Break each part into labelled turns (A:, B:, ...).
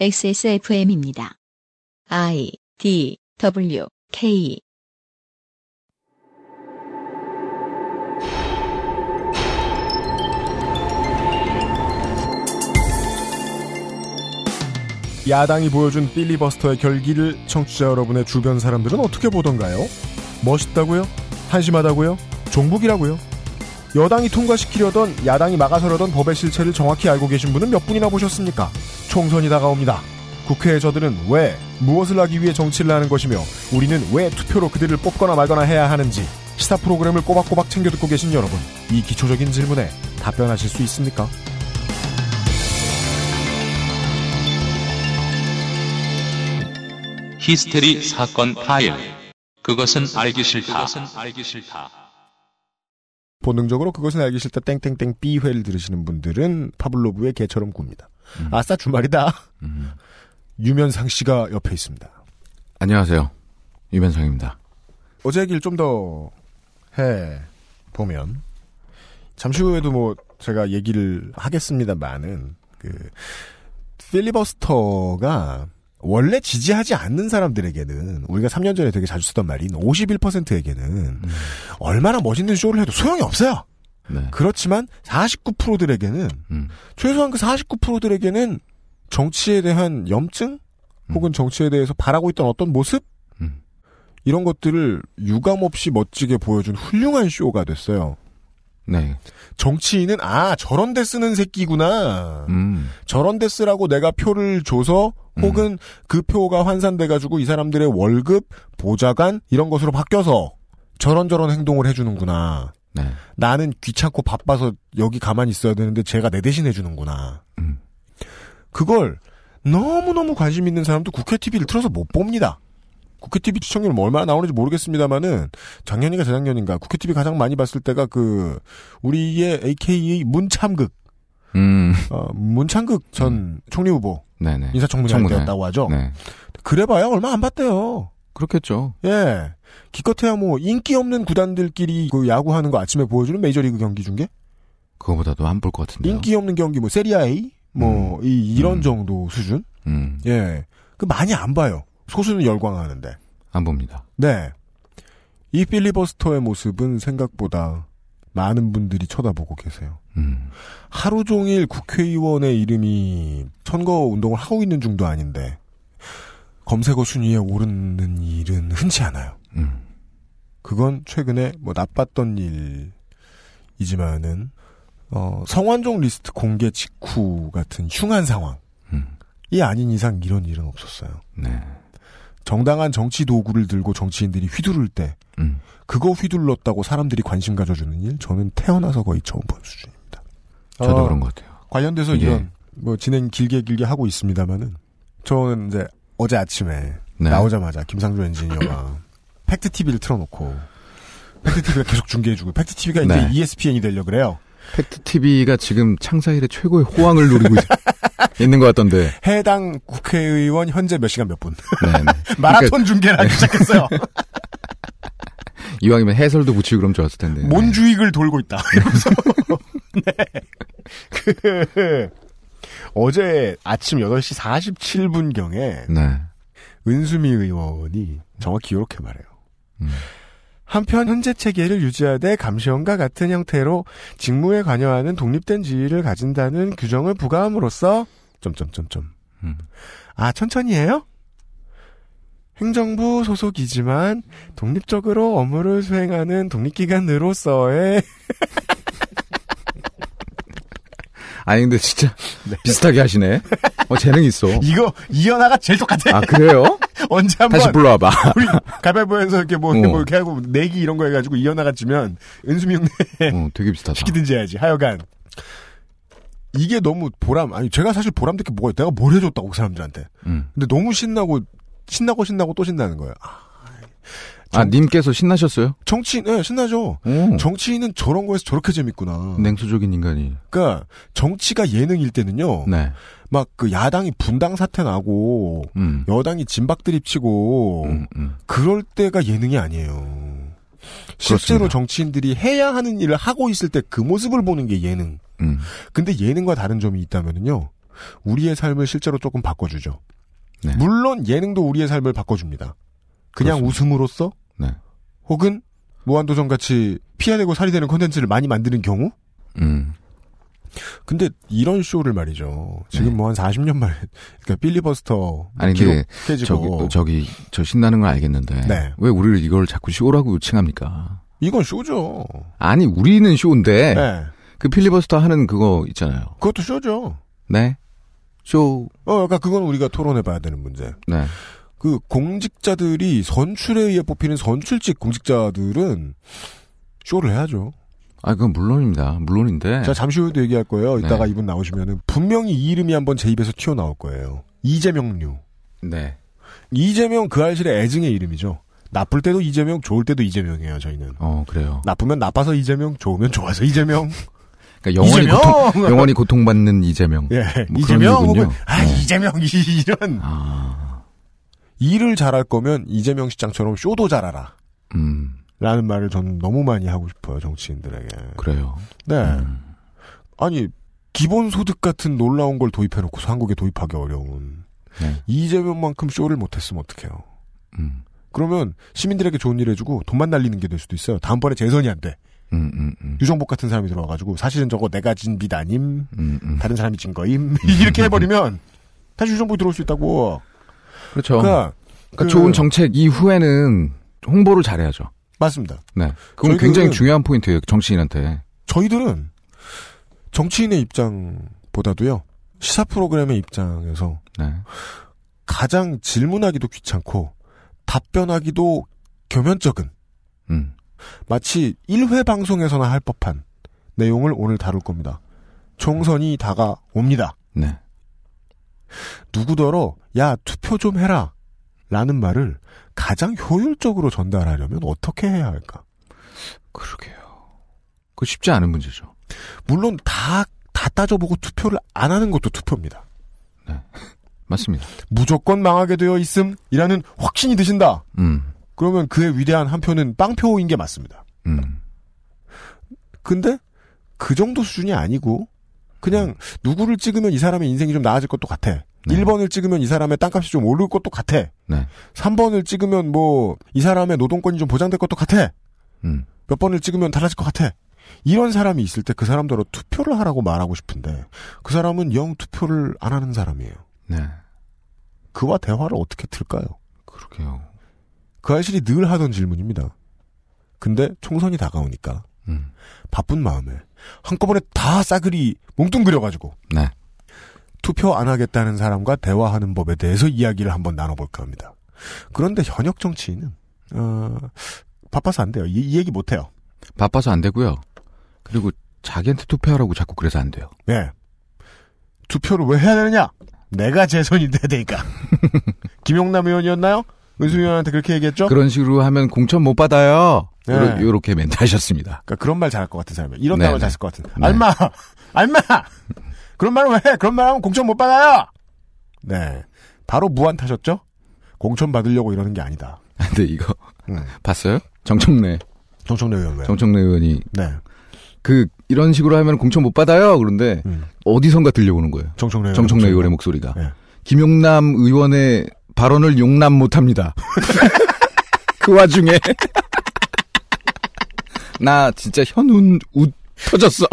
A: XSFM입니다. I D W K
B: 야당이 보여준 필리버스터의 결기를 청취자 여러분의 주변 사람들은 어떻게 보던가요? 멋있다고요? 한심하다고요? 종북이라고요? 여당이 통과시키려던 야당이 막아서려던 법의 실체를 정확히 알고 계신 분은 몇 분이나 보셨습니까? 총선이 다가옵니다. 국회에 저들은 왜 무엇을 하기 위해 정치를 하는 것이며 우리는 왜 투표로 그들을 뽑거나 말거나 해야 하는지 시사 프로그램을 꼬박꼬박 챙겨 듣고 계신 여러분 이 기초적인 질문에 답변하실 수 있습니까?
C: 히스테리 사건 파일. 그것은 알기 싫다.
B: 본능적으로 그것은 알기 싫다 땡땡땡 B회를 들으시는 분들은 파블로브의 개처럼 굽니다. 아싸 주말이다. 유면상 씨가 옆에 있습니다.
D: 안녕하세요. 유변상입니다.
B: 어제 얘기를 좀 더 해 보면 잠시 후에도 뭐 제가 얘기를 하겠습니다만은 그 필리버스터가 원래 지지하지 않는 사람들에게는 우리가 3년 전에 되게 자주 쓰던 말인 51%에게는 얼마나 멋있는 쇼를 해도 소용이 없어요.
D: 네.
B: 그렇지만 49%들에게는
D: 음.
B: 최소한 그 49%들에게는 정치에 대한 염증 혹은 정치에 대해서 바라고 있던 어떤 모습
D: 음.
B: 이런 것들을 유감없이 멋지게 보여준 훌륭한 쇼가 됐어요.
D: 네.
B: 정치인은 아 저런 데 쓰는 새끼구나.
D: 음.
B: 저런 데 쓰라고 내가 표를 줘서 혹은 그 표가 환산돼 가지고 이 사람들의 월급, 보좌관 이런 것으로 바뀌어서 저런저런 행동을 해주는구나.
D: 네.
B: 나는 귀찮고 바빠서 여기 가만히 있어야 되는데 제가 내 대신 해주는구나.
D: 음.
B: 그걸 너무너무 관심 있는 사람도 국회 TV를 틀어서 못 봅니다. 국회 TV 시청률 뭐 얼마나 나오는지 모르겠습니다만은 작년인가 재작년인가 국회 TV 가장 많이 봤을 때가 그 우리의 AKA 문참극
D: 음.
B: 어, 문창극 전 총리 후보
D: 네네.
B: 인사청문회 할. 때였다고 하죠.
D: 네.
B: 그래봐야 얼마 안 봤대요.
D: 그렇겠죠.
B: 예. 기껏해야 뭐 인기 없는 구단들끼리 그 야구하는 거 아침에 보여주는 메이저리그 경기 중에
D: 그거보다도 안 볼 것 같은데요.
B: 인기 없는 경기 뭐 세리아 A 뭐 이, 이런
D: 음.
B: 정도 수준
D: 음.
B: 예. 그 많이 안 봐요. 소수는 열광하는데.
D: 안 봅니다.
B: 네. 이 필리버스터의 모습은 생각보다 많은 분들이 쳐다보고 계세요.
D: 음.
B: 하루 종일 국회의원의 이름이 선거 운동을 하고 있는 중도 아닌데 검색어 순위에 오르는 일은 흔치 않아요.
D: 음.
B: 그건 최근에 뭐 나빴던 일이지만은 어, 성완종 리스트 공개 직후 같은 흉한 상황이
D: 음.
B: 아닌 이상 이런 일은 없었어요.
D: 네.
B: 정당한 정치 도구를 들고 정치인들이 휘두를 때
D: 음.
B: 그거 휘둘렀다고 사람들이 관심 가져주는 일 저는 태어나서 거의 처음 본 수준입니다.
D: 저도
B: 어,
D: 그런 것 같아요.
B: 관련돼서
D: 이게-
B: 이런 뭐 진행 길게 길게 하고 있습니다만은 저는 이제 어제 아침에
D: 네.
B: 나오자마자 김상조 엔지니어가 팩트 TV를 틀어놓고 팩트 TV가 계속 중계해주고 팩트 TV가 이제
D: 네.
B: ESPN이 되려 그래요.
D: 팩트 TV가 지금 창사 이래 최고의 호황을 누리고 있- 있는 것 같던데.
B: 해당 국회의원 현재 몇 시간 몇 분.
D: 네네.
B: 마라톤 중계를 하기 시작했어요.
D: 이왕이면 해설도 붙이고 그럼 좋았을 텐데.
B: 몬주익을 돌고 있다. 이러면서. 네. 그, 어제 아침 8시 47분경에
D: 네.
B: 은수미 의원이 정확히 이렇게 말해요.
D: 음.
B: 한편 현재 체계를 유지하되 감시원과 같은 형태로 직무에 관여하는 독립된 지위를 가진다는 규정을 부과함으로써 점점점점
D: 음.
B: 아 천천히 해요? 행정부 소속이지만 독립적으로 업무를 수행하는 독립기관으로서의
D: 아니 근데 진짜
B: 네.
D: 비슷하게 하시네. 어 재능 있어.
B: 이거 이현아가 제일 똑같아.
D: 아 그래요?
B: 언제 한번
D: 다시 불러와봐.
B: 우리 가위바위보에서 이렇게 뭐,
D: 어.
B: 뭐 이렇게 하고 내기 이런 거 해가지고 이현아가 지면 은수미 형네
D: 어 되게 비슷하다.
B: 시키든지 해야지. 하여간 이게 너무 보람 아니 제가 사실 보람 될게 뭐가 있 내가 뭘 해줬다고 그 사람들한테.
D: 음.
B: 근데 너무 신나고 신나고 신나고 또 신나는 거예요. 아,
D: 아 님께서 신나셨어요?
B: 정치인 예, 신나죠.
D: 오.
B: 정치인은 저런 거에서 저렇게 재밌구나.
D: 냉소적인 인간이.
B: 그러니까 정치가 예능일 때는요.
D: 네.
B: 막 그 야당이 분당 사태 나고
D: 음.
B: 여당이 진박 드립 치고
D: 음, 음.
B: 그럴 때가 예능이 아니에요. 실제로
D: 그렇습니다.
B: 정치인들이 해야 하는 일을 하고 있을 때 그 모습을 보는 게 예능.
D: 음.
B: 근데 예능과 다른 점이 있다면요. 우리의 삶을 실제로 조금 바꿔주죠.
D: 네.
B: 물론 예능도 우리의 삶을 바꿔줍니다. 그냥
D: 그렇습니다.
B: 웃음으로써
D: 네.
B: 혹은 무한도전 같이 피해야 되고 살이 되는 콘텐츠를 많이 만드는 경우
D: 음.
B: 근데 이런 쇼를 말이죠. 지금
D: 네.
B: 뭐한 40년 만에 그러니까 빌리버스터
D: 아니, 근데 저기, 저기, 저 신나는 건 알겠는데.
B: 네.
D: 왜 우리를 이걸 자꾸 쇼라고 칭합니까?
B: 이건 쇼죠.
D: 아니, 우리는 쇼인데.
B: 네.
D: 그 필리버스터 하는 그거 있잖아요.
B: 그것도 쇼죠.
D: 네. 쇼,
B: 어, 그러니까 그건 우리가 토론해봐야 되는 문제.
D: 네.
B: 그 공직자들이 선출에 의해 뽑히는 선출직 공직자들은 쇼를 해야죠.
D: 아, 그건 물론입니다. 물론인데.
B: 제가 잠시 후에도 얘기할 거예요. 이따가
D: 네.
B: 이분 나오시면은 분명히 이 이름이 한번 제 입에서 튀어나올 거예요. 이재명류.
D: 네.
B: 이재명 그 알실의 애증의 이름이죠. 나쁠 때도 이재명, 좋을 때도 이재명이에요, 저희는.
D: 어, 그래요.
B: 나쁘면 나빠서 이재명, 좋으면 좋아서 이재명.
D: 그러니까 영원히
B: 이재명!
D: 고통, 영원히 고통받는 이재명.
B: 예,
D: 뭐
B: 이재명 혹은. 아
D: 네.
B: 이재명 이런
D: 아,
B: 일을 잘할 거면 이재명 시장처럼 쇼도 잘하라.
D: 음,
B: 라는 말을 저는 너무 많이 하고 싶어요, 정치인들에게.
D: 그래요.
B: 네.
D: 음,
B: 아니, 기본소득 같은 놀라운 걸 도입해놓고서 한국에 도입하기 어려운.
D: 네.
B: 이재명만큼 쇼를 못했으면 어떡해요.
D: 음,
B: 그러면 시민들에게 좋은 일 해주고 돈만 날리는 게 될 수도 있어요. 다음번에 재선이 안 돼.
D: 음, 음, 음,
B: 유정복 같은 사람이 들어와가지고 사실은 저거 내가 진 빚 아님,
D: 음, 음.
B: 다른 사람이 진 거임. 이렇게 해버리면 다시 유정복이 들어올 수 있다고.
D: 그렇죠.
B: 그러니까,
D: 그러니까
B: 그-
D: 좋은 정책 이후에는 홍보를 잘해야죠.
B: 맞습니다.
D: 네. 그건 굉장히 중요한 포인트예요, 정치인한테.
B: 저희들은 정치인의 입장보다도요, 시사 프로그램의 입장에서
D: 네.
B: 가장 질문하기도 귀찮고 답변하기도 겸연쩍은
D: 음,
B: 마치 1회 방송에서나 할 법한 내용을 오늘 다룰 겁니다. 총선이 다가옵니다.
D: 네.
B: 누구더러 야 투표 좀 해라 라는 말을 가장 효율적으로 전달하려면 어떻게 해야 할까?
D: 그러게요. 그 쉽지 않은 문제죠.
B: 물론 다, 다 따져보고 투표를 안 하는 것도 투표입니다.
D: 맞습니다.
B: 무조건 망하게 되어 있음이라는 확신이 드신다.
D: 음,
B: 그러면 그의 위대한 한 표는 빵표인 게 맞습니다.
D: 음,
B: 근데 그 정도 수준이 아니고 그냥 누구를 찍으면 이 사람의 인생이 좀 나아질 것도 같아.
D: 네.
B: 1번을 찍으면 이 사람의 땅값이 좀 오를 것도 같아.
D: 네.
B: 3번을 찍으면 뭐 이 사람의 노동권이 좀 보장될 것도 같아.
D: 음,
B: 몇 번을 찍으면 달라질 것 같아. 이런 사람이 있을 때 그 사람들로 투표를 하라고 말하고 싶은데 그 사람은 영 투표를 안 하는 사람이에요.
D: 네.
B: 그와 대화를 어떻게 틀까요?
D: 그러게요.
B: 그 아이실이 늘 하던 질문입니다. 근데 총선이 다가오니까
D: 음,
B: 바쁜 마음에 한꺼번에 다 싸그리 몽뚱그려가지고
D: 네.
B: 투표 안 하겠다는 사람과 대화하는 법에 대해서 이야기를 한번 나눠볼까 합니다. 그런데 현역 정치인은 어, 바빠서 안 돼요. 이, 이 얘기 못 해요.
D: 바빠서 안 되고요. 그리고 자기한테 투표하라고 자꾸 그래서 안 돼요.
B: 예. 투표를 왜 해야 되느냐? 내가 재선이 돼야 되니까. 김용남 의원이었나요? 은수 의원한테 그렇게 얘기했죠?
D: 그런 식으로 하면 공천 못 받아요.
B: 네.
D: 요러, 요렇게 멘트 하셨습니다.
B: 그러니까 그런 말 잘할 것 같은 사람이에요. 이런
D: 네,
B: 단어
D: 네.
B: 잘쓸 것 같은.
D: 네.
B: 알마! 알마! 그런 말을 왜 해? 그런 말 하면 공천 못 받아요! 네. 바로 무한 타셨죠? 공천 받으려고 이러는 게 아니다.
D: 근데 이거
B: 음.
D: 봤어요? 정청래.
B: 정청래 의원 왜?
D: 정청래 의원이
B: 네.
D: 그 이런 식으로 하면 공천 못 받아요. 그런데
B: 음.
D: 어디선가 들려오는 거예요.
B: 정청래 의원.
D: 정청래
B: 목소리가.
D: 의원의 목소리가.
B: 네.
D: 김용남 의원의 발언을 용납 못 합니다. 그 와중에 나 진짜 현운 웃 터졌어.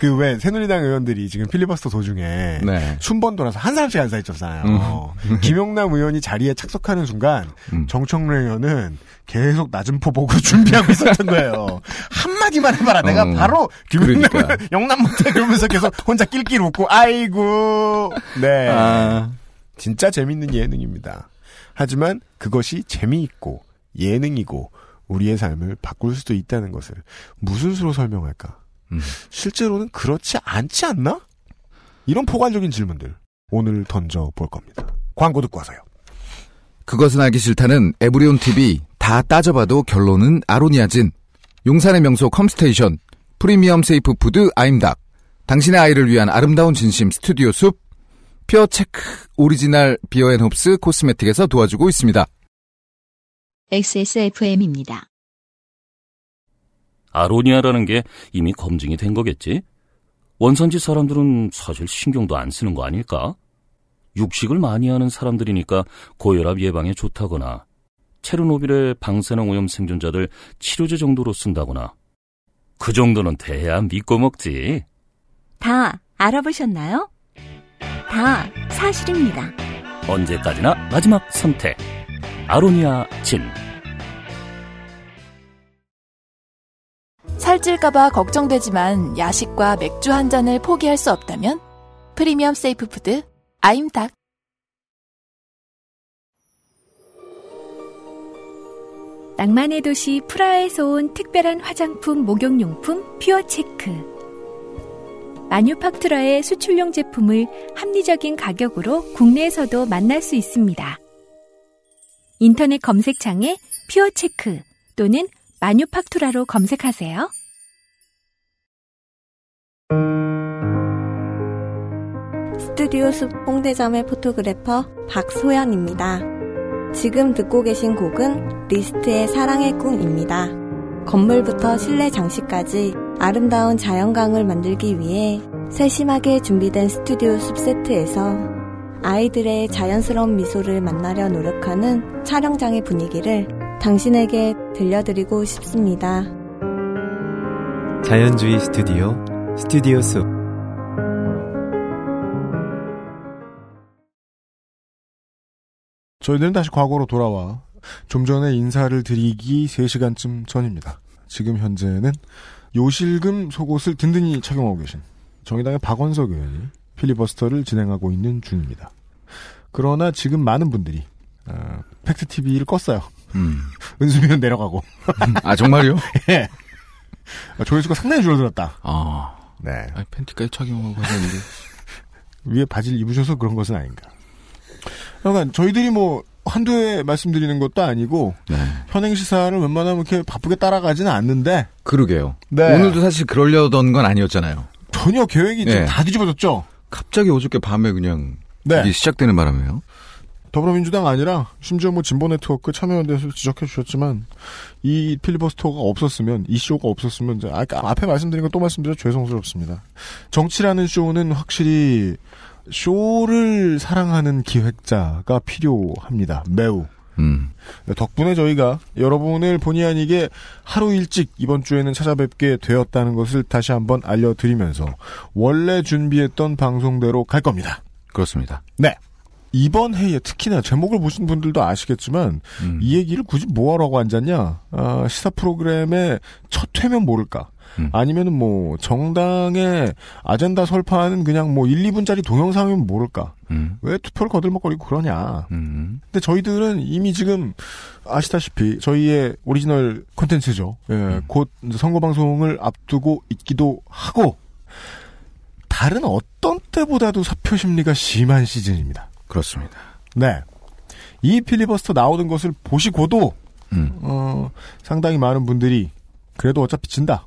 B: 그 왜 새누리당 의원들이 지금 필리버스터 도중에
D: 네.
B: 순번 돌아서 한 사람씩 앉아 있었잖아요. 김용남 의원이 자리에 착석하는 순간
D: 음.
B: 정청래 의원은 계속 낮은 포 보고 준비하고 있었던 거예요. 한 마디만 해봐라. 내가
D: 어,
B: 바로 김용남
D: 그러니까.
B: 영남 못해 그러면서 계속 혼자 낄낄 웃고 아이고 네
D: 아,
B: 진짜 재밌는 예능입니다. 하지만 그것이 재미있고 예능이고 우리의 삶을 바꿀 수도 있다는 것을 무슨 수로 설명할까?
D: 음.
B: 실제로는 그렇지 않지 않나? 이런 포괄적인 질문들 오늘 던져 볼 겁니다. 광고 듣고 와서요.
D: 그것은 알기 싫다는 에브리온 TV 다 따져봐도 결론은 아로니아진. 용산의 명소 컴스테이션 프리미엄 safe food 아임닭 당신의 아이를 위한 아름다운 진심 스튜디오 숲 퓨어 체크 오리지널 beer and hops cosmetic에서 도와주고 있습니다.
E: 원산지 사람들은 사실 신경도 안 쓰는 거 아닐까? 육식을 많이 하는 사람들이니까 고혈압 예방에 좋다거나 체르노빌의 방사능 오염 생존자들 치료제 정도로 쓴다거나 그 정도는 돼야 믿고 먹지.
F: 다 알아보셨나요? 다 사실입니다.
E: 언제까지나 마지막 선택. 아로니아 진.
G: 살찔까봐 걱정되지만 야식과 맥주 한 잔을 포기할 수 없다면 프리미엄 safe food 아임닭
F: 낭만의 도시 프라하에서 온 특별한 화장품 목욕용품 퓨어체크. 마뉴팍투라의 수출용 제품을 합리적인 가격으로 국내에서도 만날 수 있습니다. 인터넷 검색창에 퓨어체크 또는 마뉴팍투라로 검색하세요.
H: 스튜디오 숲 홍대점의 photographer 박소연입니다. 지금 듣고 계신 곡은 리스트의 사랑의 꿈입니다. 건물부터 실내 장식까지 아름다운 자연광을 만들기 위해 세심하게 준비된 스튜디오 숲 세트에서 아이들의 자연스러운 미소를 만나려 노력하는 촬영장의 분위기를 당신에게 들려드리고 싶습니다.
I: 자연주의 스튜디오 스튜디오 숲
B: 저희들은 다시 과거로 돌아와 좀 전에 인사를 드리기 3시간쯤 전입니다. 지금 현재는 요실금 속옷을 든든히 착용하고 계신 정의당의 박원석 의원이 필리버스터를 진행하고 있는 중입니다. 그러나 지금 많은 분들이 어, 팩트 TV를 껐어요.
D: 음.
B: 은수미는 내려가고.
D: 아 정말요?
B: 예. 아, 조회수가 상당히 줄어들었다.
D: 아,
B: 네.
D: 아니, 팬티까지 착용하고 하셨는데.
B: 위에 바지를 입으셔서 그런 것은 아닌가. 그러니까 저희들이 뭐 한두 해 말씀드리는 것도 아니고
D: 네.
B: 현행 시사를 웬만하면 이렇게 바쁘게 따라가지는 않는데
D: 그러게요.
B: 네.
D: 오늘도 사실 그러려던 건 아니었잖아요.
B: 전혀 계획이
D: 네.
B: 좀다 뒤집어졌죠.
D: 갑자기 어저께 밤에 그냥
B: 네.
D: 이게 시작되는 바람에요.
B: 더불어민주당 아니라 심지어 뭐 진보 네트워크 참여연대에서 지적해 주셨지만 이 필리버스터가 없었으면 이 쇼가 없었으면 이제 아까 앞에 말씀드린 거 또 말씀드려 죄송스럽습니다. 정치라는 쇼는 확실히 쇼를 사랑하는 기획자가 필요합니다. 매우.
D: 음.
B: 덕분에 저희가 여러분을 본의 아니게 하루 일찍 이번 주에는 찾아뵙게 되었다는 것을 다시 한번 알려드리면서 원래 준비했던 방송대로 갈 겁니다.
D: 그렇습니다.
B: 네. 이번 회에 특히나 제목을 보신 분들도 아시겠지만
D: 음.
B: 이 얘기를 굳이 뭐하라고 앉았냐 아, 시사 프로그램의 첫 회면 모를까
D: 음.
B: 아니면은 뭐 정당의 아젠다 설파하는 그냥 뭐 1, 2분짜리 동영상이면 모를까
D: 음.
B: 왜 투표를 거들먹거리고 그러냐
D: 음.
B: 근데 저희들은 이미 지금 아시다시피 저희의 오리지널 콘텐츠죠 예, 곧 이제 선거 방송을 앞두고 있기도 하고 다른 어떤 때보다도 사표 심리가 심한 시즌입니다
D: 그렇습니다.
B: 네. 이 필리버스터 나오는 것을 보시고도
D: 음.
B: 어, 상당히 많은 분들이 그래도 어차피 진다.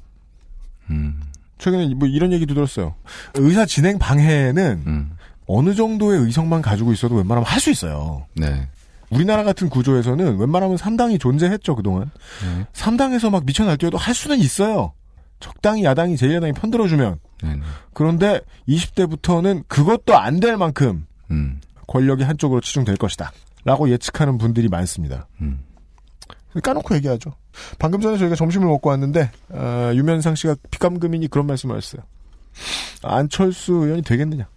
D: 음.
B: 최근에 뭐 이런 얘기도 들었어요. 의사 진행 방해는
D: 음.
B: 어느 정도의 의석만 가지고 있어도 웬만하면 할 수 있어요.
D: 네.
B: 우리나라 같은 구조에서는 웬만하면 3당이 존재했죠, 그동안.
D: 네.
B: 3당에서 막 미쳐 날 뛰어도 할 수는 있어요. 적당히 야당이 제1야당이 편들어주면.
D: 네. 네.
B: 그런데 20대부터는 그것도 안 될 만큼
D: 음.
B: 권력이 한쪽으로 치중될 것이다. 라고 예측하는 분들이 많습니다.
D: 음.
B: 까놓고 얘기하죠. 방금 전에 저희가 점심을 먹고 왔는데 어, 유면상 씨가 피감금이니 그런 말씀을 하셨어요. 안철수 의원이 되겠느냐?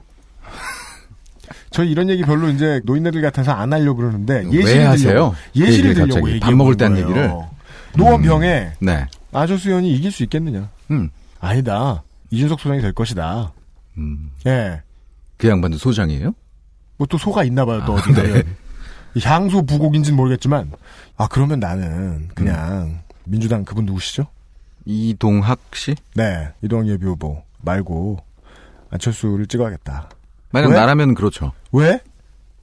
B: 저희 이런 얘기 별로 이제 노인네들 같아서 안 하려고 그러는데
D: 왜
B: 예시를
D: 하세요?
B: 들려고 예시를
D: 얘기를
B: 들려고
D: 밥 먹을 때
B: 보는
D: 한
B: 거예요.
D: 얘기를?
B: 노원병에
D: 네.
B: 안철수 의원이 이길 수 있겠느냐?
D: 음.
B: 아니다. 이준석 소장이 될 것이다.
D: 음.
B: 예.
D: 그 양반도 소장이에요?
B: 뭐 또 소가 있나 봐요, 또
D: 아,
B: 어디
D: 네.
B: 향소 부곡인지는 모르겠지만, 아, 그러면 나는 그냥 민주당 그분 누구시죠?
D: 이동학 씨?
B: 네, 이동학 예비 후보 말고 안철수를 찍어야겠다.
D: 만약
B: 왜?
D: 나라면 그렇죠.
B: 왜?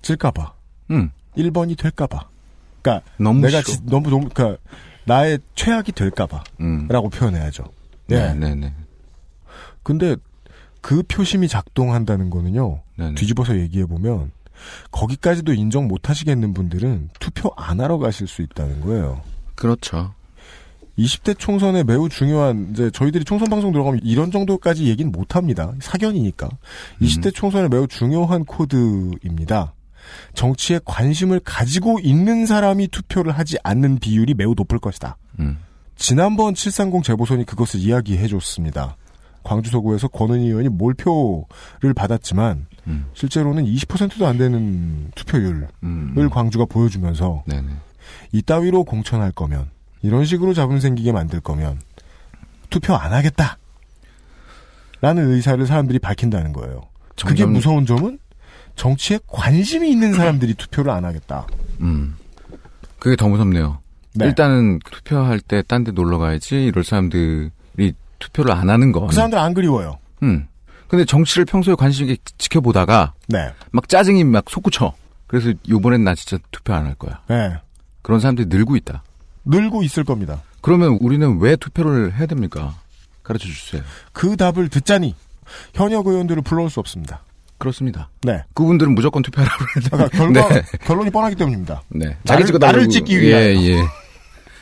B: 질까봐.
D: 음.
B: 1번이 될까봐. 그니까,
D: 너무
B: 내가. 지- 너무, 너무, 그니까, 나의 최악이 될까봐.
D: 음.
B: 라고 표현해야죠. 예.
D: 네, 네, 네.
B: 근데 그 표심이 작동한다는 거는요.
D: 네, 네.
B: 뒤집어서 얘기해 보면 거기까지도 인정 못 하시겠는 분들은 투표 안 하러 가실 수 있다는 거예요.
D: 그렇죠.
B: 20대 총선에 매우 중요한 이제 저희들이 총선 방송 들어가면 이런 정도까지 얘기는 못 합니다. 사견이니까. 20대 총선에 매우 중요한 코드입니다. 정치에 관심을 가지고 있는 사람이 투표를 하지 않는 비율이 매우 높을 것이다.
D: 음.
B: 지난번 730 재보선이 그것을 이야기해 줬습니다. 광주 서구에서 권은희 의원이 몰표를 받았지만
D: 음.
B: 실제로는 20%도 안 되는 투표율을
D: 음.
B: 광주가 보여주면서
D: 네네.
B: 이따위로 공천할 거면 이런 식으로 잡음 생기게 만들 거면 투표 안 하겠다. 라는 의사를 사람들이 밝힌다는 거예요. 그게
D: 점점-
B: 무서운 점은 정치에 관심이 있는 사람들이 투표를 안 하겠다.
D: 음. 그게 더 무섭네요.
B: 네.
D: 일단은 투표할 때 딴 데 놀러 가야지 이럴 사람들이 투표를 안 하는 거.
B: 그 사람들 안 그리워요.
D: 음. 근데 정치를 평소에 관심 있게 지켜보다가
B: 네.
D: 막 짜증이 막 솟구쳐. 그래서 이번엔 나 진짜 투표 안 할 거야.
B: 네.
D: 그런 사람들이 늘고 있다.
B: 늘고 있을 겁니다.
D: 그러면 우리는 왜 투표를 해야 됩니까? 가르쳐 주세요.
B: 그 답을 듣자니 현역 의원들을 불러올 수 없습니다.
D: 그렇습니다.
B: 네.
D: 그분들은 무조건 투표하라고 해야
B: 그러니까. 결과
D: 네.
B: 결론이 뻔하기 때문입니다.
D: 네.
B: 나를-
D: 찍어달라고-
B: 나를 찍기 위하여.
D: 예, 예.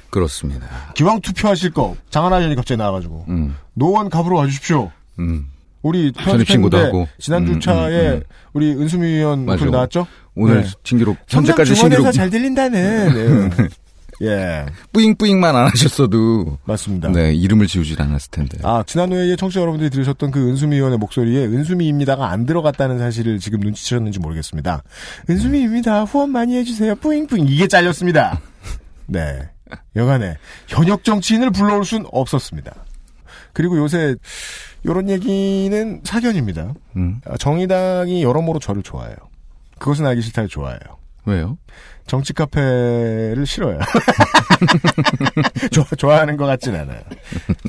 D: 그렇습니다.
B: 기왕 투표하실 거 장하나 의원이 갑자기 나와가지고
D: 음,
B: 노원 갑으로 와주십시오.
D: 음.
B: 우리
D: 전입신고도 하고.
B: 지난
D: 음,
B: 주차에
D: 음, 음.
B: 우리 은수미 의원
D: 맞아.
B: 목소리 나왔죠?
D: 오늘
B: 네.
D: 신기록,
B: 현재까지
D: 신기록,
B: 잘 들린다는. 네. 예,
D: 뿌잉뿌잉만 안 하셨어도,
B: 맞습니다.
D: 네, 이름을 지우질 않았을 텐데.
B: 아, 지난 회에 청취자 여러분들이 들으셨던 그 은수미 의원의 목소리에 은수미입니다가 안 들어갔다는 사실을 지금 눈치채셨는지 모르겠습니다. 은수미입니다. 후원 많이 해주세요. 뿌잉뿌잉. 이게 잘렸습니다. 네. 여간에 현역 정치인을 불러올 순 없었습니다. 그리고 요새 요런 얘기는 사견입니다.
D: 음,
B: 아, 정의당이 여러모로 저를 좋아해요. 그것은 알기 싫다를 좋아해요.
D: 왜요?
B: 정치 카페를 싫어요. 좋아, 좋아하는 것 같진 않아요.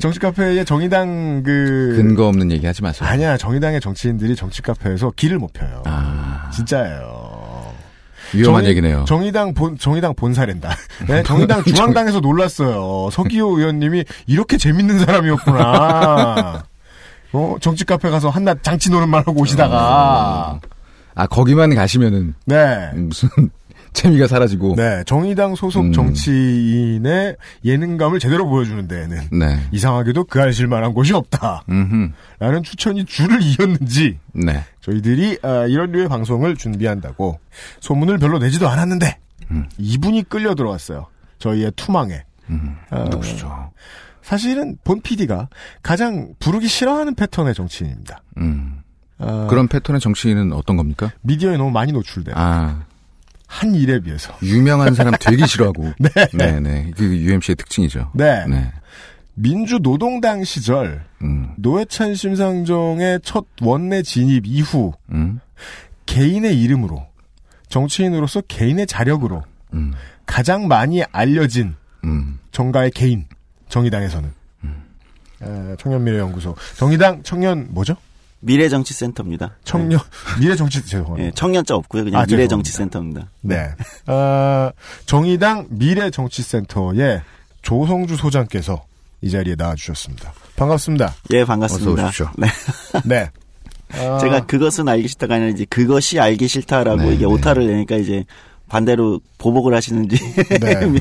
B: 정치 카페에 정의당 그
D: 근거 없는 얘기 하지 마세요.
B: 아니야 정의당의 정치인들이 정치 카페에서 길을 못 펴요.
D: 아,
B: 진짜예요.
D: 위험한
B: 정의-
D: 얘기네요.
B: 정의당 본 정의당 본사랜다. 네, 정의당 중앙당에서 놀랐어요. 서기호 의원님이 이렇게 재밌는 사람이었구나. 어, 정치 카페 가서 한낮 장치 노는 말 하고 오시다가
D: 아, 거기만 가시면은,
B: 네.
D: 무슨, 재미가 사라지고.
B: 네, 정의당 소속
D: 음.
B: 정치인의 예능감을 제대로 보여주는 데에는
D: 네.
B: 이상하게도 그 알실 만한 곳이 없다.
D: 음흠.
B: 라는 추천이 줄을 이었는지
D: 네.
B: 저희들이 아, 이런 류의 방송을 준비한다고 소문을 별로 내지도 않았는데
D: 음.
B: 이분이 끌려 들어왔어요. 저희의 투망에.
D: 음,
B: 아,
D: 누구시죠?
B: 사실은 본 PD가 가장 부르기 싫어하는 패턴의 정치인입니다.
D: 음.
B: 아,
D: 그런 패턴의 정치인은 어떤 겁니까?
B: 미디어에 너무 많이 노출돼요.
D: 아,
B: 한 일에 비해서.
D: 유명한 사람 되게 싫어하고.
B: 네.
D: 네, 네. 그 UMC의 특징이죠.
B: 네.
D: 네.
B: 민주노동당 시절
D: 음,
B: 노회찬 심상정의 첫 원내 진입 이후
D: 음,
B: 개인의 이름으로 정치인으로서 개인의 자력으로
D: 음,
B: 가장 많이 알려진
D: 음.
B: 정가의 개인 정의당에서는 에, 청년미래연구소 정의당 청년 뭐죠?
J: 미래정치센터입니다.
B: 청년 미래정치 죄송합니다.
J: 예, 청년자 없고요. 그냥
B: 아,
J: 미래정치센터입니다.
B: 네. 어, 정의당 미래정치센터의 조성주 소장께서 이 자리에 나와주셨습니다. 반갑습니다.
J: 예, 반갑습니다.
D: 어서 오십시오.
J: 네.
B: 네. 아,
J: 제가 그것은 알기 싫다가 아니라 이제 그것이 알기 싫다라고
D: 네,
J: 이게
D: 네.
J: 오타를 내니까 이제 반대로 보복을 하시는지
B: 네.
J: 미-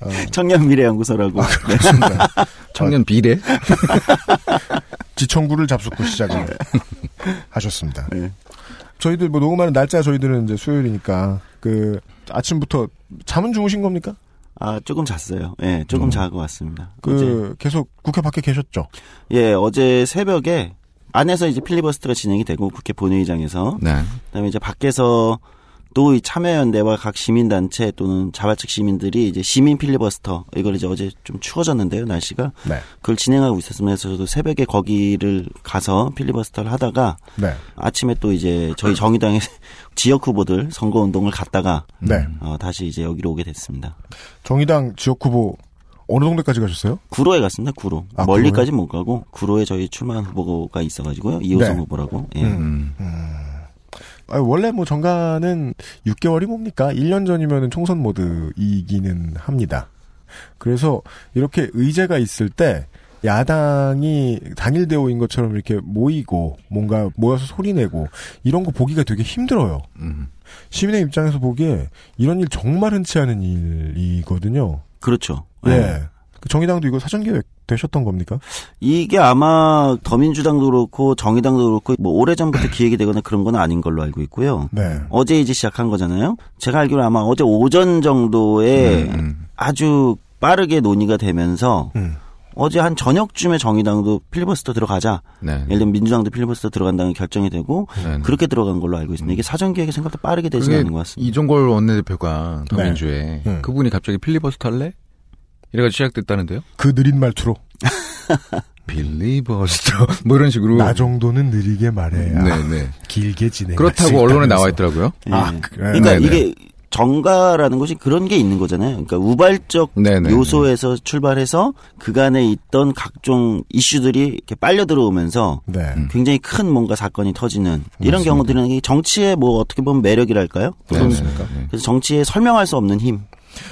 B: 어,
J: 청년 미래 연구소라고 네.
B: 그렇습니다.
D: 청년 비례?
B: 지청구를 잡숫고 시작을 하셨습니다.
J: 네.
B: 저희들 뭐 녹음하는 날짜 저희들은 이제 수요일이니까 그 아침부터 잠은 주무신 겁니까?
J: 아 조금 잤어요. 예, 조금
B: 음.
J: 자고 왔습니다.
B: 그
J: 어제,
B: 계속 국회 밖에 계셨죠?
J: 예, 어제 새벽에 안에서 이제 필리버스터가 진행이 되고 국회 본회의장에서
D: 네.
J: 그다음에 이제 밖에서 또 이 참여연대와 각 시민단체 또는 자발적 시민들이 이제 시민 필리버스터 이걸 이제 어제 좀 추워졌는데요 날씨가
B: 네.
J: 그걸 진행하고 있었습니다. 그래서 저도 새벽에 거기를 가서 필리버스터를 하다가
B: 네.
J: 아침에 또 이제 저희 정의당의 지역 후보들 선거 운동을 갔다가
B: 네.
J: 어, 다시 이제 여기로 오게 됐습니다.
B: 정의당 지역 후보 어느 동네까지 가셨어요?
J: 구로에 갔습니다. 구로
B: 아,
J: 멀리까지 못 가고 구로에 저희 출마한 후보가 있어가지고요 이호성
B: 네.
J: 후보라고. 예.
B: 음.
D: 음.
B: 아, 원래 뭐 정가는 6개월이 뭡니까? 1년 전이면 총선 모드이기는 합니다. 그래서 이렇게 의제가 있을 때 야당이 단일 대우인 것처럼 이렇게 모이고 뭔가 모여서 소리내고 이런 거 보기가 되게 힘들어요.
D: 음.
B: 시민의 입장에서 보기에 이런 일 정말 흔치 않은 일이거든요.
J: 그렇죠.
B: 예.
J: 예.
B: 그 정의당도 이거 사전 계획 되셨던 겁니까?
J: 이게 아마 더민주당도 그렇고 정의당도 그렇고 뭐 오래전부터 기획이 되거나 그런 건 아닌 걸로 알고 있고요.
B: 네.
J: 어제 이제 시작한 거잖아요. 제가 알기로 아마 어제 오전 정도에
D: 음,
J: 아주 빠르게 논의가 되면서
B: 음.
J: 어제 한 저녁쯤에 정의당도 필리버스터 들어가자.
D: 네.
J: 예를 들면 민주당도 필리버스터 들어간다는 결정이 되고
D: 네, 네.
J: 그렇게 들어간 걸로 알고 있습니다. 이게 사전 계획이 생각보다 빠르게 되지
D: 그게
J: 않는 것 같습니다.
D: 이종걸 원내대표가 더민주에
B: 음.
D: 그분이 갑자기 필리버스터 할래? 이래가 시작됐다는데요?
B: 그 느린 말투로
D: 필리버스터 뭐 이런 식으로
B: 나 정도는 느리게 말해야
D: 네네
B: 길게 진행.
D: 그렇다고 언론에 나와 있더라고요.
B: 아,
J: 예.
B: 그래.
J: 그러니까
D: 네네.
J: 이게 정가라는 것이 그런 게 있는 거잖아요. 그러니까 우발적
D: 네네.
J: 요소에서 출발해서 그간에 있던 각종 이슈들이 이렇게 빨려 들어오면서
B: 네.
D: 음.
J: 굉장히 큰 뭔가 사건이 터지는 이런 경우들은 이 정치의 뭐 어떻게 보면 매력이랄까요?
D: 네,
J: 그런-
D: 맞습니까? 네.
J: 그래서 정치에 설명할 수 없는 힘.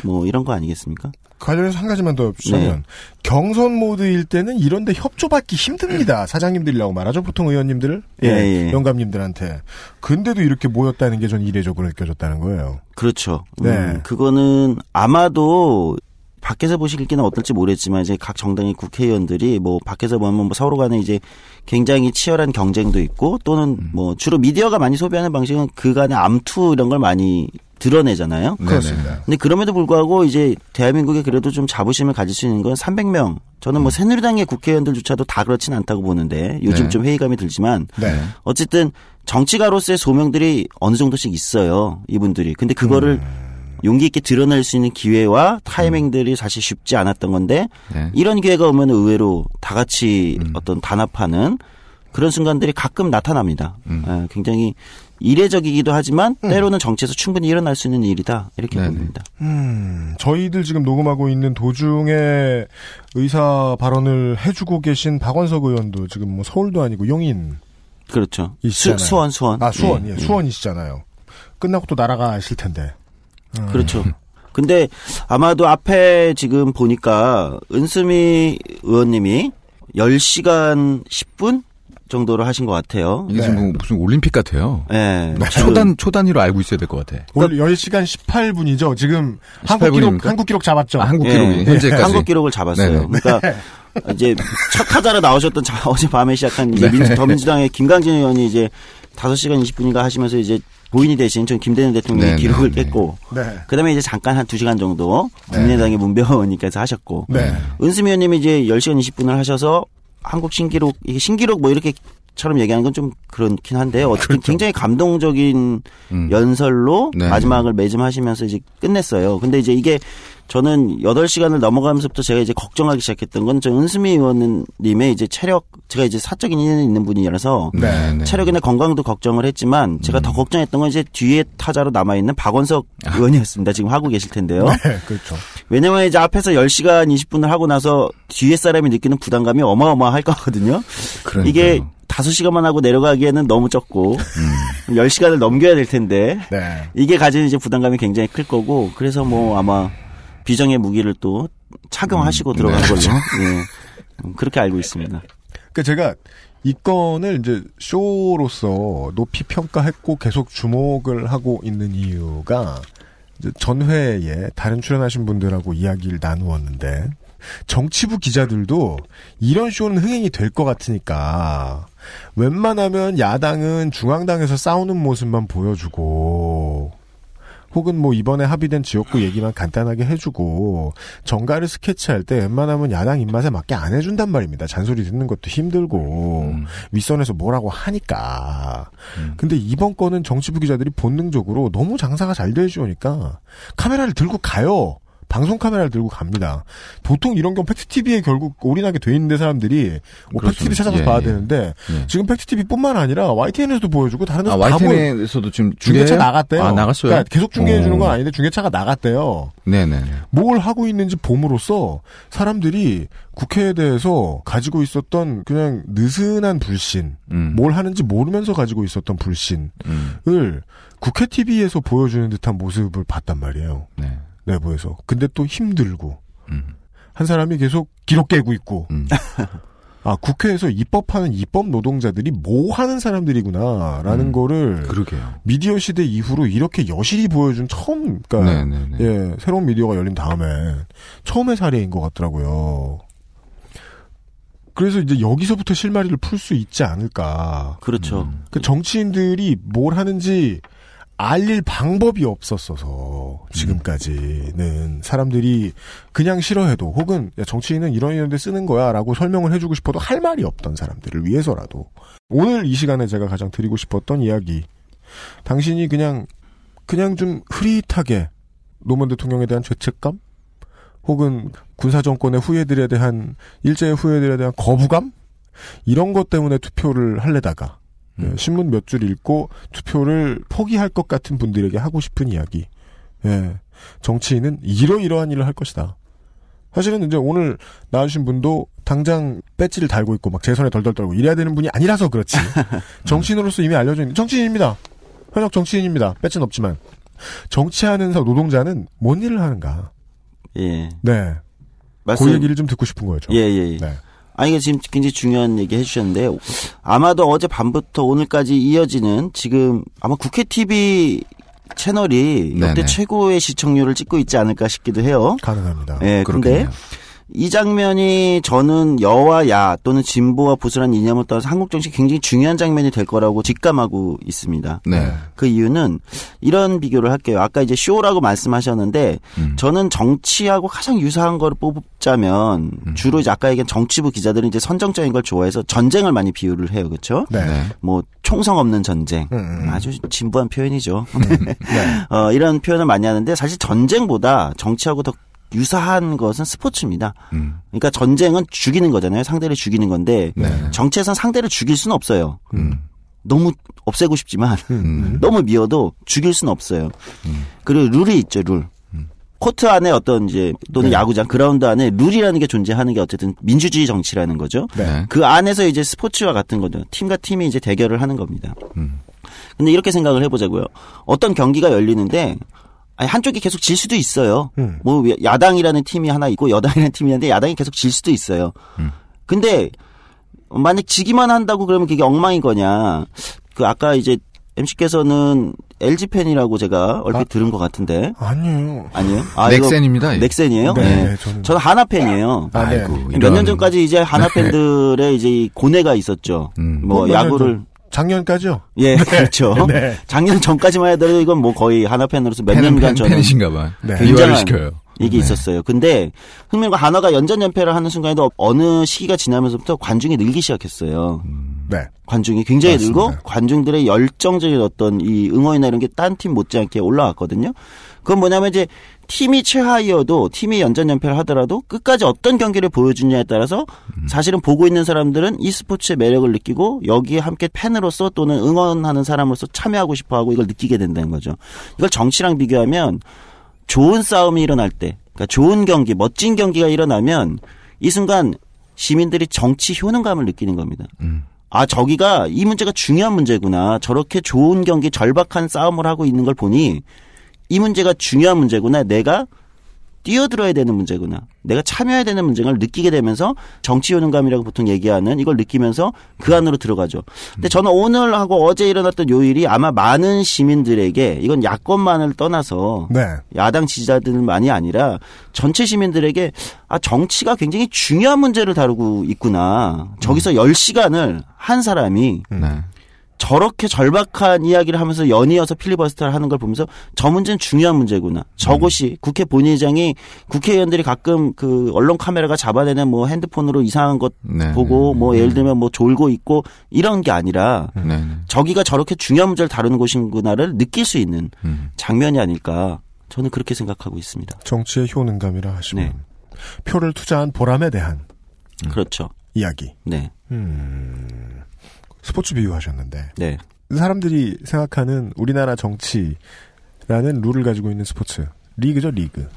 J: 뭐 이런 거 아니겠습니까?
B: 관련해서 한 가지만 더 주자면
J: 네.
B: 경선 모드일 때는 이런데 협조받기 힘듭니다. 사장님들이라고 말하죠. 보통 의원님들을
J: 예, 예.
B: 영감님들한테. 근데도 이렇게 모였다는 게 전 이례적으로 느껴졌다는 거예요.
J: 그렇죠.
B: 네.
J: 음, 그거는 아마도 밖에서 보시기는 어떨지 모르겠지만 이제 각 정당의 국회의원들이 뭐 밖에서 보면 뭐 서로 간에 이제 굉장히 치열한 경쟁도 있고 또는
B: 음.
J: 뭐 주로 미디어가 많이 소비하는 방식은 그간의 암투 이런 걸 많이 드러내잖아요.
B: 그렇습니다.
J: 근데 그럼에도 불구하고 이제 대한민국에 그래도 좀 자부심을 가질 수 있는 건 300명. 저는 뭐 새누리당의 국회의원들조차도 다 그렇진 않다고 보는데 요즘
D: 네.
J: 좀 회의감이 들지만
B: 네.
J: 어쨌든 정치가로서의 소명들이 어느 정도씩 있어요. 이분들이. 근데 그거를 용기 있게 드러낼 수 있는 기회와 타이밍들이 사실 쉽지 않았던 건데
D: 네.
J: 이런 기회가 오면 의외로 다 같이 어떤 단합하는 그런 순간들이 가끔 나타납니다.
D: 음.
J: 예, 굉장히 이례적이기도 하지만 때로는 정치에서 충분히 일어날 수 있는 일이다 이렇게
D: 네네.
J: 봅니다.
B: 음, 저희들 지금 녹음하고 있는 도중에 의사 발언을 해주고 계신 박원석 의원도 지금 뭐 서울도 아니고 용인
J: 그렇죠. 수,
B: 있잖아요.
J: 수원 수원.
B: 아 수원
J: 예,
B: 예,
J: 예.
B: 수원이시잖아요. 끝나고 또 날아가실 텐데. 음.
J: 그렇죠. 근데 아마도 앞에 지금 보니까 은수미 의원님이 10시간 10분 정도를 하신 것 같아요.
D: 이게 지금 뭐 무슨 올림픽 같아요.
J: 예.
D: 초단 초단위로 알고 있어야 될 것 같아.
B: 오늘 10시간 18분이죠. 지금 한국
D: 18
B: 기록
D: 분입니까?
B: 한국 기록 잡았죠.
D: 아, 한국
J: 예,
D: 기록이 현재까지
J: 한국 기록을 잡았어요.
D: 네네.
J: 그러니까 이제 첫 타자로 나오셨던 자, 어제 밤에 시작한 이제
D: 네.
J: 민, 더민주당의 김강진 의원이 이제 5시간 20분인가 하시면서 이제 부인이 대신 전 김대중 대통령의
D: 네,
J: 기록을
D: 네, 네.
J: 깼고
B: 네.
J: 그다음에 이제 잠깐 한 2시간 정도 국민의당의 문병호 의원님께서 하셨고
B: 네.
J: 은수미 의원님이 이제 10시간 20분을 하셔서 한국 신기록 이게 신기록 뭐 이렇게 처럼 얘기하는 건 좀 그렇긴 한데요. 어쨌든 굉장히 감동적인
D: 음.
J: 연설로
D: 네.
J: 마지막을 매짐하시면서 이제 끝냈어요. 근데 이제 이게 저는 8시간을 넘어가면서부터 제가 이제 걱정하기 시작했던 건 저 은수미 의원님의 이제 체력 제가 이제 사적인 인연이 있는 분이라서
D: 네, 네.
J: 체력이나 건강도 걱정을 했지만 제가 더 걱정했던 건 이제 뒤에 타자로 남아 있는 박원석 의원이었습니다. 지금 하고 계실 텐데요.
B: 네, 그렇죠.
J: 왜냐면 이제 앞에서 10시간 20분을 하고 나서 뒤에 사람이 느끼는 부담감이 어마어마할 거거든요.
D: 그러니까요.
J: 이게 5시간만 하고 내려가기에는 너무 적고 10시간을 넘겨야 될 텐데
B: 네.
J: 이게 가지는 이제 부담감이 굉장히 클 거고 그래서 뭐 아마 비정의 무기를 또 착용하시고 들어간
D: 네.
J: 걸로 예. 음, 그렇게 알고 있습니다.
B: 그 제가 이 건을 이제 쇼로서 높이 평가했고 계속 주목을 하고 있는 이유가 이제 전회에 다른 출연하신 분들하고 이야기를 나누었는데 정치부 기자들도 이런 쇼는 흥행이 될 것 같으니까 웬만하면 야당은 중앙당에서 싸우는 모습만 보여주고 혹은 뭐 이번에 합의된 지역구 얘기만 간단하게 해주고 정가를 스케치할 때 웬만하면 야당 입맛에 맞게 안 해준단 말입니다. 잔소리 듣는 것도 힘들고
D: 음.
B: 윗선에서 뭐라고 하니까. 근데 이번 건은 정치부 기자들이 본능적으로 너무 장사가 잘 되시오니까 카메라를 들고 가요. 방송 카메라를 들고 갑니다. 보통 이런 경우 팩트TV에 결국 올인하게 돼 있는데 사람들이 뭐
D: 그렇죠.
B: 팩트TV 찾아서
D: 예,
B: 봐야
D: 예.
B: 되는데
D: 예.
B: 지금 팩트TV뿐만 아니라 YTN에서도 보여주고 다른 데서
D: 아,
B: 다.
D: YTN에서도 지금
B: 중계차? 나갔대요.
D: 아, 나갔어요?
B: 그러니까 계속 중계해 주는 건
D: 어.
B: 아닌데 중계차가 나갔대요.
D: 네네.
B: 뭘 하고 있는지 봄으로써 사람들이 국회에 대해서 가지고 있었던 그냥 느슨한 불신,
D: 음.
B: 뭘 하는지 모르면서 가지고 있었던 불신을
D: 음.
B: 국회 TV에서 보여주는 듯한 모습을 봤단 말이에요.
D: 네.
B: 내부에서. 근데 또 힘들고
D: 음.
B: 한 사람이 계속 기록 깨고 있고
D: 음.
B: 아 국회에서 입법하는 입법 노동자들이 뭐 하는 사람들이구나 라는
D: 음,
B: 거를
D: 그러게요.
B: 미디어 시대 이후로 이렇게 여실히 보여준 처음 그러니까
D: 네네네.
B: 예 새로운 미디어가 열린 다음에 처음의 사례인 것 같더라고요. 그래서 이제 여기서부터 실마리를 풀 수 있지 않을까.
J: 그렇죠.
D: 음.
B: 그 정치인들이 뭘 하는지 알릴 방법이 없었어서 지금까지는 사람들이 그냥 싫어해도 혹은 야, 정치인은 이런 이런 데 쓰는 거야라고 설명을 해주고 싶어도 할 말이 없던 사람들을 위해서라도 오늘 이 시간에 제가 가장 드리고 싶었던 이야기. 당신이 그냥 그냥 좀 흐릿하게 노무현 대통령에 대한 죄책감? 혹은 군사 정권의 후예들에 대한 일제의 후예들에 대한 거부감? 이런 것 때문에 투표를 할래다가 예, 신문 몇 줄 읽고 투표를 포기할 것 같은 분들에게 하고 싶은 이야기. 예. 정치인은 이러이러한 일을 할 것이다. 사실은 이제 오늘 나와주신 분도 당장 배지를 달고 있고 막 재선에 덜덜 떨고 이래야 되는 분이 아니라서 그렇지. 정치인으로서 이미 알려져 있는 정치인입니다. 현역 정치인입니다. 배지는 없지만 정치하는 사- 노동자는 뭔 일을 하는가.
J: 예.
B: 네.
J: 말씀.
B: 그 얘기를 좀 듣고 싶은 거죠.
J: 예, 예. 예.
B: 네.
J: 아니, 이게 지금 굉장히 중요한 얘기 해주셨는데, 아마도 어제 밤부터 오늘까지 이어지는 지금 아마 국회 TV 채널이 역대
D: 네네.
J: 최고의 시청률을 찍고 있지 않을까 싶기도 해요.
B: 가능합니다.
J: 예, 근데
D: 그렇겠네요.
J: 이 장면이 저는 여와 야 또는 진보와 보수라는 이념을 따라서 한국 정치 굉장히 중요한 장면이 될 거라고 직감하고 있습니다.
D: 네.
J: 그 이유는 이런 비교를 할게요. 아까 이제 쇼라고 말씀하셨는데
D: 음.
J: 저는 정치하고 가장 유사한 거를 뽑자면
D: 음.
J: 주로 이제 아까 얘기한 정치부 기자들은 이제 선정적인 걸 좋아해서 전쟁을 많이 비유를 해요. 그렇죠?
B: 네.
D: 네.
J: 뭐 총성 없는 전쟁.
B: 음, 음.
J: 아주 진부한 표현이죠.
B: 네.
J: 어, 이런 표현을 많이 하는데 사실 전쟁보다 정치하고 더 유사한 것은 스포츠입니다.
D: 음.
J: 그러니까 전쟁은 죽이는 거잖아요. 상대를 죽이는 건데
D: 네.
J: 정치에선 상대를 죽일 수는 없어요.
D: 음.
J: 너무 없애고 싶지만
D: 음.
J: 너무 미워도 죽일 수는 없어요.
D: 음.
J: 그리고 룰이 있죠, 룰.
D: 음.
J: 코트 안에 어떤 이제 또는
B: 네.
J: 야구장 그라운드 안에 룰이라는 게 존재하는 게 어쨌든 민주주의 정치라는 거죠.
D: 네.
J: 그 안에서 이제 스포츠와 같은 거죠. 팀과 팀이 이제 대결을 하는 겁니다.
D: 음.
J: 근데 이렇게 생각을 해보자고요. 어떤 경기가 열리는데 아니, 한쪽이 계속 질 수도 있어요.
B: 음.
J: 뭐 야당이라는 팀이 하나 있고 여당이라는 팀이 있는데 야당이 계속 질 수도 있어요.
D: 음.
J: 근데 만약 지기만 한다고 그러면 그게 엉망인 거냐? 그 아까 이제 MC께서는 LG 팬이라고 제가 얼핏
B: 아.
J: 들은 것 같은데
B: 아니에요.
J: 아니에요? 아, 이거
D: 넥센입니다. 예.
J: 넥센이에요?
B: 네,
J: 네.
B: 저는
J: 저는 하나 팬이에요.
B: 아, 네.
D: 아이고.
J: 몇
D: 이런-
J: 년 전까지 이제 하나 팬들의 이제 이 고뇌가 있었죠.
D: 음.
J: 뭐
B: 몇년
J: 야구를
B: 작년까지요.
J: 예 그렇죠.
B: 네.
J: 작년 전까지만 해도 이건 뭐 거의 하나 팬으로서 몇
D: 팬은
J: 년간
D: 팬,
J: 저는
D: 팬이신가 봐.
B: 네.
D: 이화를
J: 굉장한
D: 시켜요.
J: 이게
D: 네.
J: 있었어요. 근데 흥민과 한화가 연전 연패를 하는 순간에도 어느 시기가 지나면서부터 관중이 늘기 시작했어요.
B: 네.
J: 관중이 굉장히
B: 맞습니다.
J: 늘고 관중들의 열정적인 어떤 이 응원이나 이런 게 딴 팀 못지않게 올라왔거든요. 그건 뭐냐면 이제 팀이 최하위여도 팀이 연전 연패를 하더라도 끝까지 어떤 경기를 보여주냐에 따라서 사실은 보고 있는 사람들은 이 스포츠의 매력을 느끼고 여기에 함께 팬으로서 또는 응원하는 사람으로서 참여하고 싶어하고 이걸 느끼게 된다는 거죠. 이걸 정치랑 비교하면 좋은 싸움이 일어날 때, 그러니까 좋은 경기, 멋진 경기가 일어나면 이 순간 시민들이 정치 효능감을 느끼는 겁니다.
D: 음.
J: 아, 저기가 이 문제가 중요한 문제구나. 저렇게 좋은 경기, 절박한 싸움을 하고 있는 걸 보니 이 문제가 중요한 문제구나. 내가 뛰어들어야 되는 문제구나. 내가 참여해야 되는 문제를 느끼게 되면서 정치 효능감이라고 보통 얘기하는 이걸 느끼면서 그 안으로 들어가죠. 근데 저는 오늘하고 어제 일어났던 요일이 아마 많은 시민들에게 이건 야권만을 떠나서
B: 네.
J: 야당 지지자들만이 아니라 전체 시민들에게 아 정치가 굉장히 중요한 문제를 다루고 있구나. 저기서 10시간을 한 사람이
B: 음.
D: 네.
J: 저렇게 절박한 이야기를 하면서 연이어서 필리버스터를 하는 걸 보면서 저 문제는 중요한 문제구나. 저것이 국회 본회의장이 국회의원들이 가끔 그 언론 카메라가 잡아내는 뭐 핸드폰으로 이상한 것
D: 네.
J: 보고 뭐 예를 들면 뭐 졸고 있고 이런 게 아니라
D: 네. 네.
J: 저기가 저렇게 중요한 문제를 다루는 곳인구나를 느낄 수 있는
D: 음.
J: 장면이 아닐까. 저는 그렇게 생각하고 있습니다.
B: 정치의 효능감이라 하시면
J: 네.
B: 표를 투자한 보람에 대한
J: 그렇죠.
B: 이야기.
J: 네.
B: 음, 스포츠 비유하셨는데
J: 네.
B: 사람들이 생각하는 우리나라 정치라는 룰을 가지고 있는 스포츠 리그죠 리그.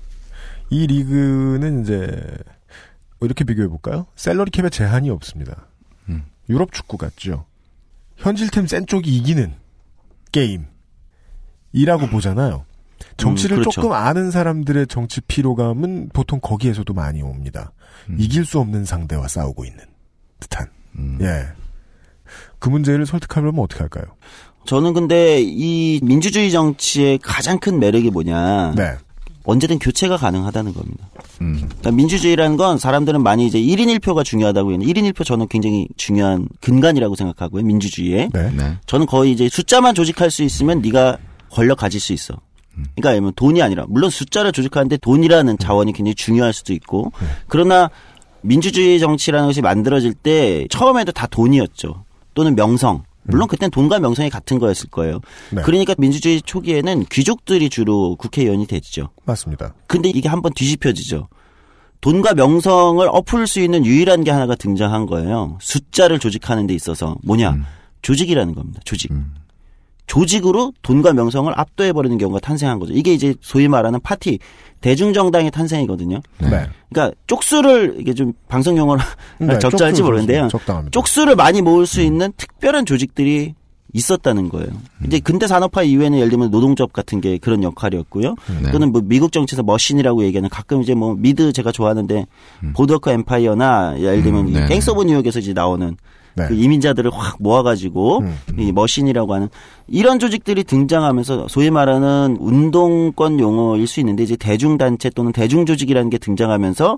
B: 이 리그는 이제 뭐 이렇게 비교해 볼까요? 셀러리 캡에 제한이 없습니다.
D: 음.
B: 유럽 축구 같죠. 현질템 센 쪽이 이기는 게임이라고 보잖아요. 정치를
J: 음, 그렇죠.
B: 조금 아는 사람들의 정치 피로감은 보통 거기에서도 많이 옵니다.
D: 음.
B: 이길 수 없는 상대와 싸우고 있는. 듯한.
D: 음.
B: 예. 그 문제를 설득하려면 어떻게 할까요?
J: 저는 근데 이 민주주의 정치의 가장 큰 매력이 뭐냐.
B: 네.
J: 언제든 교체가 가능하다는 겁니다.
D: 음.
J: 그러니까 민주주의라는 건 사람들은 많이 이제 1인 1표가 중요하다고 했는데 1인 1표 저는 굉장히 중요한 근간이라고 생각하고요. 민주주의에.
B: 네.
D: 네.
J: 저는 거의 이제 숫자만 조직할 수 있으면 네가 권력 가질 수 있어. 그러니까 예를 돈이 아니라 물론 숫자를 조직하는데 돈이라는 자원이 굉장히 중요할 수도 있고 그러나 민주주의 정치라는 것이 만들어질 때 처음에도 다 돈이었죠. 또는 명성. 물론 그때는 돈과 명성이 같은 거였을 거예요.
B: 네.
J: 그러니까 민주주의 초기에는 귀족들이 주로 국회의원이 됐죠.
B: 맞습니다.
J: 근데 이게 한번 뒤집혀지죠. 돈과 명성을 엎을 수 있는 유일한 게 하나가 등장한 거예요. 숫자를 조직하는 데 있어서 뭐냐? 조직이라는 겁니다. 조직. 조직으로 돈과 명성을 압도해 버리는 경우가 탄생한 거죠. 이게 이제 소위 말하는 파티, 대중정당의 탄생이거든요.
B: 네.
J: 그러니까 쪽수를 이게 좀 방송 용어로
B: 네,
J: 적절할지 모르는데요.
B: 적당합니다.
J: 쪽수를 많이 모을 수 있는 특별한 조직들이 있었다는 거예요. 이제 근대 산업화 이후에는 예를 들면 노동조합 같은 게 그런 역할이었고요.
D: 네.
J: 또는 뭐 미국 정치에서 machine이라고 얘기하는 가끔 이제 뭐 미드 제가 좋아하는데 보드워크 엠파이어나 예를 들면
D: 음,
J: 이
D: 네.
J: 갱스 오브 뉴욕에서 이제 나오는
B: 네.
J: 그 이민자들을 확 모아가지고
B: 음,
J: 이 machine이라고 하는 이런 조직들이 등장하면서 소위 말하는 운동권 용어일 수 있는데 이제 대중단체 또는 대중조직이라는 게 등장하면서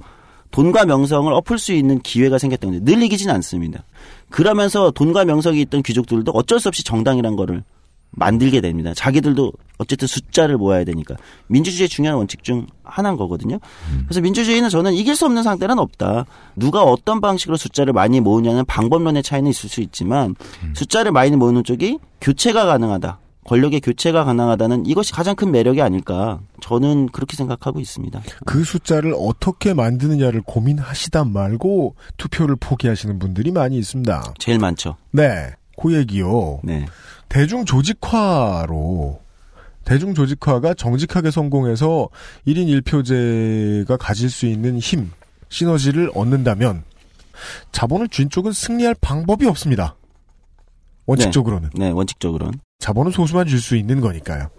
J: 돈과 명성을 엎을 수 있는 기회가 생겼던 건데 늘 이기진 않습니다. 그러면서 돈과 명성이 있던 귀족들도 어쩔 수 없이 정당이란 거를 만들게 됩니다. 자기들도 어쨌든 숫자를 모아야 되니까 민주주의의 중요한 원칙 중 하나인 거거든요. 그래서 민주주의는 저는 이길 수 없는 상대는 없다. 누가 어떤 방식으로 숫자를 많이 모으냐는 방법론의 차이는 있을 수 있지만 숫자를 많이 모으는 쪽이 교체가 가능하다. 권력의 교체가 가능하다는 이것이 가장 큰 매력이 아닐까. 저는 그렇게 생각하고 있습니다.
B: 그 숫자를 어떻게 만드느냐를 고민하시다 말고 투표를 포기하시는 분들이 많이 있습니다.
J: 제일 많죠.
B: 네. 그 얘기요.
J: 네.
B: 대중 조직화로 대중 조직화가 정직하게 성공해서 1인 1표제가 가질 수 있는 힘, 시너지를 얻는다면 자본을 쥔 쪽은 승리할 방법이 없습니다. 원칙적으로는.
J: 네, 원칙적으로는.
B: 자본은 소수만 줄 수 있는 거니까요.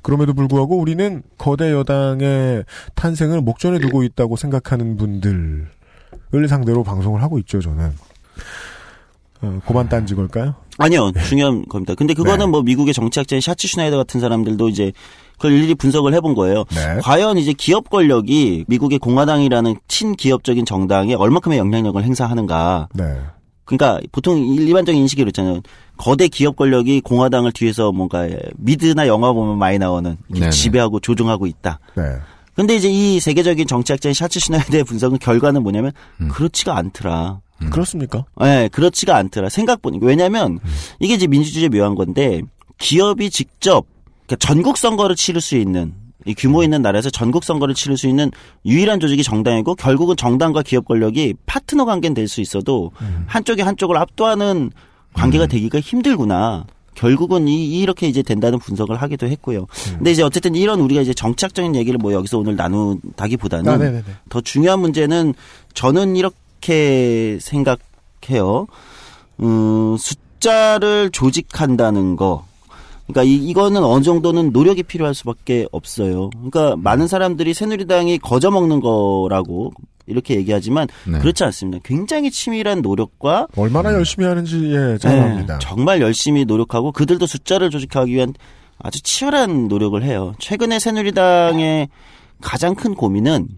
B: 그럼에도 불구하고 우리는 거대 여당의 탄생을 목전에 두고 있다고 생각하는 분들을 상대로 방송을 하고 있죠, 저는. 어, 고만 딴지 걸까요?
J: 아니요, 중요한 겁니다. 근데 그거는
B: 네.
J: 뭐 미국의 정치학자인 샤츠 슈나이더 같은 사람들도 이제 그걸 일일이 분석을 해본 거예요.
B: 네.
J: 과연 이제 기업 권력이 미국의 공화당이라는 친기업적인 정당에 얼마큼의 영향력을 행사하는가.
B: 네.
J: 그러니까 보통 일반적인 인식이 그렇잖아요. 거대 기업 권력이 공화당을 뒤에서 뭔가 미드나 영화 보면 많이 나오는 이렇게
D: 네네.
J: 지배하고 조종하고 있다.
B: 네.
J: 근데 이제 이 세계적인 정치학자인 샤츠 슈나이더의 분석은 결과는 뭐냐면 그렇지가 않더라.
B: 그렇습니까?
J: 네, 그렇지가 않더라. 생각보니까. 왜냐면, 이게 이제 민주주의의 묘한 건데, 기업이 직접, 그러니까 전국 선거를 치를 수 있는, 이 규모 있는 나라에서 전국 선거를 치를 수 있는 유일한 조직이 정당이고, 결국은 정당과 기업 권력이 파트너 관계는 될 수 있어도, 한쪽이 한쪽을 압도하는 관계가 되기가 힘들구나. 결국은 이, 이렇게 이제 된다는 분석을 하기도 했고요. 근데 이제 어쨌든 이런 우리가 이제 정치학적인 얘기를 뭐 여기서 오늘 나누다기보다는
B: 아, 네네네.
J: 더 중요한 문제는 저는 이렇게 생각해요. 음, 숫자를 조직한다는 거. 그러니까 이, 이거는 어느 정도는 노력이 필요할 수밖에 없어요. 그러니까 많은 사람들이 새누리당이 거저먹는 거라고 이렇게 얘기하지만
D: 네.
J: 그렇지 않습니다. 굉장히 치밀한 노력과
B: 얼마나 열심히 하는지, 예, 잘
J: 네,
B: 압니다.
J: 정말 열심히 노력하고 그들도 숫자를 조직하기 위한 아주 치열한 노력을 해요. 최근에 새누리당의 가장 큰 고민은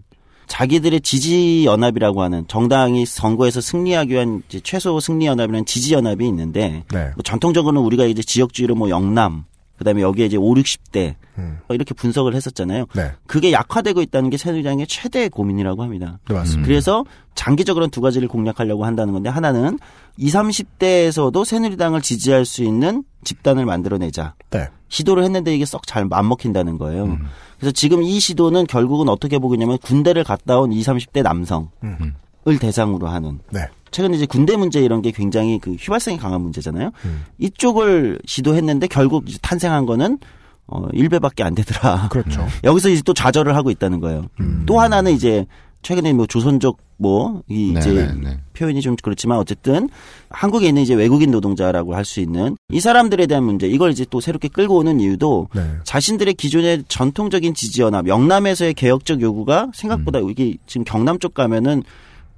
J: 자기들의 지지 연합이라고 하는 정당이 선거에서 승리하기 위한 이제 최소 승리 연합이라는 지지 연합이 있는데
B: 네.
J: 뭐 전통적으로는 우리가 이제 지역주의로 뭐 영남 그다음에 여기에 이제 5, 60대
B: 음.
J: 이렇게 분석을 했었잖아요.
B: 네.
J: 그게 약화되고 있다는 게 새누리당의 최대 고민이라고 합니다.
B: 네, 맞습니다.
J: 그래서 장기적으로는 두 가지를 공략하려고 한다는 건데 하나는 20, 30대에서도 새누리당을 지지할 수 있는 집단을 만들어내자.
B: 네.
J: 시도를 했는데 이게 썩 잘 안 먹힌다는 거예요.
B: 음.
J: 그래서 지금 이 시도는 결국은 어떻게 보겠냐면 군대를 갔다 온 20, 30대 남성을
B: 음.
J: 대상으로 하는
B: 네.
J: 최근에 이제 군대 문제 이런 게 굉장히 그 휘발성이 강한 문제잖아요.
B: 음.
J: 이쪽을 시도했는데 결국 이제 탄생한 거는 어 1배밖에 안 되더라.
B: 그렇죠.
J: 여기서 이제 또 좌절을 하고 있다는 거예요.
B: 음.
J: 또 하나는 이제 최근에 뭐 조선족 뭐이
D: 네,
J: 이제
D: 네, 네.
J: 표현이 좀 그렇지만 어쨌든 한국에 있는 이제 외국인 노동자라고 할 수 있는 이 사람들에 대한 문제 이걸 이제 또 새롭게 끌고 오는 이유도
B: 네.
J: 자신들의 기존의 전통적인 지지연합 영남에서의 개혁적 요구가 생각보다
B: 음.
J: 이게 지금 경남 쪽 가면은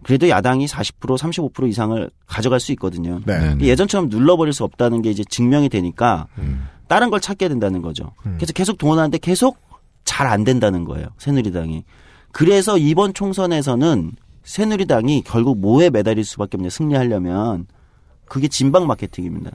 J: 그래도 야당이 40% 35% 이상을 가져갈 수 있거든요.
B: 네.
J: 예전처럼 눌러버릴 수 없다는 게 이제 증명이 되니까
B: 음.
J: 다른 걸 찾게 된다는 거죠. 그래서 계속 동원하는데 계속 잘 안 된다는 거예요. 새누리당이. 그래서 이번 총선에서는 새누리당이 결국 뭐에 매달릴 수밖에 없냐 승리하려면 그게 진방 마케팅입니다.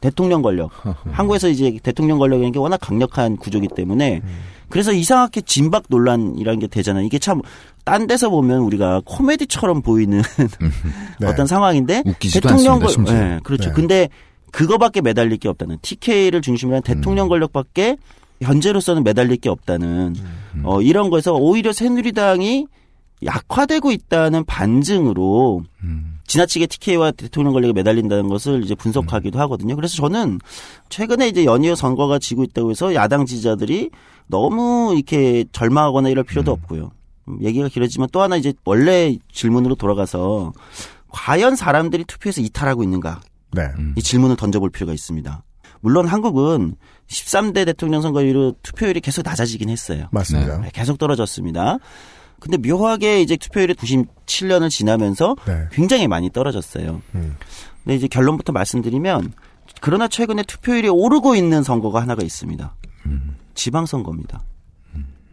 J: 대통령 권력. 한국에서 이제 대통령 권력이라는 게 워낙 강력한 구조기 때문에 그래서 이상하게 진박 논란이라는 게 되잖아요. 이게 참 딴 데서 보면 우리가 코미디처럼 보이는
B: 네.
J: 어떤 상황인데 대통령
D: 심지어.
J: 네, 그렇죠.
B: 네.
J: 근데 그거밖에 매달릴 게 없다는 TK를 중심으로 한 대통령 권력밖에 현재로서는 매달릴 게 없다는 어 이런 거에서 오히려 새누리당이 약화되고 있다는 반증으로 지나치게 TK와 대통령 권력에 매달린다는 것을 이제 분석하기도 하거든요. 그래서 저는 최근에 이제 연이어 선거가 지고 있다고 해서 야당 지지자들이 너무 이렇게 절망하거나 이럴 필요도 없고요. 음, 얘기가 길어지만 또 하나 이제 원래 질문으로 돌아가서 과연 사람들이 투표에서 이탈하고 있는가?
B: 네.
J: 이 질문을 던져볼 필요가 있습니다. 물론 한국은 13대 대통령 선거 이후로 투표율이 계속 낮아지긴 했어요.
B: 맞습니다.
J: 네, 계속 떨어졌습니다. 근데 묘하게 이제 투표율이 97년을 지나면서
B: 네.
J: 굉장히 많이 떨어졌어요.
B: 음.
J: 근데 이제 결론부터 말씀드리면 그러나 최근에 투표율이 오르고 있는 선거가 하나가 있습니다. 지방선거입니다.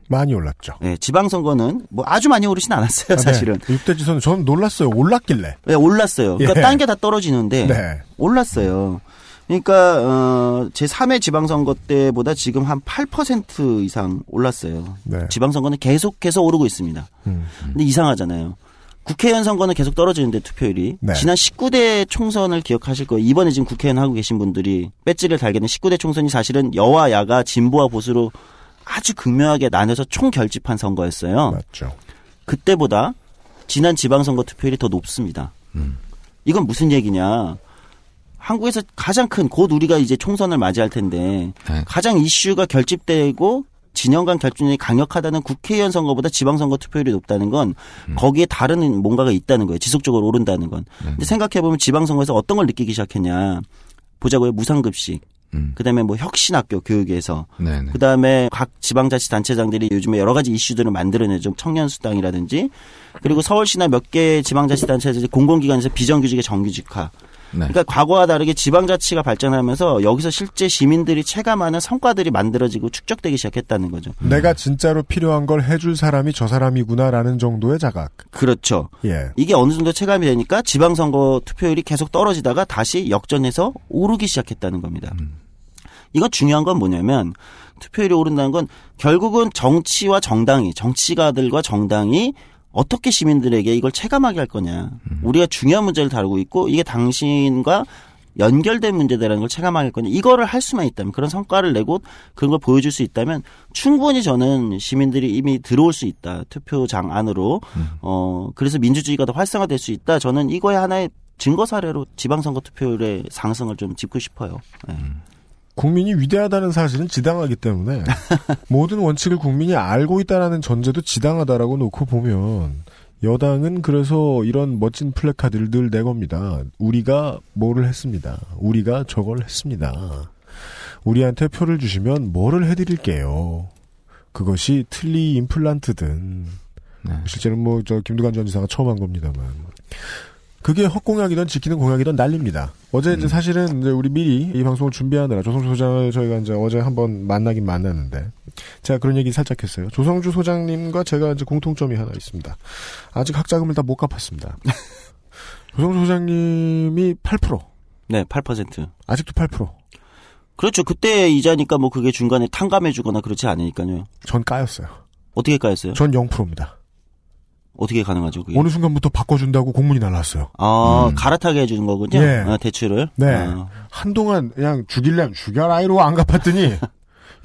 B: 많이 올랐죠.
J: 네, 지방선거는 뭐 아주 많이 오르진 않았어요,
B: 아,
J: 사실은.
B: 네. 6대 지선 전 놀랐어요. 올랐길래.
J: 네, 올랐어요. 그러니까
B: 예.
J: 딴게 다 떨어지는데
B: 네.
J: 올랐어요. 그러니까 어, 제 3회 지방선거 때보다 지금 한 8% 이상 올랐어요.
B: 네.
J: 지방선거는 계속해서 오르고 있습니다.
B: 음.
J: 근데 이상하잖아요. 국회의원 선거는 계속 떨어지는데 투표율이
B: 네.
J: 지난 19대 총선을 기억하실 거예요. 이번에 지금 국회의원 하고 계신 분들이 배지를 달게는 19대 총선이 사실은 여와 야가 진보와 보수로 아주 극명하게 나눠서 총 결집한 선거였어요.
B: 맞죠.
J: 그때보다 지난 지방선거 투표율이 더 높습니다. 이건 무슨 얘기냐? 한국에서 가장 큰 곧 우리가 이제 총선을 맞이할 텐데
D: 네.
J: 가장 이슈가 결집되고 진영 간 결집력이 강력하다는 국회의원 선거보다 지방선거 투표율이 높다는 건 거기에 다른 뭔가가 있다는 거예요. 지속적으로 오른다는 건. 근데 생각해 보면 지방선거에서 어떤 걸 느끼기 시작했냐? 보자고요. 무상급식.
D: 음.
J: 그다음에 뭐 혁신학교 교육에서
D: 네네.
J: 그다음에 각 지방자치단체장들이 요즘에 여러 가지 이슈들을 만들어내죠. 청년 수당이라든지 그리고 서울시나 몇 개 지방자치단체들이 공공기관에서 비정규직의 정규직화.
D: 네.
J: 그러니까 과거와 다르게 지방자치가 발전하면서 여기서 실제 시민들이 체감하는 성과들이 만들어지고 축적되기 시작했다는 거죠.
B: 내가 진짜로 필요한 걸 해줄 사람이 저 사람이구나라는 정도의 자각.
J: 그렇죠.
B: 예.
J: 이게 어느 정도 체감이 되니까 지방선거 투표율이 계속 떨어지다가 다시 역전해서 오르기 시작했다는 겁니다. 이거 중요한 건 뭐냐면 투표율이 오른다는 건 결국은 정치와 정당이 정치가들과 정당이 어떻게 시민들에게 이걸 체감하게 할 거냐. 우리가 중요한 문제를 다루고 있고 이게 당신과 연결된 문제다라는 걸 체감하게 할 거냐. 이거를 할 수만 있다면 그런 성과를 내고 그런 걸 보여줄 수 있다면 충분히 저는 시민들이 이미 들어올 수 있다. 투표장 안으로. 어, 그래서 민주주의가 더 활성화될 수 있다. 저는 이거에 하나의 증거 사례로 지방선거 투표율의 상승을 좀 짚고 싶어요. 네.
B: 국민이 위대하다는 사실은 지당하기 때문에 모든 원칙을 국민이 알고 있다라는 전제도 지당하다라고 놓고 보면 여당은 그래서 이런 멋진 플래카드를 늘 내겁니다. 우리가 뭐를 했습니다. 우리가 저걸 했습니다. 우리한테 표를 주시면 뭐를 해드릴게요. 그것이 틀니 임플란트든 실제는 뭐저 김두관 전 지사가 처음 한 겁니다만 그게 헛공약이든 지키는 공약이든 난립니다. 어제 이제 사실은 이제 우리 미리 이 방송을 준비하느라 조성주 소장을 저희가 이제 어제 한번 만나긴 만났는데 제가 그런 얘기 살짝 했어요. 조성주 소장님과 제가 이제 공통점이 하나 있습니다. 아직 학자금을 다 못 갚았습니다. 조성주 소장님이 8%
J: 네, 8%.
B: 아직도 8%.
J: 그렇죠. 그때 이자니까 뭐 그게 중간에 탕감해주거나 그렇지 않으니까요.
B: 전 까였어요.
J: 어떻게 까였어요?
B: 전 0%입니다.
J: 어떻게 가능하죠? 그게?
B: 어느 순간부터 바꿔준다고 공문이 날라왔어요.
J: 아, 갈아타게 해주는 거군요.
B: 예.
J: 아, 대출을.
B: 네.
J: 아.
B: 한동안 그냥 죽일래 죽여라이로 안 갚았더니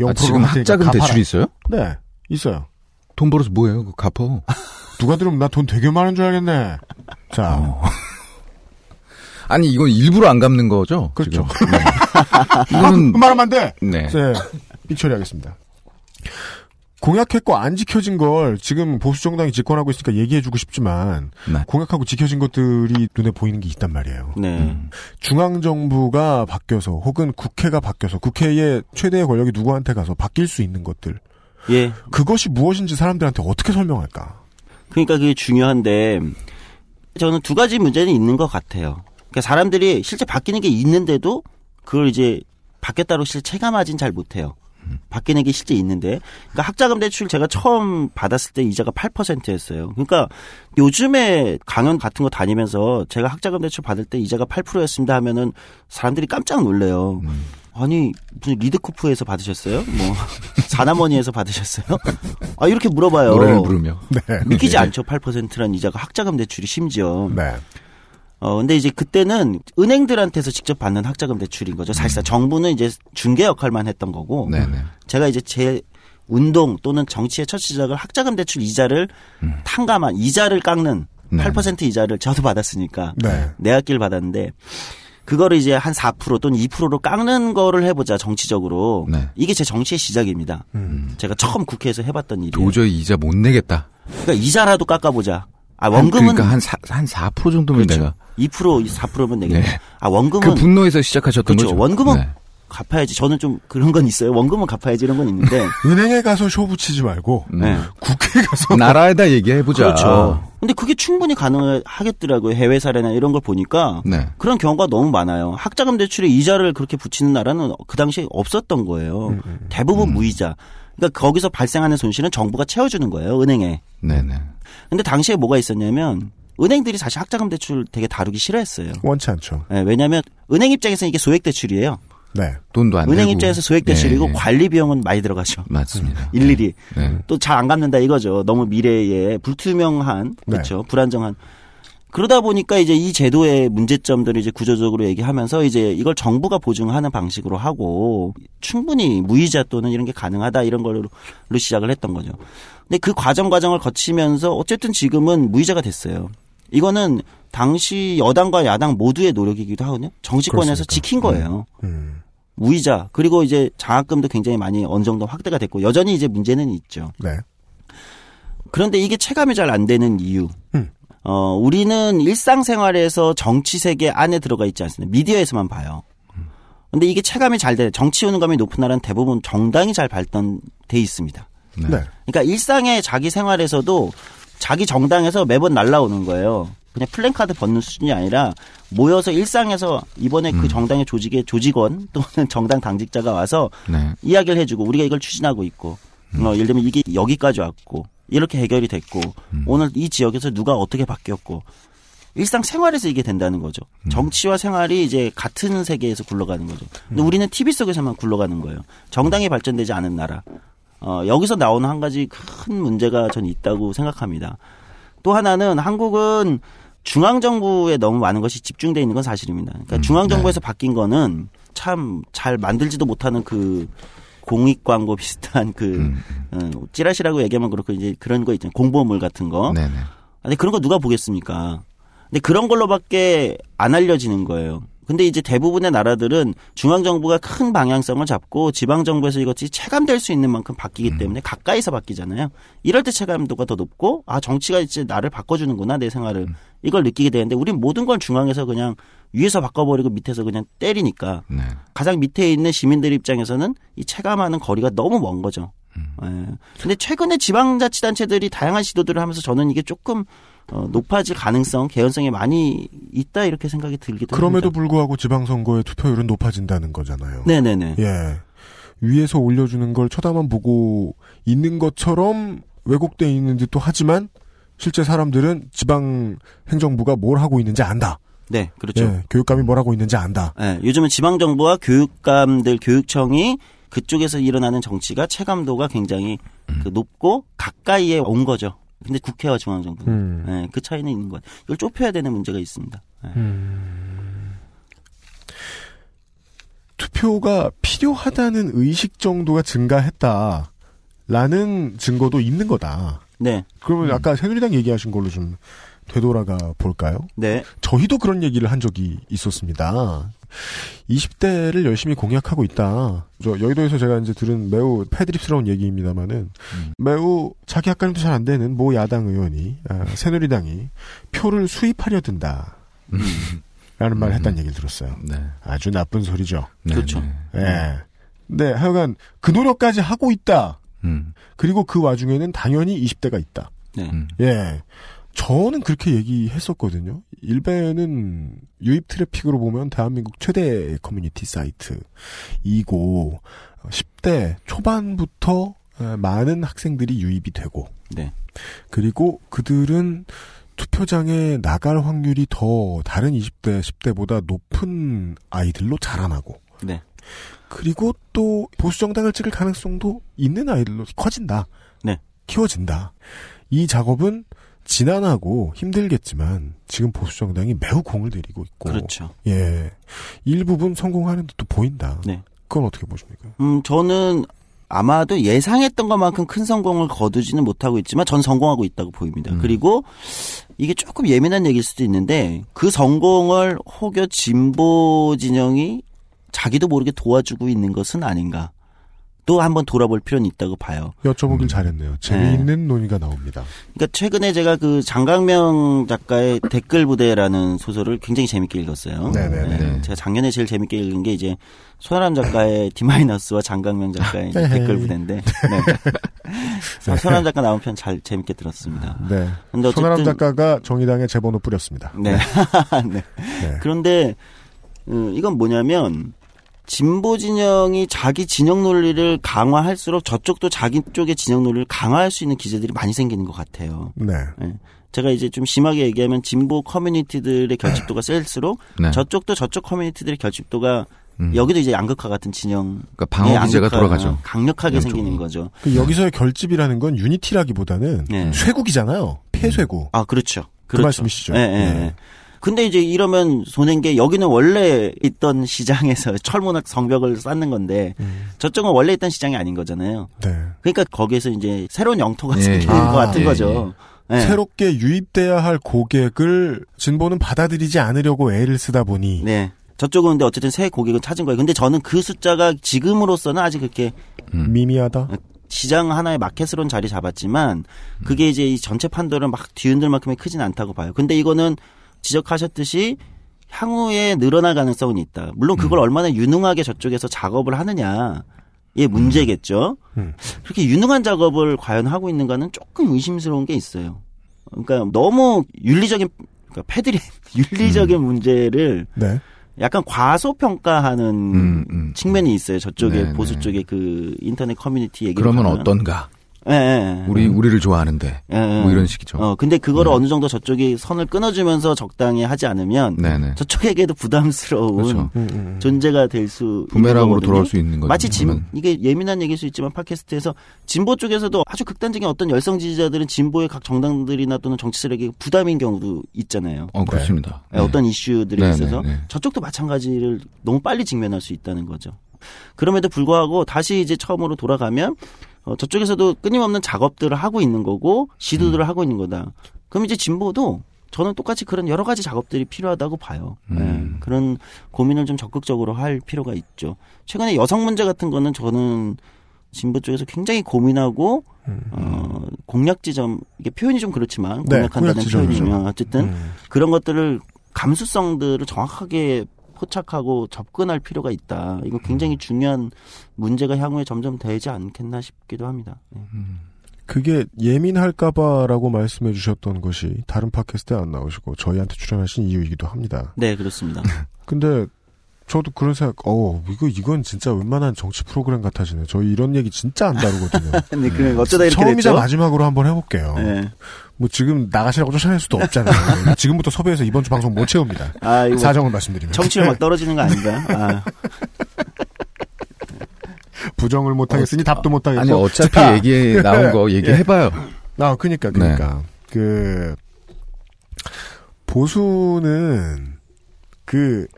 B: 0%로
D: 아, 지금 학자금 대출이 있어요?
B: 네, 있어요.
D: 돈 벌어서 뭐예요? 그거 갚어.
B: 누가 들으면 나 돈 되게 많은 줄 알겠네. 자,
D: 어. 아니 이건 일부러 안 갚는 거죠?
B: 그렇죠.
D: 지금? 네.
B: 아,
D: 이거는
B: 말하면 안 돼.
D: 네.
B: 네, 삑 처리하겠습니다. 공약했고 안 지켜진 걸 지금 보수 정당이 집권하고 있으니까 얘기해주고 싶지만
D: 네.
B: 공약하고 지켜진 것들이 눈에 보이는 게 있단 말이에요.
J: 네.
B: 중앙 정부가 바뀌어서 혹은 국회가 바뀌어서 국회의 최대의 권력이 누구한테 가서 바뀔 수 있는 것들
J: 예.
B: 그것이 무엇인지 사람들한테 어떻게 설명할까?
J: 그러니까 그게 중요한데 저는 두 가지 문제는 있는 것 같아요. 그러니까 사람들이 실제 바뀌는 게 있는데도 그걸 이제 바뀌었다고 실제 체감하진 잘 못해요. 바뀌는 게 실제 있는데, 그러니까 학자금 대출 제가 처음 받았을 때 이자가 8%였어요. 그러니까 요즘에 강연 같은 거 다니면서 제가 학자금 대출 받을 때 이자가 8%였습니다 하면은 사람들이 깜짝 놀래요. 아니 무슨 리드코프에서 받으셨어요? 뭐 사나머니에서 받으셨어요? 아 이렇게 물어봐요.
D: 노래를 부르며.
J: 믿기지
D: 네.
J: 않죠. 8%란 이자가 학자금 대출이 심지어.
B: 네.
J: 어, 근데 이제 그때는 은행들한테서 직접 받는 학자금 대출인 거죠. 사실상 정부는 이제 중개 역할만 했던 거고.
D: 음. 네네.
J: 제가 이제 제 운동 또는 정치의 첫 시작을 학자금 대출 이자를 탕감한 이자를 깎는
D: 음. 네.
J: 8% 이자를 저도 받았으니까
B: 네.
J: 내학기를 받았는데 그거를 이제 한 4% 또는 2%로 깎는 거를 해보자 정치적으로
D: 네.
J: 이게 제 정치의 시작입니다.
B: 음.
J: 제가 처음 국회에서 해봤던 일이에요.
D: 도저히 이자 못 내겠다.
J: 그러니까 이자라도 깎아보자. 아
D: 한-
J: 원금은
D: 그러니까 한, 사, 한4% 정도면
J: 그렇죠.
D: 내가
J: 2% 4%면 내겠네.
D: 네.
J: 아 원금은
D: 그 분노에서 시작하셨던
J: 그렇죠.
D: 거죠.
J: 원금은
D: 네.
J: 갚아야지. 저는 좀 그런 건 있어요. 원금은 갚아야지 이런 건 있는데.
B: 은행에 가서 쇼 붙이지 말고
J: 네.
B: 국회에 가서
D: 나라에다 얘기해 보자.
J: 그렇죠. 근데 그게 충분히 가능하겠더라고요. 해외 사례나 이런 걸 보니까
D: 네.
J: 그런 경우가 너무 많아요. 학자금 대출에 이자를 그렇게 붙이는 나라는 그 당시에 없었던 거예요. 대부분 무이자. 그러니까 거기서 발생하는 손실은 정부가 채워주는 거예요. 은행에.
D: 네네.
J: 근데 당시에 뭐가 있었냐면 은행들이 사실 학자금 대출 되게 다루기 싫어했어요.
B: 원치 않죠.
J: 네, 왜냐하면 은행 입장에서는 이게 소액 대출이에요.
B: 네.
D: 돈도 안
J: 은행
D: 내고.
J: 입장에서 소액 대출이고
D: 네, 네.
J: 관리 비용은 많이 들어가죠.
D: 맞습니다.
J: 일일이
D: 네.
J: 또잘 안 갚는다 이거죠. 너무 미래에 불투명한
B: 네.
J: 그렇죠. 불안정한 그러다 보니까 이제 이 제도의 문제점들을 이제 구조적으로 얘기하면서 이제 이걸 정부가 보증하는 방식으로 하고 충분히 무이자 또는 이런 게 가능하다 이런 걸로 시작을 했던 거죠. 근데 그 과정 과정을 거치면서 어쨌든 지금은 무이자가 됐어요. 이거는 당시 여당과 야당 모두의 노력이기도 하거든요. 정치권에서
B: 그렇습니까?
J: 지킨 거예요.
B: 음.
J: 무이자 그리고 이제 장학금도 굉장히 많이 어느 정도 확대가 됐고 여전히 이제 문제는 있죠.
B: 네.
J: 그런데 이게 체감이 잘 안 되는 이유.
B: 음.
J: 어, 우리는 일상생활에서 정치 세계 안에 들어가 있지 않습니다. 미디어에서만 봐요. 근데 이게 체감이 잘 돼. 정치 효능감이 높은 나라는 대부분 정당이 잘 발전돼 있습니다.
B: 네.
J: 그러니까 일상의 자기 생활에서도 자기 정당에서 매번 날라오는 거예요. 그냥 플랜카드 벗는 수준이 아니라 모여서 일상에서 이번에 그 정당의 조직의 조직원 또는 정당 당직자가 와서
D: 네.
J: 이야기를 해주고 우리가 이걸 추진하고 있고 어, 예를 들면 이게 여기까지 왔고 이렇게 해결이 됐고 오늘 이 지역에서 누가 어떻게 바뀌었고 일상 생활에서 이게 된다는 거죠. 정치와 생활이 이제 같은 세계에서 굴러가는 거죠. 근데 우리는 TV 속에서만 굴러가는 거예요. 정당이 발전되지 않은 나라. 어, 여기서 나오는 한 가지 큰 문제가 전 있다고 생각합니다. 또 하나는 한국은 중앙 정부에 너무 많은 것이 집중되어 있는 건 사실입니다. 그러니까 중앙 정부에서 바뀐 거는 참 잘 만들지도 못하는 그 공익 광고 비슷한 그 어, 찌라시라고 얘기하면 그렇고 이제 그런 거 있잖아요. 공보물 같은 거.
D: 네네.
J: 근데 그런 거 누가 보겠습니까? 근데 그런 걸로밖에 안 알려지는 거예요. 근데 이제 대부분의 나라들은 중앙정부가 큰 방향성을 잡고 지방정부에서 이것이 체감될 수 있는 만큼 바뀌기 때문에 가까이서 바뀌잖아요. 이럴 때 체감도가 더 높고, 아, 정치가 이제 나를 바꿔주는구나, 내 생활을. 이걸 느끼게 되는데, 우린 모든 걸 중앙에서 그냥 위에서 바꿔버리고 밑에서 그냥 때리니까,
D: 네.
J: 가장 밑에 있는 시민들 입장에서는 이 체감하는 거리가 너무 먼 거죠.
D: 음.
J: 예. 근데 최근에 지방자치단체들이 다양한 시도들을 하면서 저는 이게 조금 어, 높아질 가능성, 개연성이 많이 있다 이렇게 생각이 들기도
B: 그럼에도
J: 합니다.
B: 불구하고 지방선거의 투표율은 높아진다는 거잖아요.
J: 네네네.
B: 예. 위에서 올려주는 걸 쳐다만 보고 있는 것처럼 왜곡돼 있는 듯도 하지만 실제 사람들은 지방 행정부가 뭘 하고 있는지 안다.
J: 네, 그렇죠.
B: 예, 교육감이 뭘 하고 있는지 안다.
J: 예, 요즘은 지방 정부와 교육감들, 교육청이 그쪽에서 일어나는 정치가 체감도가 굉장히 그 높고 가까이에 온 거죠. 근데 국회와 중앙정부.
B: 음.
J: 예, 그 차이는 있는 것 같아요. 이걸 좁혀야 되는 문제가 있습니다. 예.
B: 투표가 필요하다는 의식 정도가 증가했다라는 증거도 있는 거다.
J: 네,
B: 그러면 아까 새누리당 얘기하신 걸로 좀 되돌아가 볼까요?
J: 네,
B: 저희도 그런 얘기를 한 적이 있었습니다. 20대를 열심히 공약하고 있다. 저 여의도에서 제가 이제 들은 매우 패드립스러운 얘기입니다만은 매우 자기 학관님도 잘 안 되는 모 야당 의원이 아, 새누리당이 표를 수입하려 든다. 라는 말을 했다는 얘기를 들었어요.
D: 네.
B: 아주 나쁜 소리죠.
D: 네,
J: 그렇죠.
D: 네.
B: 예. 네, 하여간 그 노력까지 하고 있다.
D: 음.
B: 그리고 그 와중에는 당연히 20대가 있다.
J: 네.
D: 음.
B: 예. 저는 그렇게 얘기했었거든요. 일베는 유입 트래픽으로 보면 대한민국 최대 커뮤니티 사이트이고 10대 초반부터 많은 학생들이 유입이 되고
J: 네.
B: 그리고 그들은 투표장에 나갈 확률이 더 다른 20대, 10대보다 높은 아이들로 자라나고
J: 네.
B: 그리고 또 보수 정당을 찍을 가능성도 있는 아이들로 커진다.
J: 네.
B: 키워진다. 이 작업은 지난하고 힘들겠지만 지금 보수 정당이 매우 공을 들이고 있고
J: 그렇죠.
B: 예. 일부분 성공하는 듯도 보인다.
J: 네.
B: 그건 어떻게 보십니까?
J: 음, 저는 아마도 예상했던 것만큼 큰 성공을 거두지는 못하고 있지만 전 성공하고 있다고 보입니다. 그리고 이게 조금 예민한 얘기일 수도 있는데 그 성공을 혹여 진보 진영이 자기도 모르게 도와주고 있는 것은 아닌가. 또 한번 돌아볼 필요는 있다고 봐요.
B: 여쭤보길 잘했네요. 재미있는 논의가 나옵니다.
J: 그러니까 최근에 제가 그 장강명 작가의 댓글 부대라는 소설을 굉장히 재밌게 읽었어요.
B: 네네네.
J: 네. 제가 작년에 제일 재밌게 읽은 게 이제 손아람 작가의 디마이너스와 장강명 작가의 댓글 부대인데. 네. 손아람 작가 나온 편 잘 재밌게 들었습니다.
B: 네.
J: 근데 어쨌든
B: 손아람 작가가 정의당에 제번호 뿌렸습니다.
J: 네. 네. 그런데 음, 이건 뭐냐면 진보 진영이 자기 진영 논리를 강화할수록 저쪽도 자기 쪽의 진영 논리를 강화할 수 있는 기제들이 많이 생기는 것 같아요.
B: 네.
J: 네. 제가 이제 좀 심하게 얘기하면 진보 커뮤니티들의 결집도가 셀수록
D: 네.
J: 저쪽도 저쪽 커뮤니티들의 결집도가
D: 음.
J: 여기도 이제 양극화 같은 진영
D: 그러니까 방어 기제가 돌아가죠.
J: 강력하게
D: 양쪽이.
J: 생기는 거죠.
B: 그 여기서의 결집이라는 건 유니티라기보다는
J: 네.
B: 쇠국이잖아요. 폐쇄국.
J: 아 그렇죠.
B: 그
J: 그렇죠.
B: 말씀이시죠?
J: 예, 예,
B: 네.
J: 예. 근데 이제 이러면 손해인 게 여기는 원래 있던 시장에서 철문학 성벽을 쌓는 건데
B: 음.
J: 저쪽은 원래 있던 시장이 아닌 거잖아요.
B: 네.
J: 그러니까 거기에서 이제 새로운 영토가
D: 예,
J: 생기는
B: 예.
J: 것 같은
D: 예,
J: 거죠. 예.
B: 새롭게 유입돼야 할 고객을 진보는 받아들이지 않으려고 애를 쓰다 보니
J: 네. 저쪽은 근데 어쨌든 새 고객을 찾은 거예요. 근데 저는 그 숫자가 지금으로서는 아직 그렇게
B: 미미하다.
J: 시장 하나의 마켓으로는 자리 잡았지만 그게 이제 이 전체 판도를 막 뒤흔들 만큼의 크진 않다고 봐요. 근데 이거는 지적하셨듯이 향후에 늘어날 가능성은 있다. 물론 그걸 얼마나 유능하게 저쪽에서 작업을 하느냐. 의 문제겠죠.
B: 음.
J: 그렇게 유능한 작업을 과연 하고 있는가는 조금 의심스러운 게 있어요. 그러니까 너무 윤리적인 그러니까 패들이 윤리적인 문제를
B: 네.
J: 약간 과소평가하는
D: 음, 음.
J: 측면이 있어요. 저쪽에
D: 네,
J: 보수
D: 네.
J: 쪽에 그 인터넷 커뮤니티 얘기.
D: 그러면 어떤가?
J: 예, 예, 예.
D: 우리 우리를 좋아하는데
J: 예, 예.
D: 뭐 이런 식이죠.
J: 어, 근데 그거를
D: 네.
J: 어느 정도 저쪽이 선을 끊어주면서 적당히 하지 않으면
D: 네네.
J: 저쪽에게도 부담스러운
D: 그렇죠.
B: 음, 음.
J: 존재가 될 수
D: 부메랑으로 돌아올 수 있는 거죠.
J: 마치 진
D: 그러면.
J: 이게 예민한 얘기일 수 있지만 팟캐스트에서 진보 쪽에서도 아주 극단적인 어떤 열성 지지자들은 진보의 각 정당들이나 또는 정치 세력이 부담인 경우도 있잖아요.
D: 어 그렇습니다.
J: 예, 어떤 이슈들에
D: 네,
J: 있어서
D: 네, 네.
J: 저쪽도 마찬가지를 너무 빨리 직면할 수 있다는 거죠. 그럼에도 불구하고 다시 이제 처음으로 돌아가면 어, 저쪽에서도 끊임없는 작업들을 하고 있는 거고
D: 음.
J: 시도들을 하고 있는 거다. 그럼 이제 진보도 저는 똑같이 그런 여러 가지 작업들이 필요하다고 봐요.
D: 음.
J: 예, 그런 고민을 좀 적극적으로 할 필요가 있죠. 최근에 여성 문제 같은 거는 저는 진보 쪽에서 굉장히 고민하고 어, 공략 지점 이게 표현이 좀 그렇지만
B: 음. 네,
J: 공략한다는
B: 공략 지점이죠.
J: 표현이면 어쨌든
B: 음.
J: 그런 것들을 감수성들을 정확하게 포착하고 접근할 필요가 있다. 이거 굉장히 중요한 문제가 향후에 점점 되지 않겠나 싶기도 합니다. 네.
B: 그게 예민할까봐라고 말씀해 주셨던 것이 다른 팟캐스트에 안 나오시고 저희한테 출연하신 이유이기도 합니다.
J: 네, 그렇습니다.
B: 근데 저도 그런 생각, 어, 이거, 이건 진짜 웬만한 정치 프로그램 같아지네. 저희 이런 얘기 진짜 안 다루거든요.
J: 네, 그 어쩌다 이렇게
B: 처음이자
J: 됐죠?
B: 마지막으로 한번 해볼게요.
J: 네.
B: 뭐 지금 나가시라고 쫓아낼 수도 없잖아요. 지금부터 섭외해서 이번 주 방송 못 채웁니다.
J: 아, 이거
B: 사정을 말씀드리면.
J: 청취율 막 떨어지는 거 아닌가요? 아,
B: 부정을 못하겠으니 답도 못하겠고.
D: 아니 어차피
B: 자,
D: 얘기 나온 거 얘기해봐요.
B: 아, 그니까, 그니까. 그, 보수는, 그,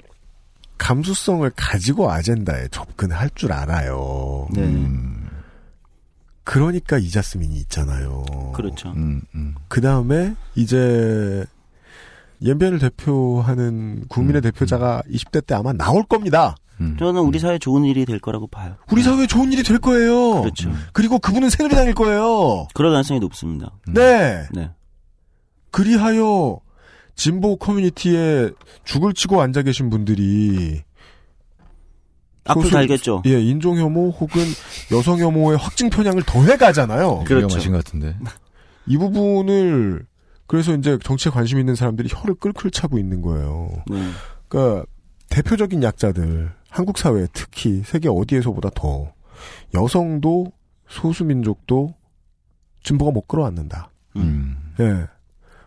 B: 감수성을 가지고 아젠다에 접근할 줄 알아요.
J: 네.
D: 음,
B: 그러니까 이자스민이 있잖아요.
J: 그렇죠.
D: 음, 음.
B: 그 다음에, 이제, 옌변을 대표하는 국민의
D: 음,
B: 대표자가 20대 때 아마 나올 겁니다.
D: 음.
J: 저는 우리 사회 좋은 일이 될 거라고 봐요.
B: 우리 사회에 좋은 일이 될 거예요.
J: 그렇죠.
B: 그리고 그분은 새누리당일 거예요.
J: 그럴 가능성이 높습니다.
B: 네.
J: 네.
B: 그리하여 진보 커뮤니티에 죽을 치고 앉아 계신 분들이
J: 앞을
B: 소수-
J: 달겠죠.
B: 예, 인종 혐오 혹은 여성 혐오의 확증 편향을 더해 가잖아요.
J: 그렇죠.
D: 것 같은데.
B: 이 부분을 그래서 이제 정치에 관심 있는 사람들이 혀를 끌끌 차고 있는 거예요.
J: 네.
B: 그러니까 대표적인 약자들 한국 사회 특히 세계 어디에서보다 더 여성도 소수민족도 진보가 못 끌어안는다.
D: 음.
B: 예.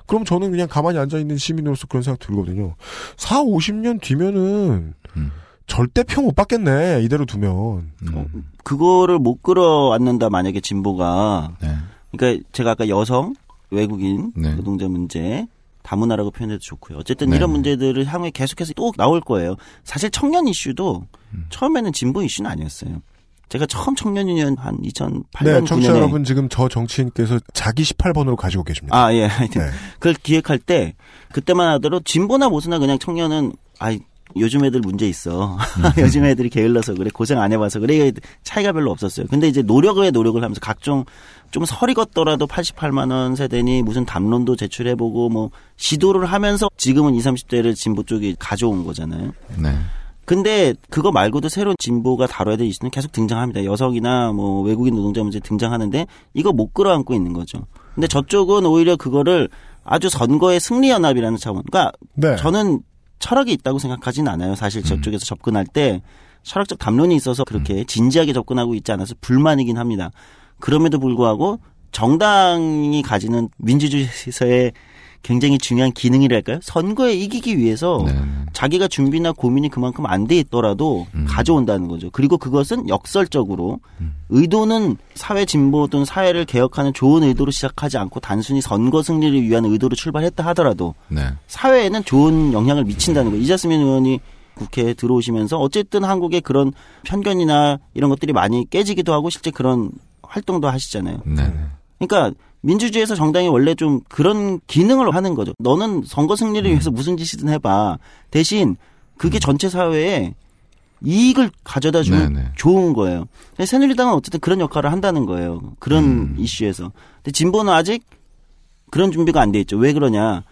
B: 그럼 저는 그냥 가만히 앉아 있는 시민으로서 그런 생각 들거든요. 4, 50년 뒤면은
D: 음.
B: 절대 표못 받겠네. 이대로 두면.
D: 음.
J: 그거를 못 끌어 안는다 만약에 진보가
D: 네.
J: 그러니까 제가 아까 여성, 외국인,
D: 네.
J: 노동자 문제 다문화라고 표현해도 좋고요. 어쨌든
D: 네.
J: 이런 문제들을 향후에 계속해서 또 나올 거예요. 사실 청년 이슈도
B: 음.
J: 처음에는 진보 이슈는 아니었어요. 제가 처음 청년 유니언 한 2008년
B: 네, 청취자
J: 9년에
B: 여러분 지금 저 정치인께서 자기 18번으로 가지고 계십니다.
J: 아, 예. 하여튼
B: 네.
J: 그걸 기획할 때 그때만 하더라도 진보나 모수나 그냥 청년은 아이 요즘 애들 문제 있어. 요즘 애들이 게을러서 그래. 고생 안 해봐서 그래. 차이가 별로 없었어요. 근데 이제 노력에 노력을 하면서 각종 좀 설이 걷더라도 88만 원 세대니 무슨 담론도 제출해보고 뭐 시도를 하면서 지금은 20, 30대를 진보 쪽이 가져온 거잖아요.
D: 네.
J: 근데 그거 말고도 새로운 진보가 다뤄야 될 이슈는 계속 등장합니다. 여성이나 뭐 외국인 노동자 문제 등장하는데 이거 못 끌어안고 있는 거죠. 근데 저쪽은 오히려 그거를 아주 선거의 승리 연합이라는 차원. 그러니까
B: 네.
J: 저는 철학이 있다고 생각하진 않아요. 사실 저쪽에서 접근할 때 철학적 담론이 있어서 그렇게 진지하게 접근하고 있지 않아서 불만이긴 합니다. 그럼에도 불구하고 정당이 가지는 민주주의에서의 굉장히 중요한 기능이랄까요? 선거에 이기기 위해서
D: 네.
J: 자기가 준비나 고민이 그만큼 안 돼 있더라도 가져온다는 거죠. 그리고 그것은 역설적으로 의도는 사회 진보 또는 사회를 개혁하는 좋은 의도로 시작하지 않고 단순히 선거 승리를 위한 의도로 출발했다 하더라도
D: 네.
J: 사회에는 좋은 영향을 미친다는 거예요. 이자스민 의원이 국회에 들어오시면서 어쨌든 한국의 그런 편견이나 이런 것들이 많이 깨지기도 하고 실제 그런 활동도 하시잖아요.
D: 네.
J: 그러니까 민주주의에서 정당이 원래 좀 그런 기능을 하는 거죠. 너는 선거 승리를 위해서 무슨 짓이든 해봐. 대신 그게 전체 사회에 이익을 가져다 주면
D: 네네.
J: 좋은 거예요. 새누리당은 어쨌든 그런 역할을 한다는 거예요. 그런 이슈에서. 근데 진보는 아직 그런 준비가 안 돼 있죠. 왜 그러냐?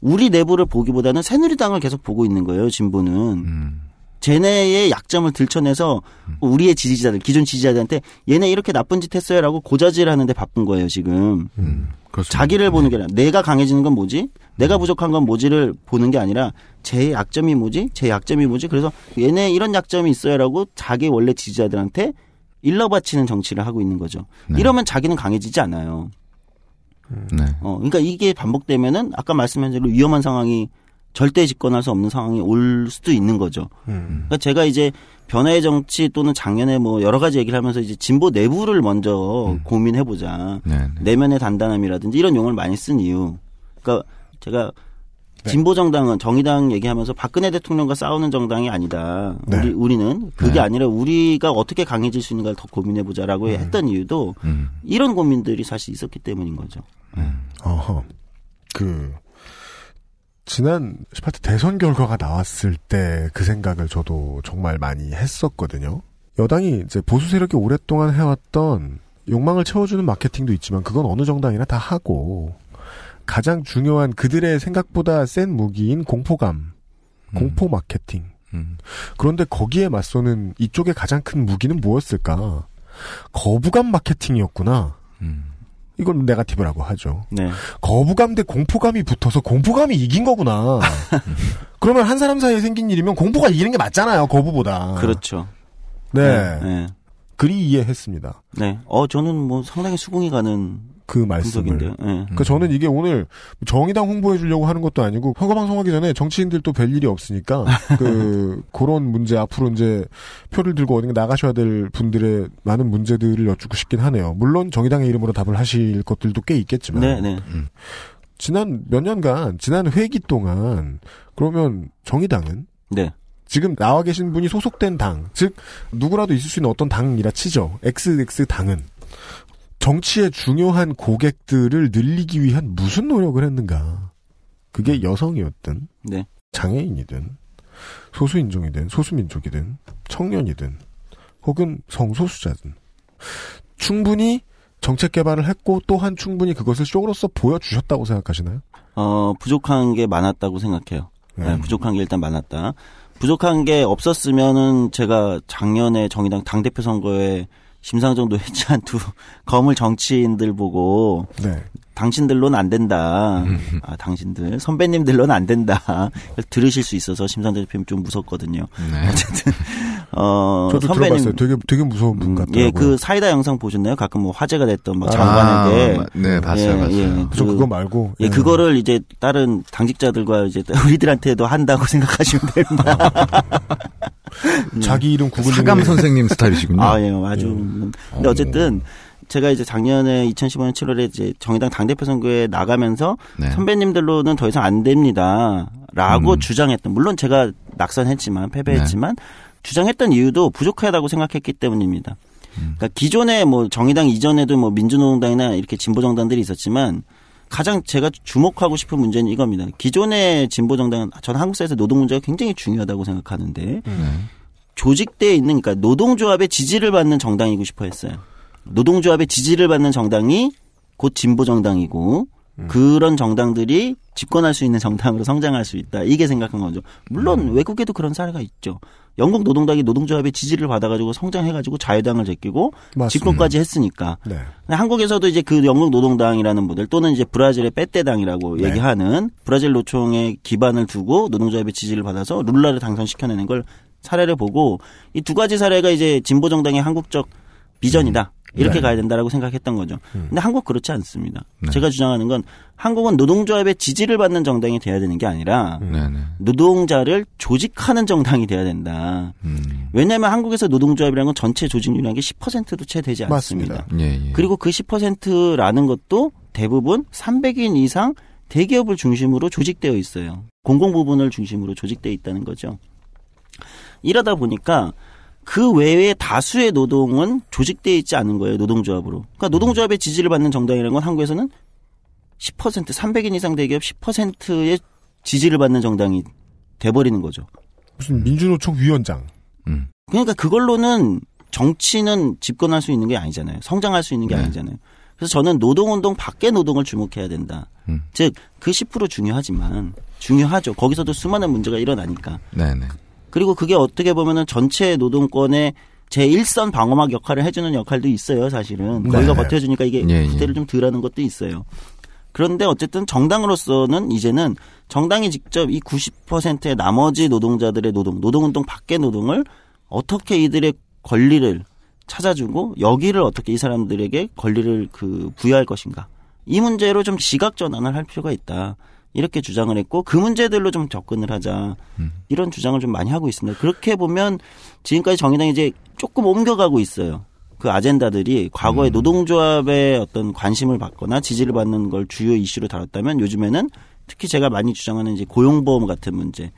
J: 우리 내부를 보기보다는 새누리당을 계속 보고 있는 거예요. 진보는.
D: 음.
J: 쟤네의 약점을 들춰내서 우리의 지지자들, 기존 지지자들한테 얘네 이렇게 나쁜 짓 했어요라고 고자질 하는데 바쁜 거예요, 지금.
D: 음.
J: 자기를 보는 게 아니라 내가 강해지는 건 뭐지? 내가 부족한 건 뭐지를 보는 게 아니라 제 약점이 뭐지? 제 약점이 뭐지? 그래서 얘네 이런 약점이 있어요라고 자기 원래 지지자들한테 일러 바치는 정치를 하고 있는 거죠.
D: 네.
J: 이러면 자기는 강해지지 않아요.
D: 네.
J: 어, 그러니까 이게 반복되면은 아까 말씀한 대로 위험한 상황이 절대 집권할 수 없는 상황이 올 수도 있는 거죠.
B: 음.
J: 그러니까 제가 이제 변화의 정치 또는 작년에 뭐 여러 가지 얘기를 하면서 이제 진보 내부를 먼저 고민해 보자.
D: 네. 네.
J: 내면의 단단함이라든지 이런 용어를 많이 쓴 이유. 그러니까 제가
B: 네.
J: 진보 정당은 정의당 얘기하면서 박근혜 대통령과 싸우는 정당이 아니다.
B: 네.
J: 우리 우리는 그게
D: 네.
J: 아니라 우리가 어떻게 강해질 수 있는가를 더 고민해 보자라고 했던 이유도
D: 음.
J: 이런 고민들이 사실 있었기 때문인 거죠.
B: 어허. 그, 지난 18대 대선 결과가 나왔을 때 그 생각을 저도 정말 많이 했었거든요. 여당이 이제 보수 세력이 오랫동안 해왔던 욕망을 채워주는 마케팅도 있지만 그건 어느 정당이나 다 하고 가장 중요한 그들의 생각보다 센 무기인 공포감, 공포 마케팅.
D: 음.
B: 그런데 거기에 맞서는 이쪽의 가장 큰 무기는 무엇일까? 거부감 마케팅이었구나.
D: 음.
B: 이걸 네가티브라고 하죠.
J: 네.
B: 거부감 대 공포감이 붙어서 공포감이 이긴 거구나. 그러면 한 사람 사이에 생긴 일이면 공포가 이기는 게 맞잖아요. 거부보다.
J: 그렇죠.
B: 네.
J: 네.
B: 그리 이해했습니다.
J: 네. 어 저는 뭐 상당히 수긍이 가는
B: 그 말씀을.
J: 네.
B: 그러니까 저는 이게 오늘 정의당 홍보해 주려고 하는 것도 아니고 선거 방송하기 전에 정치인들 또 별 일이 없으니까 그 그런 문제 앞으로 이제 표를 들고 어딘가 나가셔야 될 분들의 많은 문제들을 여쭙고 싶긴 하네요. 물론 정의당의 이름으로 답을 하실 것들도 꽤 있겠지만
J: 네, 네.
B: 지난 몇 년간 지난 회기 동안 그러면 정의당은
J: 네.
B: 지금 나와 계신 분이 소속된 당, 즉 누구라도 있을 수 있는 어떤 당이라 치죠. XX 당은 정치의 중요한 고객들을 늘리기 위한 무슨 노력을 했는가? 그게 여성이었든
J: 네.
B: 장애인이든 소수인종이든 소수민족이든 청년이든 혹은 성소수자든 충분히 정책 개발을 했고 또한 충분히 그것을 쇼로서 보여주셨다고 생각하시나요?
J: 어, 부족한 게 많았다고 생각해요. 네, 부족한 게 일단 많았다. 부족한 게 없었으면은 제가 작년에 정의당 당대표 선거에 심상정도 해체한 두 거물 정치인들 보고
B: 네.
J: 당신들로는 안 된다. 아, 당신들 선배님들로는 안 된다. 들으실 수 있어서 심상대 대표님 좀 무섭거든요.
D: 네.
J: 어쨌든 어
B: 저도 들어봤어요. 되게 되게 무서운 분 같더라고요.
J: 예, 그 사이다 영상 보셨나요? 가끔 뭐 화제가 됐던 막
B: 아,
J: 장관에게
D: 네, 봤어요,
J: 예,
D: 봤어요.
J: 예,
B: 저 그거 말고
J: 예,
B: 예.
J: 그거를 이제 다른 당직자들과 이제 우리들한테도 한다고 생각하시면 됩니다.
B: 자기 이름 구글
D: 사감 선생님 스타일이시군요.
J: 아, 예, 아주. 근데 어쨌든 제가 이제 작년에 2015년 7월에 이제 정의당 당대표 선거에 나가면서
D: 네.
J: 선배님들로는 더 이상 안 됩니다. 라고
D: 음.
J: 주장했던, 물론 제가 낙선했지만, 패배했지만, 주장했던 이유도 부족하다고 생각했기 때문입니다. 그러니까 기존에 뭐 정의당 이전에도 뭐 민주노동당이나 이렇게 진보정당들이 있었지만, 가장 제가 주목하고 싶은 문제는 이겁니다. 기존의 진보 정당은 저는 한국사에서 노동 문제가 굉장히 중요하다고 생각하는데, 조직대에 있는 그러니까 노동조합의 지지를 받는 정당이고 싶어 했어요. 노동조합의 지지를 받는 정당이 곧 진보 정당이고 그런 정당들이 집권할 수 있는 정당으로 성장할 수 있다. 이게 생각한 거죠. 물론 외국에도 그런 사례가 있죠. 영국 노동당이 노동조합의 지지를 받아가지고 성장해가지고 자유당을 제끼고
B: 맞습니다.
J: 집권까지 했으니까.
B: 네.
J: 근데 한국에서도 이제 그 영국 노동당이라는 모델 또는 이제 브라질의 빼떼당이라고
B: 네.
J: 얘기하는 브라질 노총의 기반을 두고 노동조합의 지지를 받아서 룰라를 당선시켜내는 걸 사례를 보고 이 두 가지 사례가 이제 진보 정당의 한국적 비전이다. 이렇게
B: 네.
J: 가야 된다라고 생각했던 거죠. 근데 한국 그렇지 않습니다.
D: 네.
J: 제가 주장하는 건 한국은 노동조합의 지지를 받는 정당이 돼야 되는 게 아니라
D: 네네.
J: 노동자를 조직하는 정당이 돼야 된다.
D: 음.
J: 왜냐하면 한국에서 노동조합이라는 건 전체 조직률이 10%도 채 되지 않습니다.
D: 예, 예.
J: 그리고 그 10%라는 것도 대부분 300인 이상 대기업을 중심으로 조직되어 있어요. 공공 부분을 중심으로 조직되어 있다는 거죠. 이러다 보니까 그 외에 다수의 노동은 조직되어 있지 않은 거예요. 노동조합으로. 그러니까 노동조합의 지지를 받는 정당이라는 건 한국에서는 10% 300인 이상 대기업 10%의 지지를 받는 정당이 돼버리는 거죠.
B: 무슨 민주노총 위원장.
D: 음.
J: 그러니까 그걸로는 정치는 집권할 수 있는 게 아니잖아요. 성장할 수 있는 게
D: 네.
J: 아니잖아요. 그래서 저는 노동운동 밖의 노동을 주목해야 된다.
D: 음.
J: 즉, 그 10% 중요하지만, 중요하죠. 거기서도 수많은 문제가 일어나니까.
D: 네네.
J: 그리고 그게 어떻게 보면은 전체 노동권의 제1선 방어막 역할을 해주는 역할도 있어요, 사실은.
B: 네.
J: 거기가 버텨주니까 이게
D: 예, 예.
J: 후퇴를 좀 덜하는 것도 있어요. 그런데 어쨌든 정당으로서는 이제는 정당이 직접 이 90%의 나머지 노동자들의 노동, 노동운동 밖의 노동을 어떻게 이들의 권리를 찾아주고 여기를 어떻게 이 사람들에게 권리를 그 부여할 것인가. 이 문제로 좀 시각 전환을 할 필요가 있다. 이렇게 주장을 했고 그 문제들로 좀 접근을 하자. 이런 주장을 좀 많이 하고 있습니다. 그렇게 보면 지금까지 정의당이 이제 조금 옮겨가고 있어요. 그 아젠다들이 과거에 노동조합의 어떤 관심을 받거나 지지를 받는 걸 주요 이슈로 다뤘다면 요즘에는 특히 제가 많이 주장하는 이제 고용보험 같은 문제.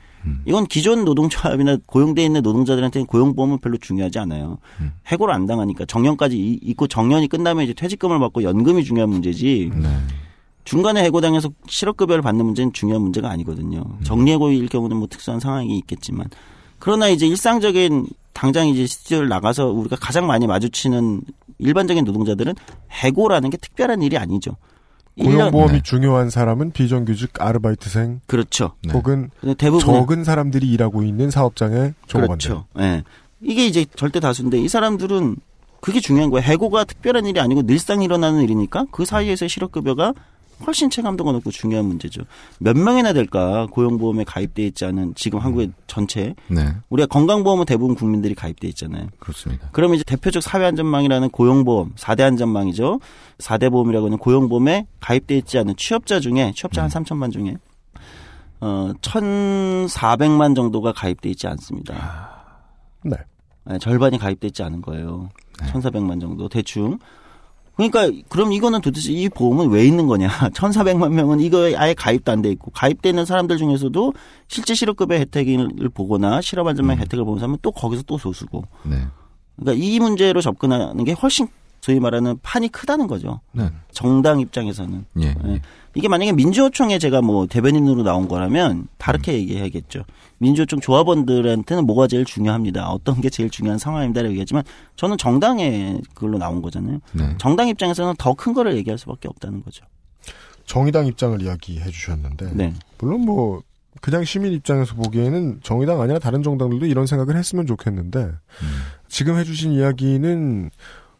J: 이건 기존 노동조합이나 고용돼 있는 노동자들한테는 고용보험은 별로 중요하지 않아요. 해고를 안 당하니까 정년까지 이- 있고 정년이 끝나면 이제 퇴직금을 받고 연금이 중요한 문제지.
D: 네.
J: 중간에 해고당해서 실업급여를 받는 문제는 중요한 문제가 아니거든요. 정리해고일 경우는 뭐 특수한 상황이 있겠지만. 그러나 이제 일상적인 당장 이제 스튜디오를 나가서 우리가 가장 많이 마주치는 일반적인 노동자들은 해고라는 게 특별한 일이 아니죠.
B: 고용보험이
D: 네.
B: 중요한 사람은 비정규직 아르바이트생
J: 그렇죠.
D: 네.
B: 혹은
J: 근데 대부분
B: 적은 사람들이 일하고 있는 사업장의 종업원들.
J: 그렇죠. 예. 이게 이제 절대 다수인데 이 사람들은 그게 중요한 거예요. 해고가 특별한 일이 아니고 늘상 일어나는 일이니까 그 사이에서의 실업급여가 훨씬 체감도가 높고 중요한 문제죠. 몇 명이나 될까 고용보험에 가입돼 있지 않은 지금 한국의 전체
D: 네.
J: 우리가 건강보험은 대부분 국민들이 가입돼 있잖아요.
D: 그렇습니다.
J: 그러면 이제 대표적 사회안전망이라는 고용보험, 4대 안전망이죠. 4대 보험이라고 하는 고용보험에 가입돼 있지 않은 취업자 중에 취업자 한 3천만 중에 어 1,400만 정도가 가입돼 있지 않습니다.
B: 네.
J: 네, 절반이 가입돼 있지 않은 거예요. 1,400만 정도 대충. 그러니까 그럼 이거는 도대체 이 보험은 왜 있는 거냐? 1,400만 명은 이거에 아예 가입도 안 돼 있고 가입돼 있는 사람들 중에서도 실제 실업급여 혜택을 보거나 실업 안전망 혜택을 보는 사람은 또 거기서 또 소수고.
D: 네.
J: 그러니까 이 문제로 접근하는 게 훨씬 소위 말하는 판이 크다는 거죠.
D: 네.
J: 정당 입장에서는.
D: 예.
J: 예. 이게 만약에 민주노총에 제가 뭐 대변인으로 나온 거라면 다르게 얘기해야겠죠. 민주노총 조합원들한테는 뭐가 제일 중요합니다. 어떤 게 제일 중요한 상황입니다라고 얘기하지만 저는 정당에 그걸로 나온 거잖아요.
D: 네.
J: 정당 입장에서는 더 큰 거를 얘기할 수밖에 없다는 거죠.
B: 정의당 입장을 이야기해 주셨는데
J: 네.
B: 물론 뭐 그냥 시민 입장에서 보기에는 정의당 아니라 다른 정당들도 이런 생각을 했으면 좋겠는데 지금 해주신 이야기는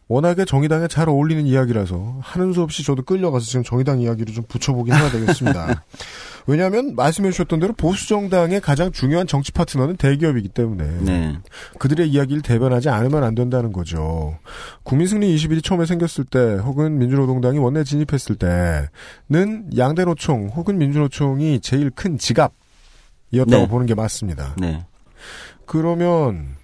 B: 워낙에 정의당에 잘 어울리는 이야기라서 하는 수 없이 저도 끌려가서 지금 정의당 이야기를 좀 붙여보긴 해야 되겠습니다. 왜냐하면 말씀해 주셨던 대로 보수 정당의 가장 중요한 정치 파트너는 대기업이기 때문에
J: 네.
B: 그들의 이야기를 대변하지 않으면 안 된다는 거죠. 국민승리 21이 처음에 생겼을 때 혹은 민주노동당이 원내 진입했을 때는 양대 노총 혹은 민주노총이 제일 큰 지갑이었다고
J: 네.
B: 보는 게 맞습니다.
J: 네.
B: 그러면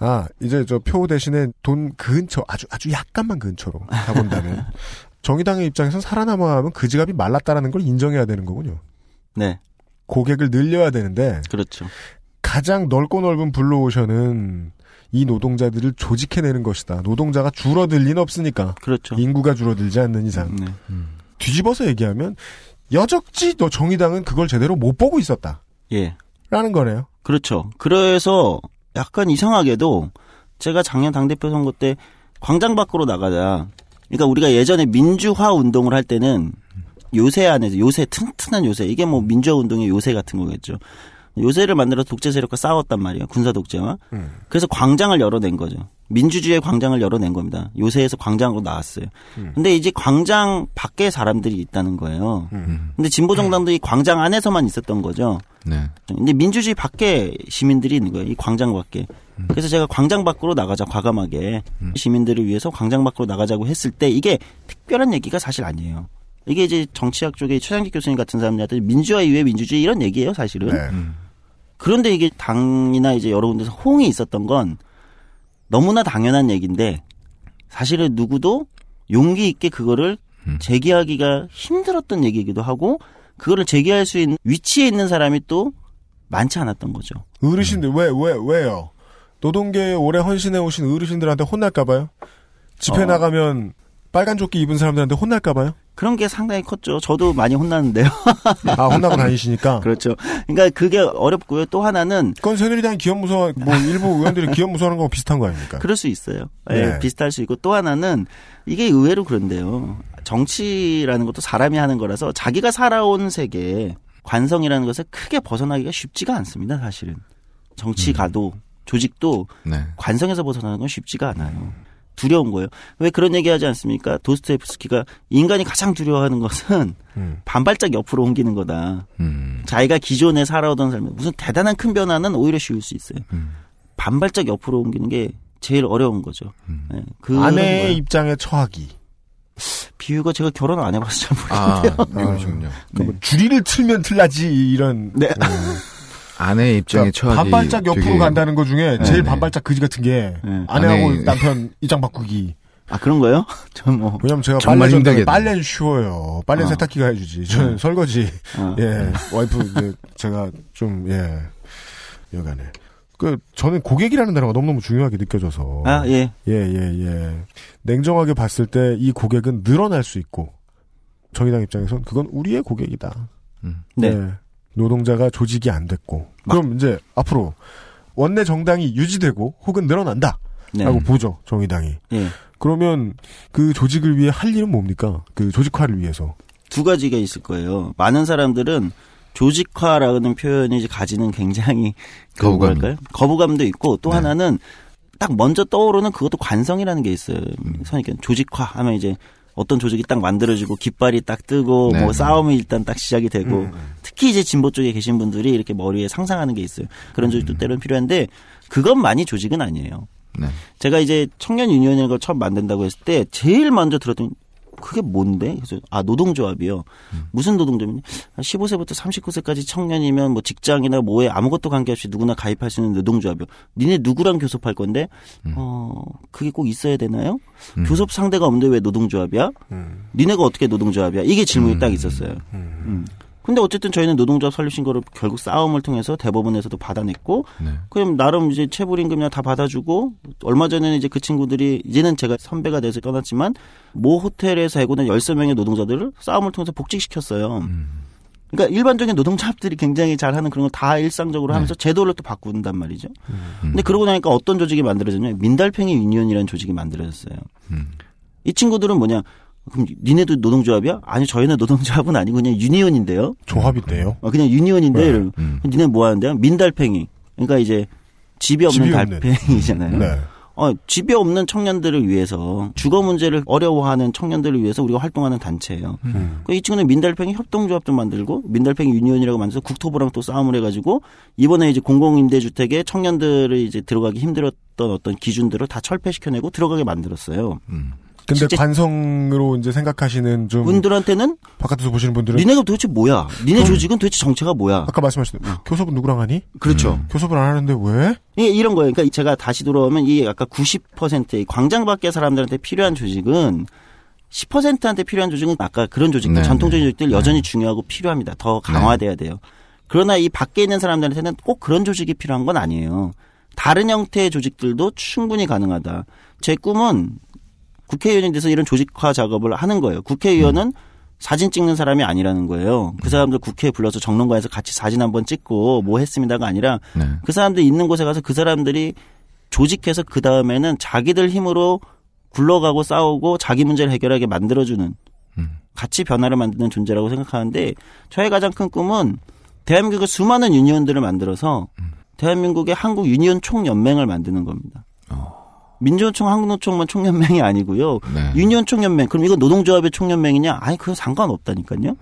B: 아 이제 저 표 대신에 돈 근처 아주 아주 약간만 근처로 가본다면 정의당의 입장에선 살아남아 하면 그 지갑이 말랐다라는 걸 인정해야 되는 거군요.
J: 네.
B: 고객을 늘려야 되는데
J: 그렇죠.
B: 가장 넓고 넓은 블루오션은 이 노동자들을 조직해내는 것이다. 노동자가 줄어들 리는 없으니까.
J: 그렇죠.
B: 인구가 줄어들지 않는 이상.
J: 네.
B: 뒤집어서 얘기하면 여적지 너 정의당은 그걸 제대로 못 보고 있었다.
J: 예.
B: 라는 거네요.
J: 그렇죠. 그래서 약간 이상하게도 제가 작년 당대표 선거 때 광장 밖으로 나가자. 그러니까 우리가 예전에 민주화 운동을 할 때는 요새 안에서 요새 튼튼한 요새 이게 뭐 민주화 운동의 요새 같은 거겠죠. 요새를 만들어 독재 세력과 싸웠단 말이에요. 군사 독재와.
B: 음.
J: 그래서 광장을 열어낸 거죠. 민주주의의 광장을 열어낸 겁니다. 요새에서 광장으로 나왔어요.
B: 음.
J: 근데 이제 광장 밖에 사람들이 있다는 거예요.
B: 음.
J: 근데 진보 정당도 이 광장 안에서만 있었던 거죠.
D: 네.
J: 근데 민주주의 밖에 시민들이 있는 거예요. 이 광장 밖에. 그래서 제가 광장 밖으로 나가자 과감하게 시민들을 위해서 광장 밖으로 나가자고 했을 때 이게 특별한 얘기가 사실 아니에요. 이게 이제 정치학 쪽에 최장기 교수님 같은 사람들한테 민주화 이후에 민주주의 이런 얘기예요, 사실은.
B: 네.
J: 그런데 이게 당이나 이제 여러 군데서 호응이 있었던 건 너무나 당연한 얘기인데 사실은 누구도 용기 있게 그거를 제기하기가 힘들었던 얘기이기도 하고 그거를 제기할 수 있는 위치에 있는 사람이 또 많지 않았던 거죠.
B: 어르신들 왜 왜 왜 요? 노동계에 오래 헌신해 오신 어르신들한테 혼날까 봐요? 집회
J: 어.
B: 나가면 빨간 조끼 입은 사람들한테 혼날까봐요?
J: 그런 게 상당히 컸죠. 저도 많이 혼났는데요.
B: 아 혼나고 다니시니까.
J: 그렇죠. 그러니까 그게 어렵고요. 또 하나는
B: 그건 새누리당 기업 무서 뭐 일부 의원들이 기업 무서워하는 거하고 비슷한 거 아닙니까?
J: 그럴 수 있어요. 예,
B: 네.
J: 비슷할 수 있고 또 하나는 이게 의외로 그런데요. 정치라는 것도 사람이 하는 거라서 자기가 살아온 세계 관성이라는 것을 크게 벗어나기가 쉽지가 않습니다. 사실은 정치 가도 조직도
D: 네.
J: 관성에서 벗어나는 건 쉽지가 않아요. 두려운 거예요. 왜 그런 얘기 하지 않습니까? 도스토옙스키가 인간이 가장 두려워하는 것은
B: 음.
J: 반발짝 옆으로 옮기는 거다.
D: 음.
J: 자기가 기존에 살아오던 삶에 무슨 대단한 큰 변화는 오히려 쉬울 수 있어요.
D: 음.
J: 반발짝 옆으로 옮기는 게 제일 어려운 거죠.
D: 음.
J: 네,
B: 아내의
J: 거예요.
B: 입장에 처하기.
J: 비유가 제가 결혼 안 해봐서 잘
D: 아,
J: 모르겠는데요.
D: 그러시군요.
B: 그뭐 줄이를 틀면 틀라지 이런.
J: 네.
B: 음.
D: 아내의 입장에
B: 그러니까
D: 처하기.
B: 반발짝 옆으로
D: 되게-
B: 간다는 것 중에 제일
D: 네.
B: 반발짝 그지 같은 게
J: 네.
B: 아내하고
D: 아내-
B: 남편 입장 바꾸기.
J: 아 그런 거요? 전 뭐.
B: 왜냐면 제가
D: 정말 힘들겠네.
B: 빨래는 쉬워요. 빨래 는
J: 어.
B: 세탁기가 해주지. 저는 설거지.
J: 어.
B: 예, 와이프 이제 제가 좀 예, 여간에 그 저는 고객이라는 단어가 너무너무 중요하게 느껴져서
J: 아 예.
B: 예, 예, 예. 냉정하게 봤을 때 이 고객은 늘어날 수 있고 정의당 입장에선 그건 우리의 고객이다.
D: 음.
J: 네.
B: 예. 노동자가 조직이 안 됐고 그럼 이제 앞으로 원내 정당이 유지되고 혹은 늘어난다.
J: 네.
B: 라고 보죠 정의당이.
J: 예.
B: 그러면 그 조직을 위해 할 일은 뭡니까? 그 조직화를 위해서.
J: 두 가지가 있을 거예요. 많은 사람들은 조직화라는 표현이 가지는 굉장히 그
D: 거부감.
J: 거부감도 있고 또
D: 네.
J: 하나는 딱 먼저 떠오르는 그것도 관성이라는 게 있어요. 그러니까 조직화 하면 이제 어떤 조직이 딱 만들어지고 깃발이 딱 뜨고
D: 네.
J: 뭐 싸움이 일단 딱 시작이 되고
B: 음.
J: 특히 이제 진보 쪽에 계신 분들이 이렇게 머리에 상상하는 게 있어요. 그런 조직도
D: 음.
J: 때로는 필요한데 그것만이 조직은 아니에요.
D: 네.
J: 제가 이제 청년 유니언이라는 걸 처음 만든다고 했을 때 제일 먼저 들었더니 그게 뭔데? 그래서 아 노동조합이요. 무슨 노동조합이냐? 15세부터 39세까지 청년이면 뭐 직장이나 뭐에 아무것도 관계없이 누구나 가입할 수 있는 노동조합이요. 니네 누구랑 교섭할 건데? 어 그게 꼭 있어야 되나요?
D: 음.
J: 교섭 상대가 없는데 왜 노동조합이야?
B: 음.
J: 니네가 어떻게 노동조합이야? 이게 질문이
D: 음.
J: 딱 있었어요. 음. 근데 어쨌든 저희는 노동조합 설립 신고를 결국 싸움을 통해서 대법원에서도 받아냈고
D: 네.
J: 그럼 나름 이제 체불임금이나 다 받아주고 얼마 전에는 이제 그 친구들이 이제는 제가 선배가 돼서 떠났지만 모 호텔에서 해고된 13명의 노동자들을 싸움을 통해서 복직시켰어요.
D: 음.
J: 그러니까 일반적인 노동자들이 굉장히 잘하는 그런 걸다 일상적으로 하면서 제도를 또 바꾼단 말이죠. 근데 그러고 나니까 어떤 조직이 만들어졌냐? 민달팽이 유니언이라는 조직이 만들어졌어요.
D: 음.
J: 이 친구들은 뭐냐? 그럼 니네도 노동조합이야? 아니 저희는 노동조합은 아니고 그냥 union인데요.
B: 조합인데요.
J: 어, 그냥 유니언인데
B: 네.
D: 음.
J: 니네 뭐 하는데요? 민달팽이. 그러니까 이제 집이 없는
B: 집이 없는.
J: 달팽이잖아요.
B: 네.
J: 어, 집이 없는 청년들을 위해서 주거 문제를 어려워하는 청년들을 위해서 우리가 활동하는 단체예요.
B: 음.
J: 그이 친구는 민달팽이 협동조합도 만들고 민달팽이 유니온이라고 만들어서 국토부랑 또 싸움을 해가지고 이번에 이제 공공임대주택에 청년들을 이제 들어가기 힘들었던 어떤 기준들을 다 철폐시켜내고 들어가게 만들었어요.
B: 근데 관성으로 이제 생각하시는 좀
J: 분들한테는
B: 바깥에서 보시는 분들은
J: 니네가 도대체 뭐야? 니네
B: 음.
J: 조직은 도대체 정체가 뭐야?
B: 아까 말씀하신 교섭은 누구랑 하니?
J: 그렇죠.
B: 교섭을 안 하는데 왜?
J: 이게 이런 거예요. 그러니까 제가 다시 돌아오면 이 아까 90%의 광장 밖의 사람들한테 필요한 조직은 10%한테 필요한 조직은 아까 그런 조직들,
D: 네,
J: 전통적인
D: 네.
J: 조직들 여전히 중요하고 필요합니다. 더 강화돼야 돼요. 그러나 이 밖에 있는 사람들한테는 꼭 그런 조직이 필요한 건 아니에요. 다른 형태의 조직들도 충분히 가능하다. 제 꿈은 국회의원이 돼서 이런 조직화 작업을 하는 거예요. 국회의원은 사진 찍는 사람이 아니라는 거예요. 그 사람들 국회에 불러서 정론관에서 같이 사진 한번 찍고 뭐 했습니다가 아니라
D: 네.
J: 그 사람들 있는 곳에 가서 그 사람들이 조직해서 그 다음에는 자기들 힘으로 굴러가고 싸우고 자기 문제를 해결하게 만들어주는
D: 음.
J: 같이 변화를 만드는 존재라고 생각하는데 저의 가장 큰 꿈은 대한민국의 수많은 유니온들을 만들어서 대한민국의 한국 유니온 총연맹을 만드는 겁니다. 민주노총, 한국노총만 총연맹이 아니고요.
D: 네.
J: 유니온 총연맹. 그럼 이거 노동조합의 총연맹이냐? 아니 그건 상관없다니까요.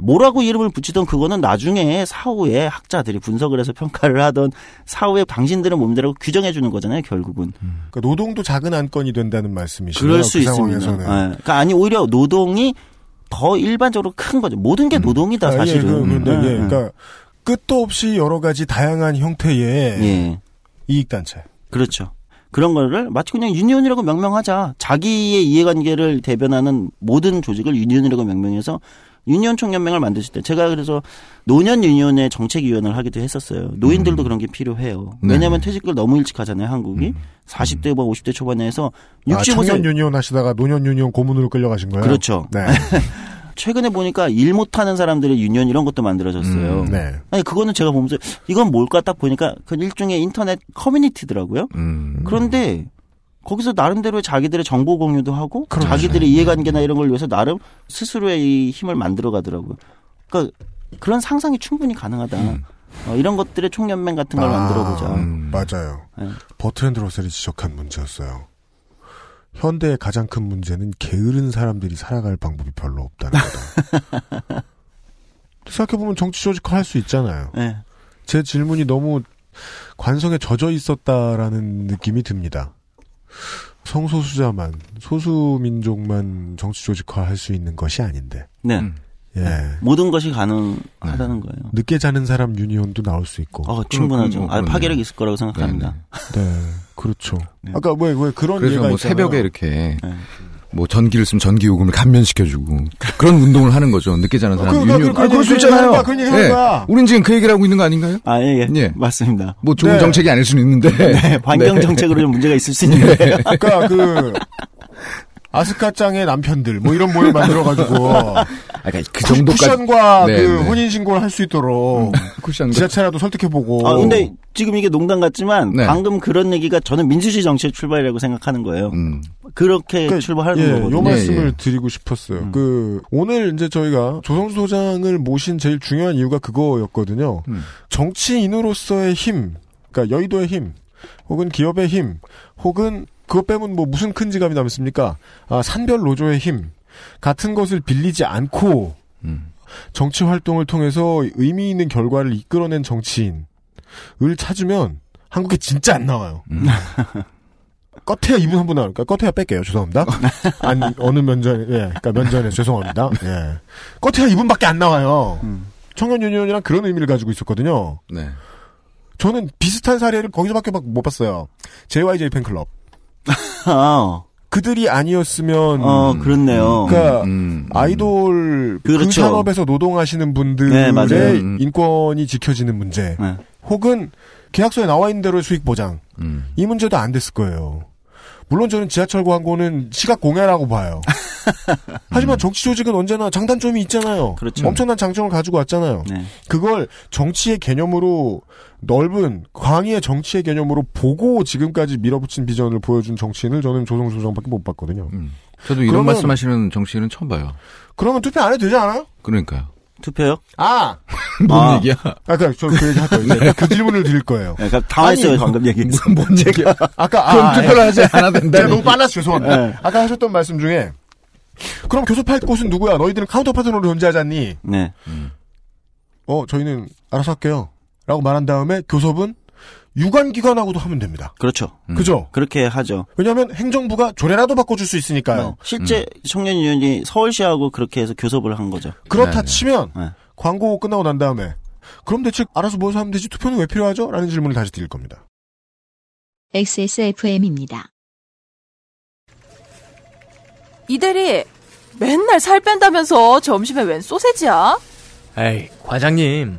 J: 뭐라고 이름을 붙이던 그거는 나중에 사후에 학자들이 분석을 해서 평가를 하던 사후에 당신들은 몸대로 규정해 주는 거잖아요, 결국은.
B: 그러니까 노동도 작은 안건이 된다는 말씀이시네요.
J: 그럴 수
B: 그
J: 있습니다. 예. 그러니까 아니 오히려 노동이 더 일반적으로 큰 거죠. 모든 게 노동이다
B: 아, 예,
J: 사실은.
B: 그, 근데
J: 예,
B: 예,
J: 예.
B: 그러니까 끝도 없이 여러 가지 다양한 형태의
J: 예.
B: 이익 단체.
J: 그렇죠. 그런 거를 마치 그냥 union이라고 명명하자. 자기의 이해관계를 대변하는 모든 조직을 union이라고 명명해서 union 총연맹을 만드실 때 제가 그래서 노년 유니온의 정책위원을 하기도 했었어요. 노인들도 그런 게 필요해요.
B: 네.
J: 왜냐하면 퇴직을 너무 일찍 하잖아요, 한국이. 40대 뭐 50대 초반에 해서
B: 아,
J: 65세
B: 청년 유니온 하시다가 노년 유니온 고문으로 끌려가신 거예요?
J: 그렇죠.
B: 네.
J: 최근에 보니까 일 못하는 사람들의 유니온 이런 것도 만들어졌어요.
B: 음, 네.
J: 아니 그거는 제가 보면서 이건 뭘까 딱 보니까 그 일종의 인터넷 커뮤니티더라고요.
D: 음.
J: 그런데 거기서 나름대로 자기들의 정보 공유도 하고
B: 그렇죠.
J: 자기들의 이해관계나 이런 걸 위해서 나름 스스로의 이 힘을 만들어 가더라고요. 그러니까 그런 상상이 충분히 가능하다. 어, 이런 것들의 총연맹 같은 걸
B: 아,
J: 만들어 보자.
B: 음, 맞아요.
J: 네.
B: 버트랜드 러셀이 지적한 문제였어요. 현대의 가장 큰 문제는 게으른 사람들이 살아갈 방법이 별로 없다는 거다. 생각해보면 정치 조직화 할 수 있잖아요.
J: 네.
B: 제 질문이 너무 관성에 젖어 있었다라는 느낌이 듭니다. 성소수자만, 소수민족만 정치 조직화 할 수 있는 것이 아닌데.
J: 네.
D: 음.
B: 예.
J: 모든 것이 가능하다는 거예요.
B: 늦게 자는 사람 유니온도 나올 수 있고.
J: 어, 충분하죠.
D: 그럼,
J: 아,
D: 그럼요.
J: 파괴력 있을 거라고 생각합니다.
B: 네, 그렇죠. 아까 왜, 왜 그런
D: 그래서 뭐
B: 있잖아요.
D: 새벽에 이렇게
J: 네.
D: 뭐 전기를 쓰면 전기 요금을 감면시켜주고 그런 운동을 하는 거죠. 늦게 자는 사람
B: 그러니까
D: 유니온.
B: 그-
D: 아, 그럴 수
B: 그런 얘기 하는
D: 있잖아요.
B: 그런 얘기 하는 거야.
D: 우린 지금 그 얘기를 하고 있는 거 아닌가요?
J: 아, 예, 예.
D: 예.
J: 맞습니다.
D: 뭐 좋은
B: 네.
D: 정책이 아닐 수는 있는데.
J: 네, 환경 정책으로 좀 문제가 있을 수 있는데요.
B: 그러니까 그 아스카짱의 남편들 뭐 이런 모임 만들어가지고
D: 그러니까 그 정도까지.
B: 쿠션과
D: 네,
B: 그
D: 네.
B: 혼인 신고를 할 수 있도록
D: 쿠션
B: 지자체라도 설득해보고.
J: 아, 근데 지금 이게 농담 같지만
D: 네.
J: 방금 그런 얘기가 저는 민주주의 정치의 출발이라고 생각하는 거예요.
D: 음.
J: 그렇게
B: 그러니까,
J: 출발하는
B: 예,
J: 거거든요.
B: 요 말씀을
D: 예, 예.
B: 드리고 싶었어요.
J: 음.
B: 그 오늘 이제 저희가 조성수 소장을 모신 제일 중요한 이유가 그거였거든요.
D: 음.
B: 정치인으로서의 힘, 그러니까 여의도의 힘, 혹은 기업의 힘, 혹은 그것 빼면 뭐 무슨 큰 지갑이 남습니까? 아, 산별 노조의 힘 같은 것을 빌리지 않고
D: 음.
B: 정치 활동을 통해서 의미 있는 결과를 이끌어낸 정치인을 찾으면 한국에 진짜 안 나와요.
D: 음.
B: 껏해야 이분 한 분 나올까? 껏해야 뺄게요. 죄송합니다. 아니, 어느 면전, 예, 그러니까 면전에 죄송합니다. 예. 껏해야 이분밖에 안 나와요.
J: 음.
B: 청년 유니온이랑 그런 의미를 가지고 있었거든요.
D: 네.
B: 저는 비슷한 사례를 거기서밖에 막못 봤어요. JYJ 팬클럽.
J: 아,
B: 그들이 아니었으면
J: 어, 그렇네요.
B: 그러니까
D: 음.
B: 아이돌 그
J: 그렇죠.
B: 산업에서 노동하시는 분들의
J: 네, 맞아요.
D: 음.
B: 인권이 지켜지는 문제,
J: 네.
B: 혹은 계약서에 나와 있는 대로의 수익 보장
D: 음.
B: 이 문제도 안 됐을 거예요. 물론 저는 지하철 광고는 시각 공해라고 봐요. 하지만 정치 조직은 언제나 장단점이 있잖아요.
J: 그렇죠.
B: 엄청난 장점을 가지고 왔잖아요.
J: 네.
B: 그걸 정치의 개념으로 넓은 광의의 정치의 개념으로 보고 지금까지 밀어붙인 비전을 보여준 정치인을 저는 조성수 장밖에 못 봤거든요.
D: 음. 저도 이런
B: 그러면-
D: 말씀하시는 정치인은 처음 봐요.
B: 그러면 투표 안 해도 되지 않아요?
D: 그러니까요.
J: 투표요?
B: 아!
D: 뭔
J: 아.
D: 얘기야?
B: 아까 저 그 얘기 할 거예요. 이제 그 질문을 드릴 거예요.
J: 네, 그러니까 당황했어요,
B: 아니,
J: 방금 얘기해서.
D: 뭔 얘기야?
B: 아까
D: 그럼
B: 아,
D: 투표를 하지 않아도
B: 네,
D: 된다.
B: 너무 빨라서 죄송합니다.
J: 네.
B: 아까 하셨던 말씀 중에 그럼 교섭할 곳은 누구야? 너희들은 counter partner로 존재하잖니.
J: 네.
B: 어, 저희는 알아서 할게요. 라고 말한 다음에 교섭은 유관기관하고도 하면 됩니다.
J: 그렇죠.
B: 그죠?
J: 그렇게 하죠.
B: 왜냐하면 행정부가 조례라도 바꿔줄 수 있으니까요.
J: 네. 실제 청년위원이 서울시하고 그렇게 해서 교섭을 한 거죠.
B: 그렇다
D: 네네.
B: 치면
J: 네.
B: 광고 끝나고 난 다음에 그럼 대체 알아서 모여서 하면 되지 투표는 왜 필요하죠? 라는 질문을 다시 드릴 겁니다.
A: XSFM입니다.
G: 이 대리 맨날 살 뺀다면서 점심에 웬 소세지야?
K: 에이, 과장님.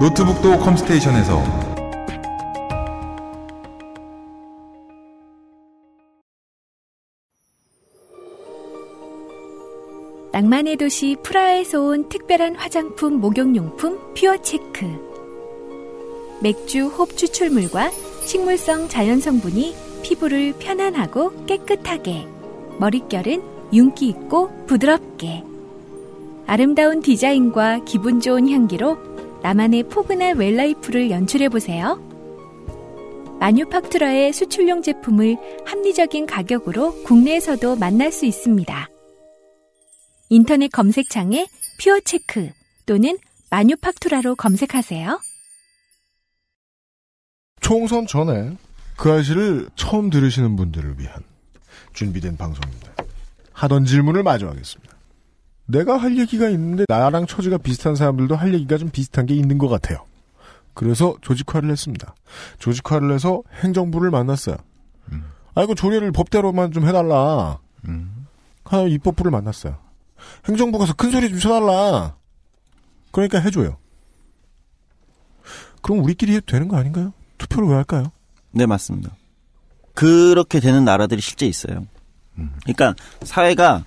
L: 노트북도 컴스테이션에서
F: 낭만의 도시 프라하에서 온 특별한 화장품 목욕용품 Pure Czech. 맥주 홉 추출물과 식물성 자연 성분이 피부를 편안하고 깨끗하게, 머릿결은 윤기 있고 부드럽게. 아름다운 디자인과 기분 좋은 향기로 나만의 포근한 well life를 연출해보세요. 마뉴팍투라의 수출용 제품을 합리적인 가격으로 국내에서도 만날 수 있습니다. 인터넷 검색창에 퓨어체크 또는 마뉴팍투라로 검색하세요.
B: 총선 전에 그 아시를 처음 들으시는 분들을 위한 준비된 방송입니다. 하던 질문을 마저 하겠습니다. 내가 할 얘기가 있는데 나랑 처지가 비슷한 사람들도 할 얘기가 좀 비슷한 게 있는 것 같아요. 그래서 조직화를 했습니다. 조직화를 해서 행정부를 만났어요. 아이고 조례를 법대로만 좀 해달라. 하나 입법부를 만났어요. 행정부 가서 큰 소리 좀 쳐달라. 그러니까 해줘요. 그럼 우리끼리 해도 되는 거 아닌가요? 투표를 왜 할까요?
J: 네, 맞습니다. 그렇게 되는 나라들이 실제 있어요. 그러니까 사회가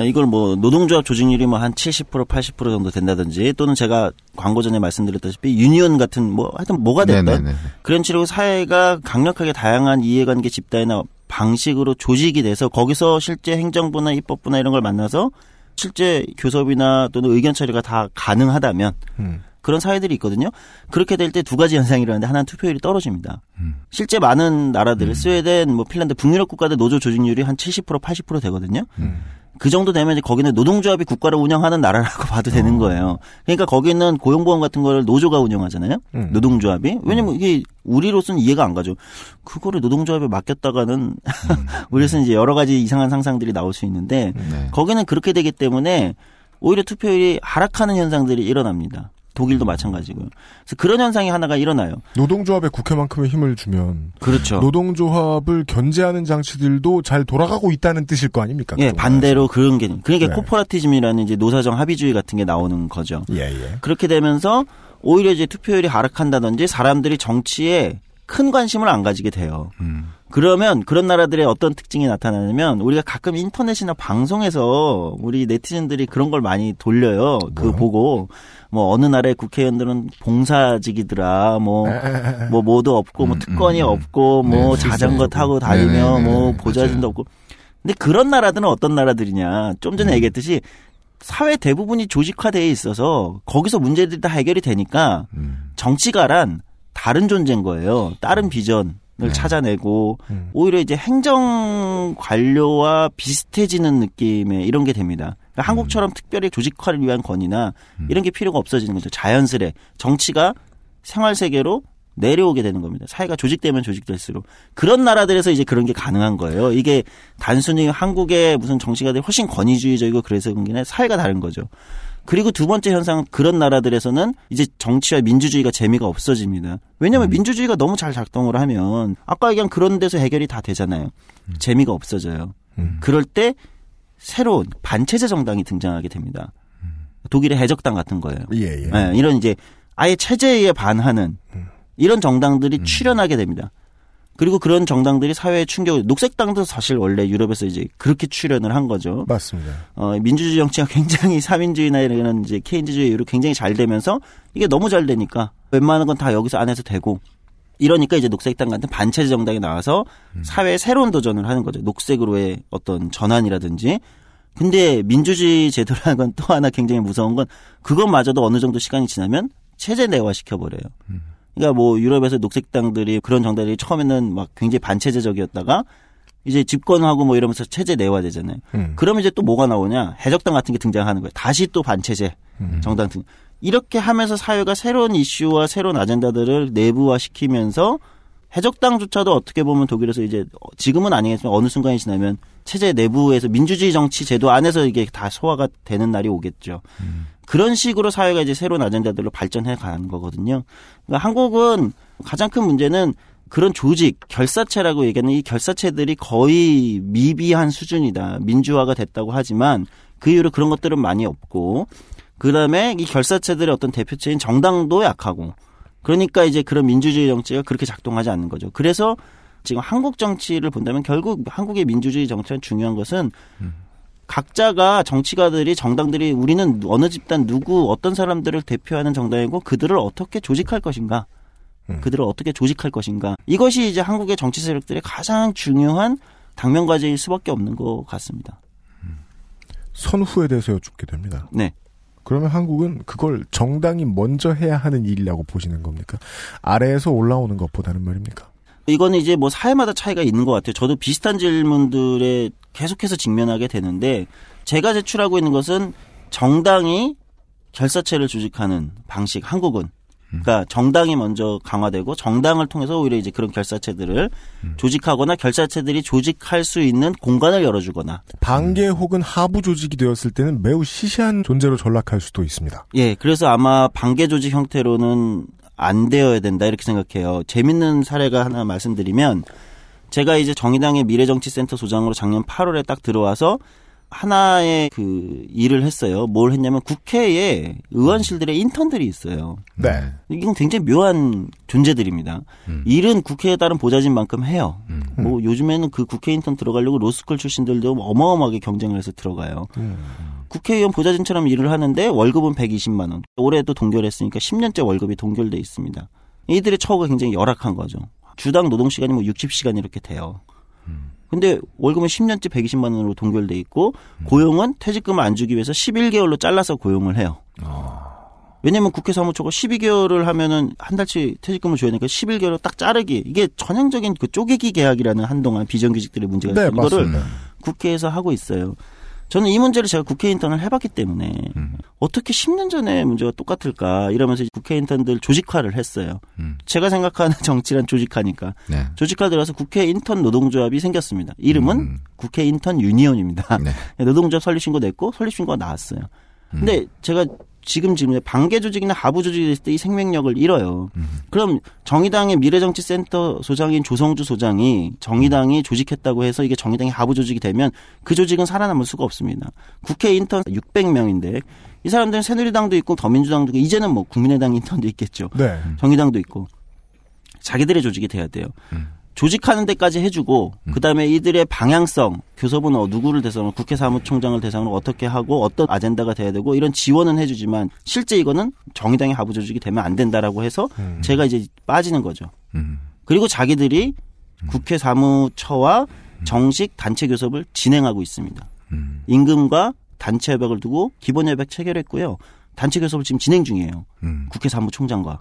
J: 이걸 뭐 노동조합 조직률이 뭐 한 70% 80% 정도 된다든지 또는 제가 광고 전에 말씀드렸다시피 유니온 같은 뭐 하여튼 뭐가 됐든
D: 네네네.
J: 그런 식으로 사회가 강력하게 다양한 이해관계 집단이나 방식으로 조직이 돼서 거기서 실제 행정부나 입법부나 이런 걸 만나서 실제 교섭이나 또는 의견 처리가 다 가능하다면
B: 음.
J: 그런 사회들이 있거든요. 그렇게 될 때 두 가지 현상이 일어나는데 하나는 투표율이 떨어집니다. 실제 많은 나라들, 스웨덴, 뭐 핀란드, 북유럽 국가들 노조 조직률이 한 70% 80% 되거든요. 그 정도 되면 이제 거기는 노동조합이 국가를 운영하는 나라라고 봐도 되는 거예요. 그러니까 거기는 고용보험 같은 거를 노조가 운영하잖아요.
B: 음.
J: 노동조합이. 왜냐면 이게 우리로서는 이해가 안 가죠. 그거를 노동조합에 맡겼다가는 우리로서는 이제 여러 가지 이상한 상상들이 나올 수 있는데
D: 네.
J: 거기는 그렇게 되기 때문에 오히려 투표율이 하락하는 현상들이 일어납니다. 독일도 마찬가지고요. 그래서 그런 현상이 하나가 일어나요.
B: 노동조합에 국회만큼의 힘을 주면
J: 그렇죠.
B: 노동조합을 견제하는 장치들도 잘 돌아가고 있다는 뜻일 거 아닙니까?
J: 예. 반대로 그런 게 그러니까
B: 네.
J: 코퍼라티즘이라는 이제 노사정 합의주의 같은 게 나오는 거죠.
B: 예, 예.
J: 그렇게 되면서 오히려 이제 투표율이 하락한다든지 사람들이 정치에 큰 관심을 안 가지게 돼요. 그러면 그런 나라들의 어떤 특징이 나타나냐면 우리가 가끔 인터넷이나 방송에서 우리 네티즌들이 그런 걸 많이 돌려요. 그 보고 뭐 어느 나라의 국회의원들은 봉사직이더라. 뭐뭐 뭐도 없고 뭐 특권이 없고 뭐
D: 네,
J: 자전거. 타고 다니며
D: 네네네,
J: 뭐. 보좌진도 없고. 근데 그런 나라들은 어떤 나라들이냐? 좀
D: 음.
J: 전에 얘기했듯이 사회 대부분이 조직화되어 있어서 거기서 문제들이 다 해결이 되니까
D: 음.
J: 정치가란 다른 존재인 거예요. 다른 비전을
D: 네.
J: 찾아내고
B: 음.
J: 오히려 이제 행정 관료와 비슷해지는 느낌의 이런 게 됩니다. 그러니까 한국처럼
D: 음.
J: 특별히 조직화를 위한 건이나 이런 게 필요가 없어지는 거죠. 자연스레 정치가 생활 세계로 내려오게 되는 겁니다. 사회가 조직되면 조직될수록 그런 나라들에서 이제 그런 게 가능한 거예요. 이게 단순히 한국의 무슨 정치가들이 훨씬 권위주의적이고 그래서 그런 게 사회가 다른 거죠. 그리고 두 번째 현상은 그런 나라들에서는 이제 정치와 민주주의가 재미가 없어집니다. 왜냐하면 민주주의가 너무 잘 작동을 하면 아까 얘기한 그런 데서 해결이 다 되잖아요. 재미가 없어져요. 그럴 때 새로운 반체제 정당이 등장하게 됩니다. 독일의 해적당 같은 거예요.
B: 예, 예.
J: 네, 이런 이제 아예 체제에 반하는 이런 정당들이 출현하게 됩니다. 그리고 그런 정당들이 사회에 충격을 녹색당도 사실 원래 유럽에서 이제 그렇게 출현을 한 거죠.
B: 맞습니다.
J: 어, 민주주의 정치가 굉장히 사민주의나 이런 이제 케인즈주의 이후로 굉장히 잘 되면서 이게 너무 잘 되니까 웬만한 건 다 여기서 안에서 되고 이러니까 이제 녹색당 같은 반체제 정당이 나와서 사회에 새로운 도전을 하는 거죠. 녹색으로의 어떤 전환이라든지. 근데 민주주의 제도라는 건 또 하나 굉장히 무서운 건 그것마저도 어느 정도 시간이 지나면 체제 내화시켜 버려요. 그러니까 뭐 유럽에서 녹색당들이 그런 정당들이 처음에는 막 굉장히 반체제적이었다가 이제 집권하고 뭐 이러면서 체제 내화되잖아요.
B: 음.
J: 그러면 이제 또 뭐가 나오냐? 해적당 같은 게 등장하는 거예요. 다시 또 반체제 정당 등 이렇게 하면서 사회가 새로운 이슈와 새로운 아젠다들을 내부화시키면서 해적당조차도 어떻게 보면 독일에서 이제 지금은 아니겠지만 어느 순간이 지나면 체제 내부에서 민주주의 정치 제도 안에서 이게 다 소화가 되는 날이 오겠죠. 그런 식으로 사회가 이제 새로운 아젠다들로 발전해 가는 거거든요. 그러니까 한국은 가장 큰 문제는 그런 조직, 결사체라고 얘기하는 이 결사체들이 거의 미비한 수준이다. 민주화가 됐다고 하지만 그 이후로 그런 것들은 많이 없고 그 다음에 이 결사체들의 어떤 대표체인 정당도 약하고 그러니까 이제 그런 민주주의 정치가 그렇게 작동하지 않는 거죠. 그래서 지금 한국 정치를 본다면 결국 한국의 민주주의 정치는 중요한 것은 각자가 정치가들이 정당들이 우리는 어느 집단 누구 어떤 사람들을 대표하는 정당이고 그들을 어떻게 조직할 것인가 그들을 어떻게 조직할 것인가 이것이 이제 한국의 정치 세력들의 가장 중요한 당면 과제일 수밖에 없는 것 같습니다.
B: 선후에 대해서 여쭙게 됩니다.
J: 네.
B: 그러면 한국은 그걸 정당이 먼저 해야 하는 일이라고 보시는 겁니까? 아래에서 올라오는 것보다는 말입니까?
J: 이거는 이제 뭐 사회마다 차이가 있는 것 같아요. 저도 비슷한 질문들에 계속해서 직면하게 되는데 제가 제출하고 있는 것은 정당이 결사체를 조직하는 방식 한국은 그러니까 정당이 먼저 강화되고 정당을 통해서 오히려 이제 그런 결사체들을 조직하거나 결사체들이 조직할 수 있는 공간을 열어주거나
B: 반개 혹은 하부 조직이 되었을 때는 매우 시시한 존재로 전락할 수도 있습니다.
J: 예, 그래서 아마 반개 조직 형태로는 안 되어야 된다 이렇게 생각해요. 재밌는 사례가 하나 말씀드리면 제가 이제 정의당의 미래정치센터 소장으로 작년 8월에 딱 들어와서 하나의 그 일을 했어요. 뭘 했냐면 국회에 의원실들의 인턴들이 있어요.
B: 네.
J: 이건 굉장히 묘한 존재들입니다. 일은 국회에 따른 보좌진 만큼 해요. 뭐 요즘에는 그 국회 인턴 들어가려고 로스쿨 출신들도 어마어마하게 경쟁을 해서 들어가요. 국회의원 보좌진처럼 일을 하는데 월급은 120만 원. 올해도 동결했으니까 10년째 월급이 동결돼 있습니다. 이들의 처우가 굉장히 열악한 거죠. 주당 노동 시간이 뭐 60시간 이렇게 돼요. 근데 월급은 10년째 120만 원으로 동결돼 있고 고용은 퇴직금을 안 주기 위해서 11개월로 잘라서 고용을 해요. 왜냐면 국회 사무처가 12개월을 하면은 한 달치 퇴직금을 줘야 되니까 11개월을 딱 자르기. 이게 전형적인 그 쪼개기 계약이라는 한동안 비정규직들의 문제가
B: 네.
J: 이거를
B: 맞습니다.
J: 국회에서 하고 있어요. 저는 이 문제를 제가 국회 인턴을 해봤기 때문에 어떻게 10년 전에 문제가 똑같을까 이러면서 국회 인턴들 조직화를 했어요. 제가 생각하는 정치란 조직화니까
D: 네.
J: 조직화 들어서 국회 인턴 노동조합이 생겼습니다. 이름은 국회 인턴 유니온입니다. 노동조합 설립 신고 냈고 설립 신고가 나왔어요. 근데 제가 지금 질문에 반개 조직이나 하부 조직이 됐을 때 이 생명력을 잃어요. 그럼 정의당의 미래정치센터 소장인 조성주 소장이 정의당이 조직했다고 해서 이게 정의당의 하부 조직이 되면 그 조직은 살아남을 수가 없습니다. 국회 인턴 600명인데 이 사람들은 새누리당도 있고 더민주당도 있고 이제는 뭐 국민의당 인턴도 있겠죠.
B: 네.
J: 정의당도 있고 자기들의 조직이 돼야 돼요. 조직하는 데까지 해주고 그다음에 이들의 방향성 교섭은 어, 누구를 대상으로 국회 사무총장을 대상으로 어떻게 하고 어떤 아젠다가 돼야 되고 이런 지원은 해주지만 실제 이거는 정의당의 하부 조직이 되면 안 된다라고 해서 제가 이제 빠지는 거죠. 그리고 자기들이 국회 사무처와 정식 단체 교섭을 진행하고 있습니다. 임금과 단체 협약을 두고 기본 협약 체결했고요. 단체 교섭을 지금 진행 중이에요. 국회 사무총장과.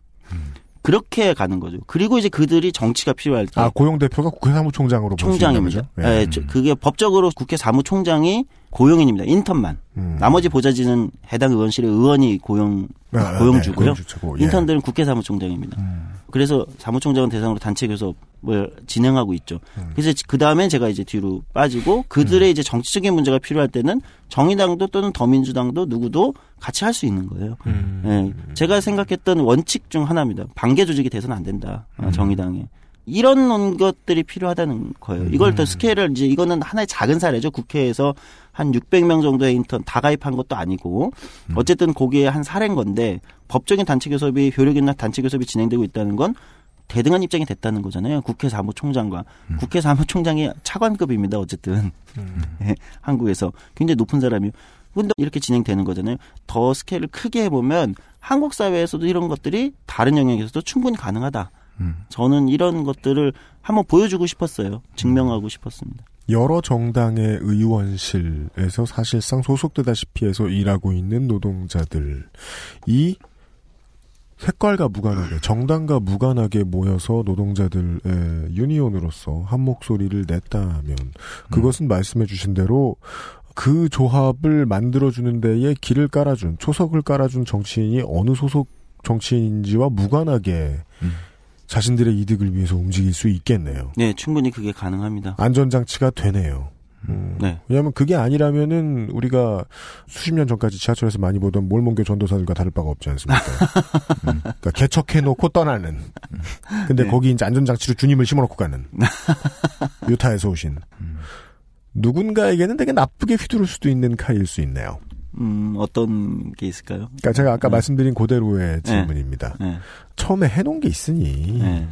J: 그렇게 가는 거죠. 그리고 이제 그들이 정치가 필요할 때
B: 아 고용 대표가 국회 사무총장으로
J: 총장입니다. 예, 저- 그게 법적으로 국회 사무총장이 고용인입니다. 인턴만.
B: 음.
J: 나머지 보좌진은 해당 의원실의 의원이 고용
B: 아,
J: 고용주고요.
B: 네, 고용주고, 예.
J: 인턴들은 국회 사무총장입니다. 그래서 사무총장은 대상으로 단체 교섭을 진행하고 있죠.
B: 음.
J: 그래서 그 다음에 제가 이제 뒤로 빠지고 그들의
B: 음.
J: 이제 정치적인 문제가 필요할 때는 정의당도 또는 더민주당도 누구도 같이 할 수 있는 거예요.
B: 음.
J: 예, 제가 생각했던 원칙 중 하나입니다. 반개 조직이 돼서는 안 된다. 어,
B: 음.
J: 정의당에. 이런 것들이 필요하다는 거예요. 이걸
B: 음.
J: 더 스케일을 이제 이거는 하나의 작은 사례죠. 국회에서 한 600명 정도의 인턴 다 가입한 것도 아니고
B: 음.
J: 어쨌든 거기에 한 사례인 건데 법적인 단체 교섭이 효력 있는 단체 교섭이 진행되고 있다는 건 대등한 입장이 됐다는 거잖아요. 국회 사무총장과
B: 음.
J: 국회 사무총장이 차관급입니다. 어쨌든 예, 한국에서 굉장히 높은 사람이요. 근데 이렇게 진행되는 거잖아요. 더 스케일을 크게 해보면 한국 사회에서도 이런 것들이 다른 영역에서도 충분히 가능하다. 저는 이런 것들을 한번 보여주고 싶었어요. 증명하고 싶었습니다.
B: 여러 정당의 의원실에서 사실상 소속되다시피 해서 일하고 있는 노동자들이 색깔과 무관하게 정당과 무관하게 모여서 노동자들의 유니온으로서 한 목소리를 냈다면 그것은 말씀해 주신 대로 그 조합을 만들어주는 데에 길을 깔아준 초석을 깔아준 정치인이 어느 소속 정치인인지와 무관하게 자신들의 이득을 위해서 움직일 수 있겠네요.
J: 네, 충분히 그게 가능합니다.
B: 안전장치가 되네요. 음.
J: 네.
B: 왜냐하면 그게 아니라면은 우리가 수십 년 전까지 지하철에서 많이 보던 몰몬교 전도사들과 다를 바가 없지 않습니까? 음. 그러니까 개척해놓고 떠나는. 근데
J: 네.
B: 거기 이제 안전장치로 주님을 심어놓고 가는. 유타에서 오신. 누군가에게는 되게 나쁘게 휘두를 수도 있는 칼일 수 있네요.
J: 음, 어떤 게 있을까요?
B: 그러니까 제가 아까
J: 네.
B: 말씀드린 그대로의 질문입니다.
J: 네.
B: 처음에 해놓은 게 있으니
J: 네.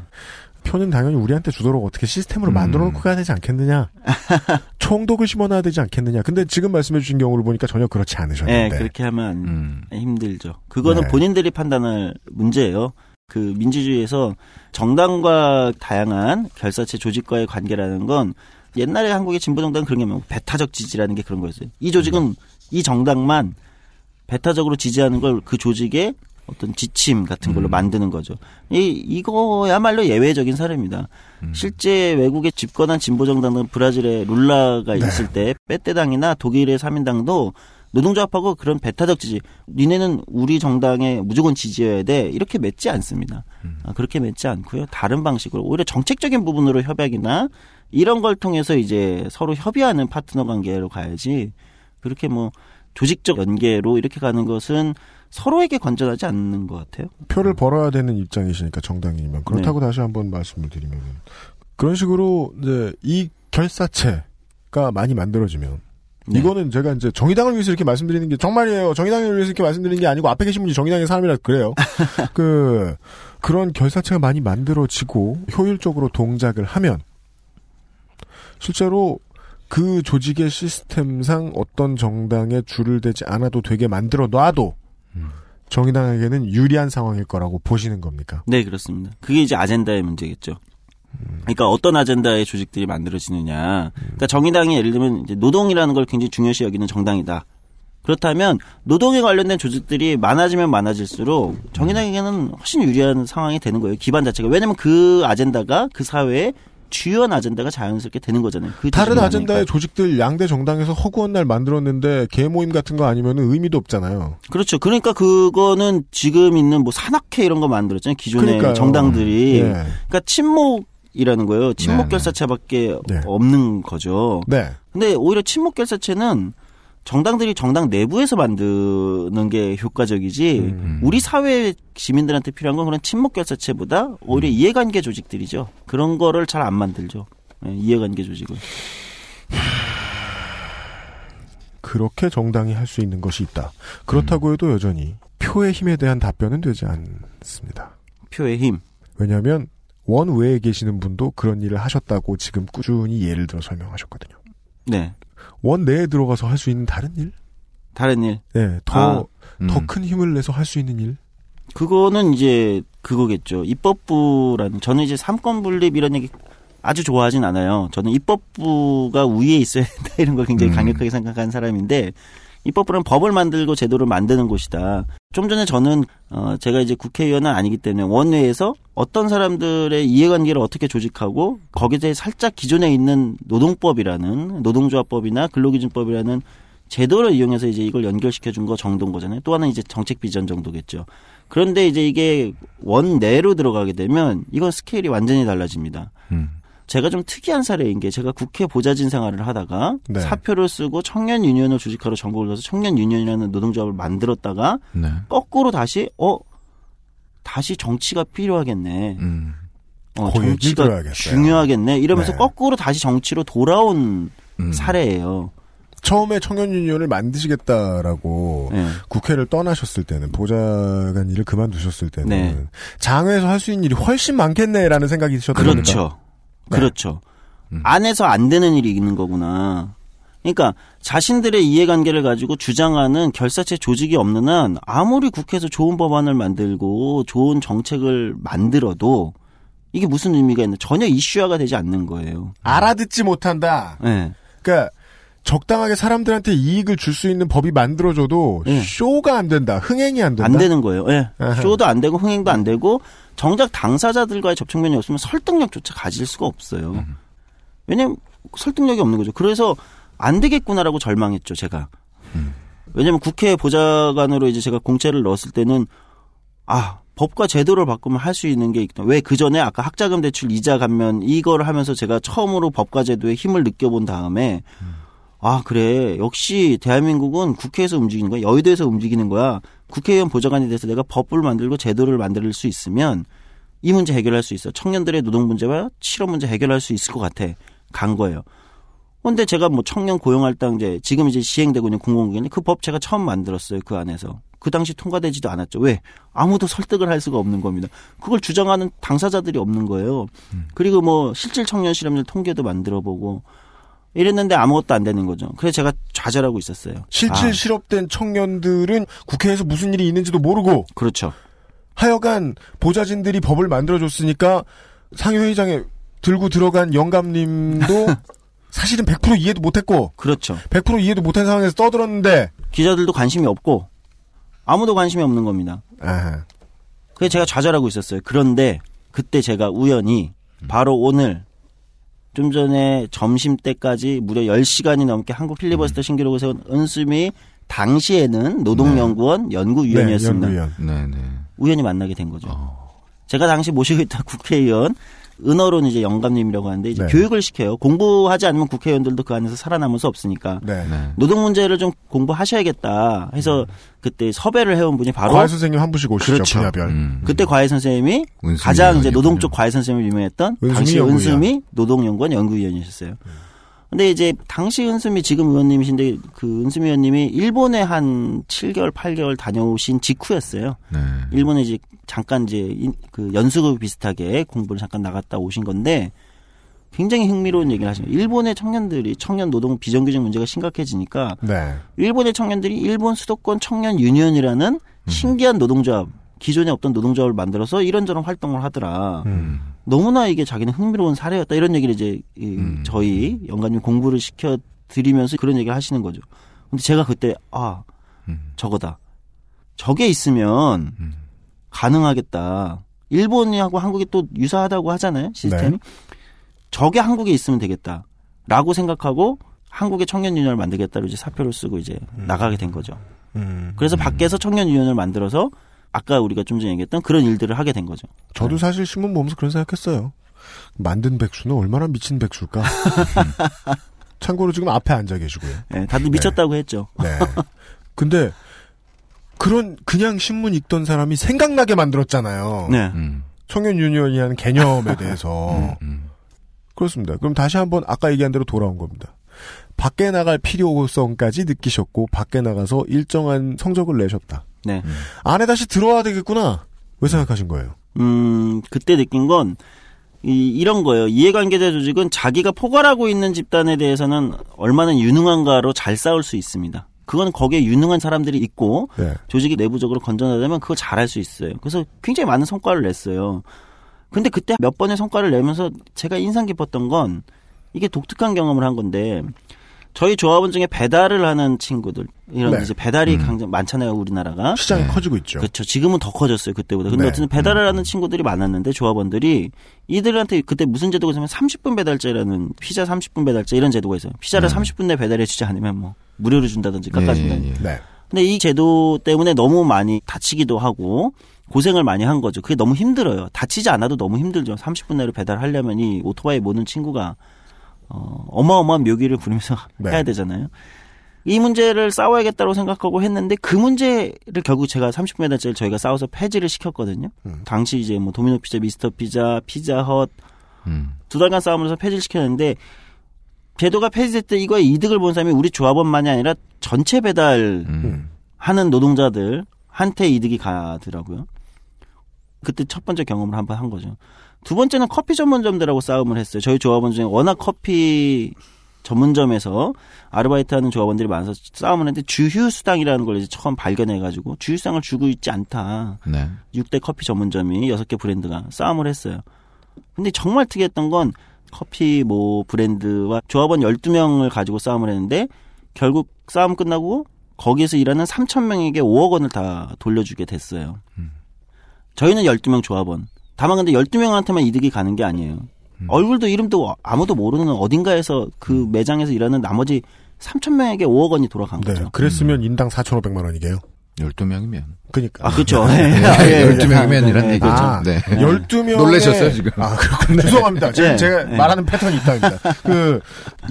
B: 표는 당연히 우리한테 주도록 어떻게 시스템으로 만들어 놓고 가야 되지 않겠느냐. 총독을 심어놔야 되지 않겠느냐. 근데 지금 말씀해 주신 경우를 보니까 전혀 그렇지
J: 네,
B: 않으셨는데.
J: 그렇게 하면 힘들죠. 그거는
B: 네.
J: 본인들이 판단할 문제예요. 그 민주주의에서 정당과 다양한 결사체 조직과의 관계라는 건 옛날에 한국의 진보 정당은 그런 게뭐 배타적 지지라는 게 그런 거였어요. 이 조직은 이 정당만 배타적으로 지지하는 걸 그 조직의 어떤 지침 같은 걸로 만드는 거죠. 이 이거야말로 예외적인 사례입니다. 실제 외국에 집권한 진보 정당은 브라질의 룰라가 있을 때 빼떼당이나 독일의 사민당도 노동조합하고 그런 배타적 지지, 니네는 우리 정당에 무조건 지지해야 돼 이렇게 맺지 않습니다. 아, 그렇게 맺지 않고요. 다른 방식으로 오히려 정책적인 부분으로 협약이나 이런 걸 통해서 이제 서로 협의하는 파트너 관계로 가야지 그렇게 뭐 조직적 연계로 이렇게 가는 것은 서로에게 건전하지 않는 것 같아요.
B: 표를 벌어야 되는 입장이시니까 정당이면 그렇다고 다시 한번 말씀을 드리면 그런 식으로 이제 이 결사체가 많이 만들어지면 이거는 제가 이제 정의당을 위해서 이렇게 말씀드리는 게 정말이에요. 정의당을 위해서 이렇게 말씀드리는 게 아니고 앞에 계신 분이 정의당의 사람이라 그래요. 그 그런 결사체가 많이 만들어지고 효율적으로 동작을 하면 실제로 그 조직의 시스템상 어떤 정당에 줄을 대지 않아도 되게 만들어 놔도 정의당에게는 유리한 상황일 거라고 보시는 겁니까?
J: 네, 그렇습니다. 그게 이제 아젠다의 문제겠죠. 그러니까 어떤 아젠다의 조직들이 만들어지느냐. 그러니까 정의당이 예를 들면 이제 노동이라는 걸 굉장히 중요시 여기는 정당이다. 그렇다면 노동에 관련된 조직들이 많아지면 많아질수록 정의당에게는 훨씬 유리한 상황이 되는 거예요. 기반 자체가. 왜냐하면 그 아젠다가 그 사회의 주요한 아젠다가 자연스럽게 되는 거잖아요. 그
B: 다른 아젠다의. 조직들 양대 정당에서 허구한 날 만들었는데 개모임 같은 거 아니면은 의미도 없잖아요.
J: 그렇죠. 그러니까 그거는 지금 있는 뭐 산악회 이런 거 만들었잖아요. 기존의
B: 그러니까요.
J: 정당들이.
B: 예.
J: 그러니까 침묵이라는 거예요. 침묵
B: 네,
J: 결사체밖에
B: 네.
J: 없는 거죠.
B: 네.
J: 근데 오히려 침묵 결사체는 정당들이 정당 내부에서 만드는 게 효과적이지
B: 음.
J: 우리 사회 시민들한테 필요한 건 그런 침묵 결사체보다 오히려
B: 음.
J: 이해관계 조직들이죠. 그런 거를 잘 안 만들죠. 예, 이해관계 조직을.
B: 그렇게 정당이 할 수 있는 것이 있다. 그렇다고 해도 여전히 표의 힘에 대한 답변은 되지 않습니다.
J: 표의 힘.
B: 왜냐하면 원외에 계시는 분도 그런 일을 하셨다고 지금 꾸준히 예를 들어 설명하셨거든요.
J: 네.
B: 원 내에 들어가서 할 수 있는 다른 일?
J: 다른 일.
B: 네, 더, 더 큰 힘을 내서 할 수 있는 일?
J: 그거는 이제 그거겠죠. 입법부라는 저는 이제 삼권 분립 이런 얘기 아주 좋아하진 않아요. 저는 입법부가 위에 있어야 된다 이런 걸 굉장히
B: 음.
J: 강력하게 생각하는 사람인데 입법부는 법을 만들고 제도를 만드는 곳이다. 좀 전에 저는 어 제가 이제 국회의원은 아니기 때문에 원외에서 어떤 사람들의 이해관계를 어떻게 조직하고 거기에 대해 살짝 기존에 있는 노동법이라는 노동조합법이나 근로기준법이라는 제도를 이용해서 이제 이걸 연결시켜 준 거 정도인 거잖아요. 또 하나는 이제 정책 비전 정도겠죠. 그런데 이제 이게 원내로 들어가게 되면 이건 스케일이 완전히 달라집니다.
D: 음.
J: 제가 좀 특이한 사례인 게 제가 국회 보좌진 생활을 하다가
B: 네.
J: 사표를 쓰고 청년 유니언을 조직하러 전국을 가서 청년 유니언이라는 노동조합을 만들었다가
D: 네.
J: 거꾸로 다시 어 다시 정치가 필요하겠네.
D: 음.
J: 어,
B: 그
J: 정치가. 중요하겠네. 이러면서
B: 네.
J: 거꾸로 다시 정치로 돌아온
D: 음.
J: 사례예요.
B: 처음에 청년 유니언을 만드시겠다라고
J: 네.
B: 국회를 떠나셨을 때는 보좌관 일을 그만두셨을 때는
J: 네.
B: 장외에서 할 수 있는 일이 훨씬 많겠네라는 생각이 드셨던 겁니까?
J: 그렇죠.
B: 네.
J: 그렇죠.
D: 음.
J: 안에서 안 되는 일이 있는 거구나. 그러니까 자신들의 이해관계를 가지고 주장하는 결사체 조직이 없는 한 아무리 국회에서 좋은 법안을 만들고 좋은 정책을 만들어도 이게 무슨 의미가 있나 전혀 이슈화가 되지 않는 거예요.
B: 알아듣지 못한다.
J: 네.
B: 그러니까 적당하게 사람들한테 이익을 줄 수 있는 법이 만들어져도
J: 네.
B: 쇼가 안 된다. 흥행이 안 된다.
J: 안 되는 거예요. 예.
B: 아하.
J: 쇼도 안 되고 흥행도 안 되고 정작 당사자들과의 접촉면이 없으면 설득력조차 가질 수가 없어요. 왜냐면 설득력이 없는 거죠. 그래서 안 되겠구나라고 절망했죠, 제가. 왜냐면 국회 보좌관으로 이제 제가 공채를 넣었을 때는 아, 법과 제도를 바꾸면 할 수 있는 게 있다. 왜 그 전에 아까 학자금 대출 이자 감면 이거를 하면서 제가 처음으로 법과 제도의 힘을 느껴본 다음에 아, 그래. 역시 대한민국은 국회에서 움직이는 거야. 여의도에서 움직이는 거야. 국회의원 보좌관이 돼서 내가 법을 만들고 제도를 만들 수 있으면 이 문제 해결할 수 있어. 청년들의 노동 문제와 실업 문제 해결할 수 있을 것 같아. 간 거예요. 근데 제가 뭐 청년 고용할당제 지금 이제 시행되고 있는 공공기관이 그 법 제가 처음 만들었어요. 그 안에서. 그 당시 통과되지도 않았죠. 왜? 아무도 설득을 할 수가 없는 겁니다. 그걸 주장하는 당사자들이 없는 거예요. 그리고 뭐 실질 청년 실업률 통계도 만들어 보고 이랬는데 아무것도 안 되는 거죠. 그래서 제가 좌절하고 있었어요.
B: 실질
J: 아,
B: 실업된 청년들은 국회에서 무슨 일이 있는지도 모르고
J: 그렇죠.
B: 하여간 보좌진들이 법을 만들어줬으니까 상임회의장에 들고 들어간 영감님도 사실은 100% 이해도 못했고
J: 그렇죠.
B: 100% 이해도 못한 상황에서 떠들었는데
J: 기자들도 관심이 없고 아무도 관심이 없는 겁니다.
B: 아,
J: 그래서 제가 좌절하고 있었어요. 그런데 그때 제가 우연히 바로 오늘 좀 전에 점심 때까지 무려 10시간이 넘게 한국 필리버스터 신기록을 세운 은수미 당시에는 노동연구원 연구위원이었습니다.
B: 네, 연구위원.
D: 네, 네.
J: 우연히 만나게 된 거죠. 제가 당시 모시고 있던 국회의원 은어론 이제 영감님이라고 하는데 이제
B: 네.
J: 교육을 시켜요. 공부하지 않으면 국회의원들도 그 안에서 살아남을 수 없으니까
B: 네.
D: 네.
J: 노동 문제를 좀 공부하셔야겠다 해서 그때 섭외를 해온 분이 바로
B: 과외 선생님 한 분씩 오시죠
J: 그렇죠.
B: 분야별.
D: 음.
J: 그때 과외 선생님이 가장 이제 노동. 쪽 과외 선생님을 유명했던
B: 은수미
J: 당시
B: 연구위원.
J: 은수미 노동연구원 연구위원이셨어요. 근데 이제 당시 은수미 지금 의원님이신데 그 은수미 의원님이 일본에 한 7개월 8개월 다녀오신 직후였어요.
D: 네.
J: 일본에 이제 잠깐 이제 인- 그 연수급 비슷하게 공부를 잠깐 나갔다 오신 건데 굉장히 흥미로운 얘기를 하시네요. 일본의 청년들이 청년 노동 비정규직 문제가 심각해지니까
B: 네.
J: 일본의 청년들이 일본 수도권 청년 유니언이라는 신기한 노동조합 기존에 없던 노동조합을 만들어서 이런저런 활동을 하더라.
B: 음.
J: 너무나 이게 자기는 흥미로운 사례였다 이런 얘기를 이제 이
D: 음.
J: 저희 연관님 공부를 시켜 드리면서 그런 얘기를 하시는 거죠. 근데 제가 그때 아
D: 음.
J: 저거다. 저게 있으면
D: 음.
J: 가능하겠다. 일본하고 한국이 또 유사하다고 하잖아요 시스템이.
B: 네.
J: 저게 한국에 있으면 되겠다라고 생각하고 한국의 청년 유니언을 만들겠다로 이제 사표를 쓰고 이제 나가게 된 거죠.
B: 음.
J: 그래서 밖에서 청년 유니언을 만들어서 아까 우리가 좀 전에 얘기했던 그런 일들을 하게 된 거죠.
B: 저도 사실 신문 보면서 그런 생각했어요. 만든 백수는 얼마나 미친 백수일까. 참고로 지금 앞에 앉아 계시고요.
J: 네, 다들 미쳤다고 했죠.
B: 네. 근데 그런 그냥 신문 읽던 사람이 생각나게 만들었잖아요.
J: 네.
D: 음.
B: 청년 유니언이라는 개념에 대해서
D: 음, 음.
B: 그렇습니다. 그럼 다시 한번 아까 얘기한 대로 돌아온 겁니다. 밖에 나갈 필요성까지 느끼셨고 밖에 나가서 일정한 성적을 내셨다.
J: 네.
B: 안에 다시 들어와야 되겠구나. 왜 생각하신 거예요?
J: 음, 그때 느낀 건, 이, 이런 거예요. 이해관계자 조직은 자기가 포괄하고 있는 집단에 대해서는 얼마나 유능한가로 잘 싸울 수 있습니다. 그건 거기에 유능한 사람들이 있고,
B: 네.
J: 조직이 내부적으로 건전하다면 그걸 잘할 수 있어요. 그래서 굉장히 많은 성과를 냈어요. 근데 그때 몇 번의 성과를 내면서 제가 인상 깊었던 건, 이게 독특한 경험을 한 건데, 저희 조합원 중에 배달을 하는 친구들, 이런
B: 네.
J: 이제 배달이
D: 음.
J: 강점 많잖아요, 우리나라가.
B: 시장이
D: 네.
B: 커지고 있죠.
J: 그렇죠. 지금은 더 커졌어요 그때보다. 근데
B: 네.
J: 어쨌든 배달을 하는 친구들이 많았는데 조합원들이 이들한테 그때 무슨 제도가 있으면 30분 배달제라는 피자 30분 배달제 이런 제도가 있어요. 피자를
D: 네.
J: 30분 내에 배달해 주지 않으면 뭐 무료로 준다든지 깎아준다든지.
D: 예, 예, 예.
B: 네.
J: 근데 이 제도 때문에 너무 많이 다치기도 하고 고생을 많이 한 거죠. 그게 너무 힘들어요. 다치지 않아도 너무 힘들죠. 30분 내로 배달하려면 이 오토바이 모는 친구가 어, 어마어마한 묘기를 부리면서
B: 네.
J: 해야 되잖아요. 이 문제를 싸워야겠다고 생각하고 했는데 그 문제를 결국 제가 30분 배달제를 저희가 싸워서 폐지를 시켰거든요.
B: 음.
J: 당시 이제 뭐 도미노 피자, 미스터 피자, 피자헛
D: 음.
J: 두 달간 싸움을 해서 폐지를 시켰는데 제도가 폐지될 때 이거에 이득을 본 사람이 우리 조합원만이 아니라 전체 배달
D: 음.
J: 하는 노동자들 한테 이득이 가더라고요. 그때 첫 번째 경험을 한번 한 거죠. 두 번째는 커피 전문점들하고 싸움을 했어요. 저희 조합원 중에 워낙 커피 전문점에서 아르바이트 하는 조합원들이 많아서 싸움을 했는데 주휴 수당이라는 걸 이제 처음 발견해가지고 주휴 수당을 주고 있지 않다.
D: 네.
J: 6대 커피 전문점이 6개 브랜드가 싸움을 했어요. 근데 정말 특이했던 건 커피 뭐 브랜드와 조합원 12명을 가지고 싸움을 했는데 결국 싸움 끝나고 거기에서 일하는 3,000명에게 5억 원을 다 돌려주게 됐어요. 저희는 12명 조합원. 다만 근데 12명한테만 이득이 가는 게 아니에요. 얼굴도 이름도 아무도 모르는 어딘가에서 그 매장에서 일하는 나머지 3,000명에게 5억 원이 돌아간
B: 네.
J: 거죠.
B: 그랬으면 인당 4,500만 원이게요.
D: 12명이면.
B: 그니까.
J: 아, 그쵸.
B: 네.
J: 아, 예,
D: 12명이면
J: 예,
D: 이런
J: 예.
D: 얘기죠.
B: 아,
D: 네.
B: 12명의
D: 놀라셨어요, 지금?
B: 아, 그렇군요. 죄송합니다. 지금
J: 네.
B: 제가
J: 네.
B: 말하는 패턴이 있답니다. 그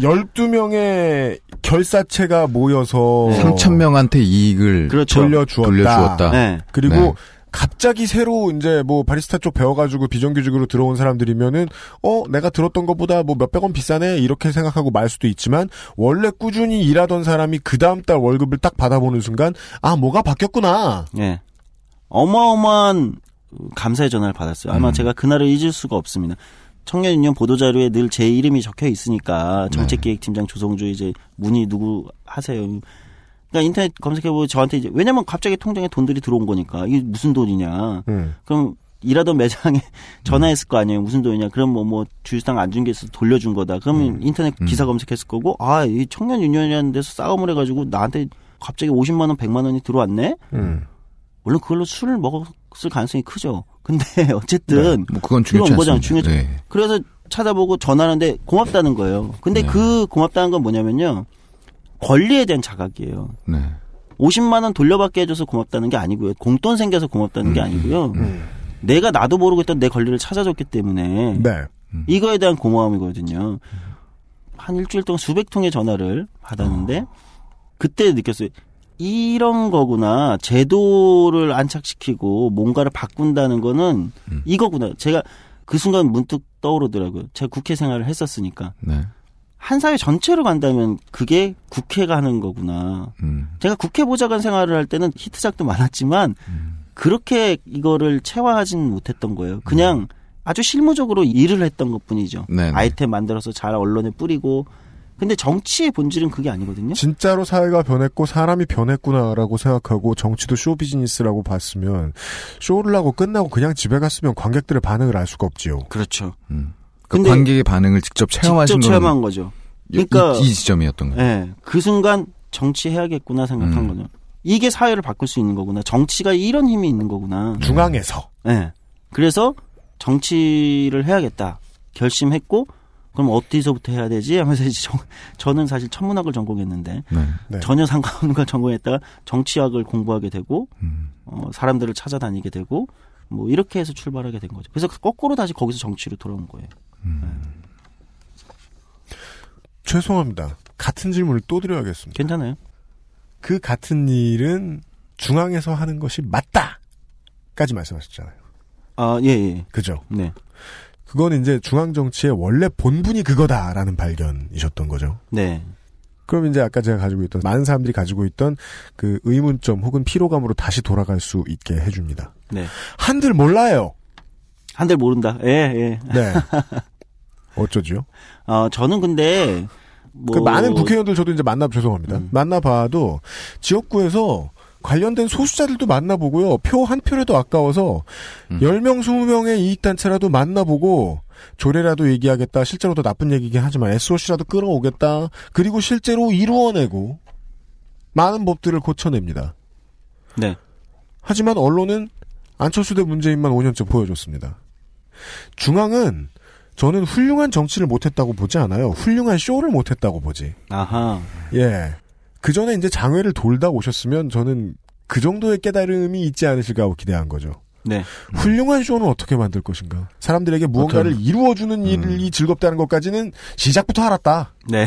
B: 12명의 결사체가 모여서
D: 3,000명한테 이익을
J: 그렇죠.
B: 돌려주었다.
D: 돌려주었다.
J: 네.
B: 그리고
D: 네.
B: 갑자기 새로 이제 뭐 바리스타 쪽 배워가지고 비정규직으로 들어온 사람들이면은 어 내가 들었던 것보다 뭐 몇백 원 비싸네 이렇게 생각하고 말 수도 있지만 원래 꾸준히 일하던 사람이 그 다음 달 월급을 딱 받아보는 순간 아 뭐가 바뀌었구나.
J: 예. 어마어마한 감사의 전화를 받았어요. 아마
D: 음.
J: 제가 그날을 잊을 수가 없습니다. 청년유니언 보도자료에 늘 제 이름이 적혀 있으니까 정책기획팀장 조성주 이제 문의 누구 하세요. 그러니까 인터넷 검색해보고 저한테 이제 왜냐면 갑자기 통장에 돈들이 들어온 거니까 이게 무슨 돈이냐.
B: 음.
J: 그럼 일하던 매장에 전화했을 거 아니에요. 무슨 돈이냐. 그럼 뭐, 뭐, 주휴수당 안 준 게 있어서 돌려준 거다. 그러면 인터넷 기사 검색했을 거고, 아, 이 청년 유니언이라는 데서 싸움을 해가지고 나한테 갑자기 50만원, 100만원이 들어왔네?
B: 음.
J: 물론 그걸로 술을 먹었을 가능성이 크죠. 근데 어쨌든
D: 뭐 그건 중요치
J: 들어온 거잖아.
D: 않습니다.
J: 중요하죠.
D: 네.
J: 그래서 찾아보고 전화하는데 고맙다는 거예요. 근데
D: 네.
J: 그 고맙다는 건 뭐냐면요. 권리에 대한 자각이에요.
D: 네.
J: 50만 원 돌려받게 해줘서 고맙다는 게 아니고요. 공돈 생겨서 고맙다는 게 아니고요. 내가 나도 모르고 있던 내 권리를 찾아줬기 때문에
B: 네.
J: 이거에 대한 고마움이거든요. 한 일주일 동안 수백 통의 전화를 받았는데 그때 느꼈어요. 이런 거구나. 제도를 안착시키고 뭔가를 바꾼다는 거는 이거구나. 제가 그 순간 문득 떠오르더라고요. 제가 국회 생활을 했었으니까.
D: 네.
J: 한 사회 전체로 간다면 그게 국회가 하는 거구나.
D: 음.
J: 제가 국회 보좌관 생활을 할 때는 히트작도 많았지만 그렇게 이거를 체화하진 못했던 거예요. 그냥 아주 실무적으로 일을 했던 것 뿐이죠.
B: 네네.
J: 아이템 만들어서 잘 언론에 뿌리고. 근데 정치의 본질은 그게 아니거든요.
B: 진짜로 사회가 변했고 사람이 변했구나라고 생각하고 정치도 쇼 비즈니스라고 봤으면 쇼를 하고 끝나고 그냥 집에 갔으면 관객들의 반응을 알 수가 없지요.
J: 그렇죠.
D: 그 관객의 반응을 직접 체험하신
J: 직접 체험한 거죠.
D: 이-
J: 그러니까
D: 이, 이 지점이었던 거예요.
J: 예. 그 순간 정치해야겠구나 생각한
D: 음.
J: 거죠. 이게 사회를 바꿀 수 있는 거구나. 정치가 이런 힘이 있는 거구나.
B: 중앙에서.
J: 예. 그래서 정치를 해야겠다. 결심했고 그럼 어디서부터 해야 되지? 하면서 이제 정- 저는 사실 천문학을 전공했는데
B: 네.
J: 전혀 상관없는 걸 전공했다가 정치학을 공부하게 되고
D: 음.
J: 어, 사람들을 찾아다니게 되고 뭐 이렇게 해서 출발하게 된 거죠. 그래서 거꾸로 다시 거기서 정치로 돌아온 거예요.
B: 죄송합니다. 같은 질문을 또 드려야겠습니다.
J: 괜찮아요?
B: 그 같은 일은 중앙에서 하는 것이 맞다! 까지 말씀하셨잖아요.
J: 아, 예, 예.
B: 그죠?
J: 네.
B: 그건 이제 중앙 정치의 원래 본분이 그거다라는 발견이셨던 거죠.
J: 네.
B: 그럼 이제 아까 제가 가지고 있던 많은 사람들이 가지고 있던 그 의문점 혹은 피로감으로 다시 돌아갈 수 있게 해줍니다.
J: 네.
B: 한들 몰라요.
J: 한들 모른다. 예, 예.
B: 네. 어쩌지요?
J: 어, 저는 근데 뭐
B: 그 많은 국회의원들 저도 이제 만나 죄송합니다. 만나봐도 지역구에서 관련된 소수자들도 만나보고요. 표 한 표라도 아까워서 10명, 20명의 이익단체라도 만나보고 조례라도 얘기하겠다. 실제로 더 나쁜 얘기긴 하지만 SOC라도 끌어오겠다. 그리고 실제로 이루어내고 많은 법들을 고쳐냅니다.
J: 네.
B: 하지만 언론은 안철수 대 문재인만 5년째 보여줬습니다. 중앙은 저는 훌륭한 정치를 못했다고 보지 않아요. 훌륭한 쇼를 못했다고 보지.
J: 아하.
B: 예. 그 전에 이제 장외를 돌다 오셨으면 저는 그 정도의 깨달음이 있지 않으실까 하고 기대한 거죠.
J: 네.
B: 훌륭한 쇼는 어떻게 만들 것인가? 사람들에게 무언가를
D: 어떤-
B: 이루어주는 일이 즐겁다는 것까지는 시작부터 알았다.
J: 네.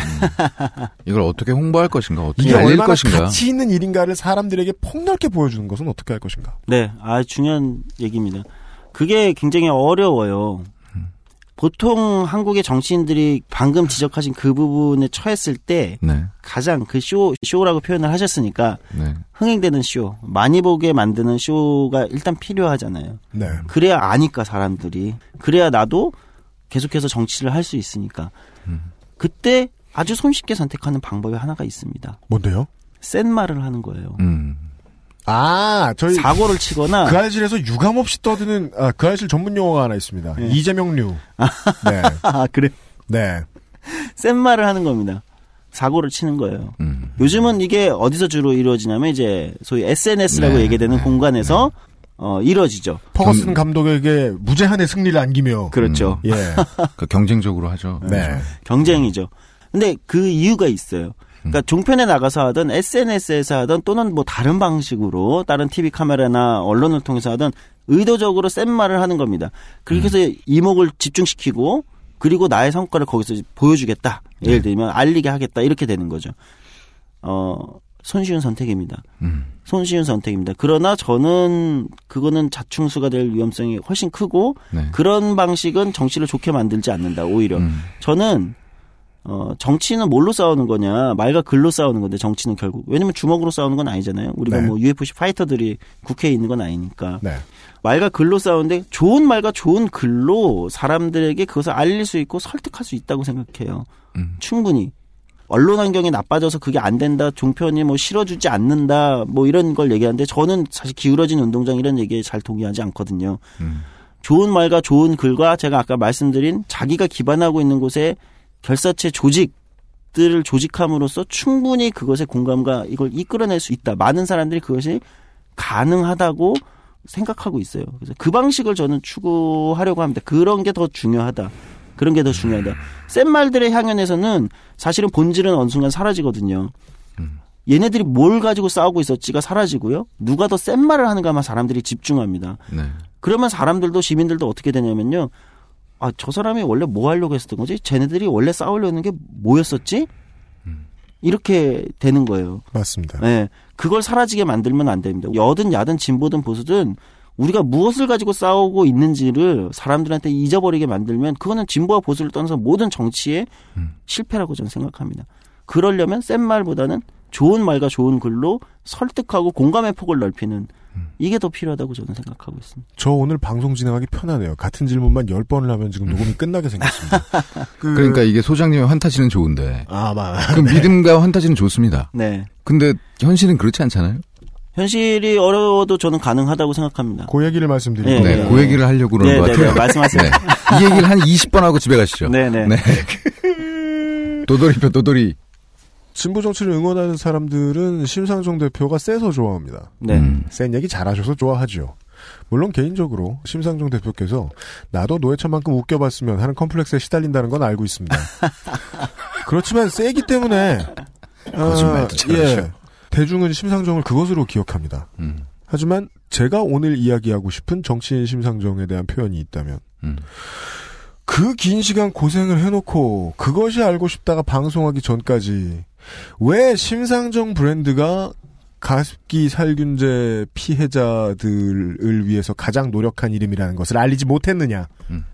D: 이걸 어떻게 홍보할 것인가, 어떻게
B: 이게
D: 알릴
B: 얼마나
D: 것인가.
B: 가치 있는 일인가를 사람들에게 폭넓게 보여주는 것은 어떻게 할 것인가?
J: 네, 아 중요한 얘기입니다. 그게 굉장히 어려워요. 보통 한국의 정치인들이 방금 지적하신 그 부분에 처했을 때
D: 네.
J: 가장 그 쇼, 쇼라고 표현을 하셨으니까
D: 네.
J: 흥행되는 쇼, 많이 보게 만드는 쇼가 일단 필요하잖아요.
B: 네.
J: 그래야 아니까 사람들이. 그래야 나도 계속해서 정치를 할 수 있으니까. 그때 아주 손쉽게 선택하는 방법이 하나가 있습니다.
B: 뭔데요?
J: 센 말을 하는 거예요.
D: 음.
B: 아, 저희
J: 사고를 치거나
B: 그 알실에서 유감 없이 떠드는 아, 그 알실 전문 용어가 하나 있습니다. 이재명류. 네.
J: 아, 그래.
B: 네.
J: 센 말을 하는 겁니다. 사고를 치는 거예요.
D: 음.
J: 요즘은 이게 어디서 주로 이루어지냐면 이제 소위 SNS라고
B: 네,
J: 얘기되는 공간에서 어, 이루어지죠.
B: 퍼거슨 감독에게 무제한의 승리를 안기며.
J: 그렇죠.
B: 예.
D: 그 경쟁적으로 하죠.
B: 네.
J: 경쟁이죠. 근데 그 이유가 있어요. 그러니까 종편에 나가서 하든 SNS에서 하든 또는 뭐 다른 방식으로 다른 TV 카메라나 언론을 통해서 하든 의도적으로 센 말을 하는 겁니다. 그렇게 해서 이목을 집중시키고 그리고 나의 성과를 거기서 보여주겠다. 예를 들면 알리게 하겠다. 이렇게 되는 거죠. 어, 손쉬운 선택입니다.
D: 음.
J: 손쉬운 선택입니다. 그러나 저는 그거는 자충수가 될 위험성이 훨씬 크고
D: 네.
J: 그런 방식은 정치를 좋게 만들지 않는다. 오히려
D: 음.
J: 저는 어 정치는 뭘로 싸우는 거냐 말과 글로 싸우는 건데 정치는 결국 왜냐면 주먹으로 싸우는 건 아니잖아요. 우리가
B: 네.
J: 뭐 UFC 파이터들이 국회에 있는 건 아니니까
B: 네.
J: 말과 글로 싸우는데 좋은 말과 좋은 글로 사람들에게 그것을 알릴 수 있고 설득할 수 있다고 생각해요.
D: 음.
J: 충분히 언론 환경이 나빠져서 그게 안 된다, 종편이 뭐 실어주지 않는다, 뭐 이런 걸 얘기하는데 저는 사실 기울어진 운동장 이런 얘기에 잘 동의하지 않거든요.
D: 음.
J: 좋은 말과 좋은 글과 제가 아까 말씀드린 자기가 기반하고 있는 곳에 결사체 조직들을 조직함으로써 충분히 그것의 공감과 이걸 이끌어낼 수 있다. 많은 사람들이 그것이 가능하다고 생각하고 있어요. 그래서 그 방식을 저는 추구하려고 합니다. 그런 게 더 중요하다. 그런 게 더 중요하다. 센 말들의 향연에서는 사실은 본질은 어느 순간 사라지거든요. 얘네들이 뭘 가지고 싸우고 있었지가 사라지고요. 누가 더 센 말을 하는가만 사람들이 집중합니다.
D: 네.
J: 그러면 사람들도 시민들도 어떻게 되냐면요. 아, 저 사람이 원래 뭐 하려고 했었던 거지? 쟤네들이 원래 싸우려는 게 뭐였었지? 이렇게 되는 거예요.
B: 맞습니다.
J: 네. 그걸 사라지게 만들면 안 됩니다. 여든 야든 진보든 보수든 우리가 무엇을 가지고 싸우고 있는지를 사람들한테 잊어버리게 만들면 그거는 진보와 보수를 떠나서 모든 정치의 실패라고 저는 생각합니다. 그러려면 센 말보다는 좋은 말과 좋은 글로 설득하고 공감의 폭을 넓히는 이게 더 필요하다고 저는 생각하고 있습니다.
B: 저 오늘 방송 진행하기 편하네요. 같은 질문만 10번을 하면 지금 녹음이 끝나게 생겼습니다. 그-
D: 그러니까 이게 소장님의 환타지는 좋은데.
B: 아, 마.
D: 그 믿음과 환타지는 좋습니다.
J: 네.
D: 근데 현실은 그렇지 않잖아요.
J: 현실이 어려워도 저는 가능하다고 생각합니다.
B: 그 얘기를 말씀드리고.
J: 네,
D: 네,
J: 네.
D: 그 얘기를 하려고 그러는
J: 네,
D: 것
J: 네,
D: 같아요.
J: 네, 말씀하세요.
D: 네. 이 얘기를 한 20번 하고 집에 가시죠.
J: 네, 네.
D: 도돌이표 도돌이.
B: 진보 정치를 응원하는 사람들은 심상정 대표가 세서 좋아합니다.
J: 네.
D: 음.
B: 센 얘기 잘하셔서 좋아하죠. 물론 개인적으로 심상정 대표께서 나도 노회찬만큼 웃겨봤으면 하는 컴플렉스에 시달린다는 건 알고 있습니다. 그렇지만 세기 때문에
D: 거짓말도 잘하셔.
B: 대중은 심상정을 그것으로 기억합니다.
D: 음.
B: 하지만 제가 오늘 이야기하고 싶은 정치인 심상정에 대한 표현이 있다면
D: 음.
B: 그긴 시간 고생을 해놓고 그것이 알고 싶다가 방송하기 전까지 왜 심상정 브랜드가 가습기 살균제 피해자들을 위해서 가장 노력한 이름이라는 것을 알리지 못했느냐.
D: 음.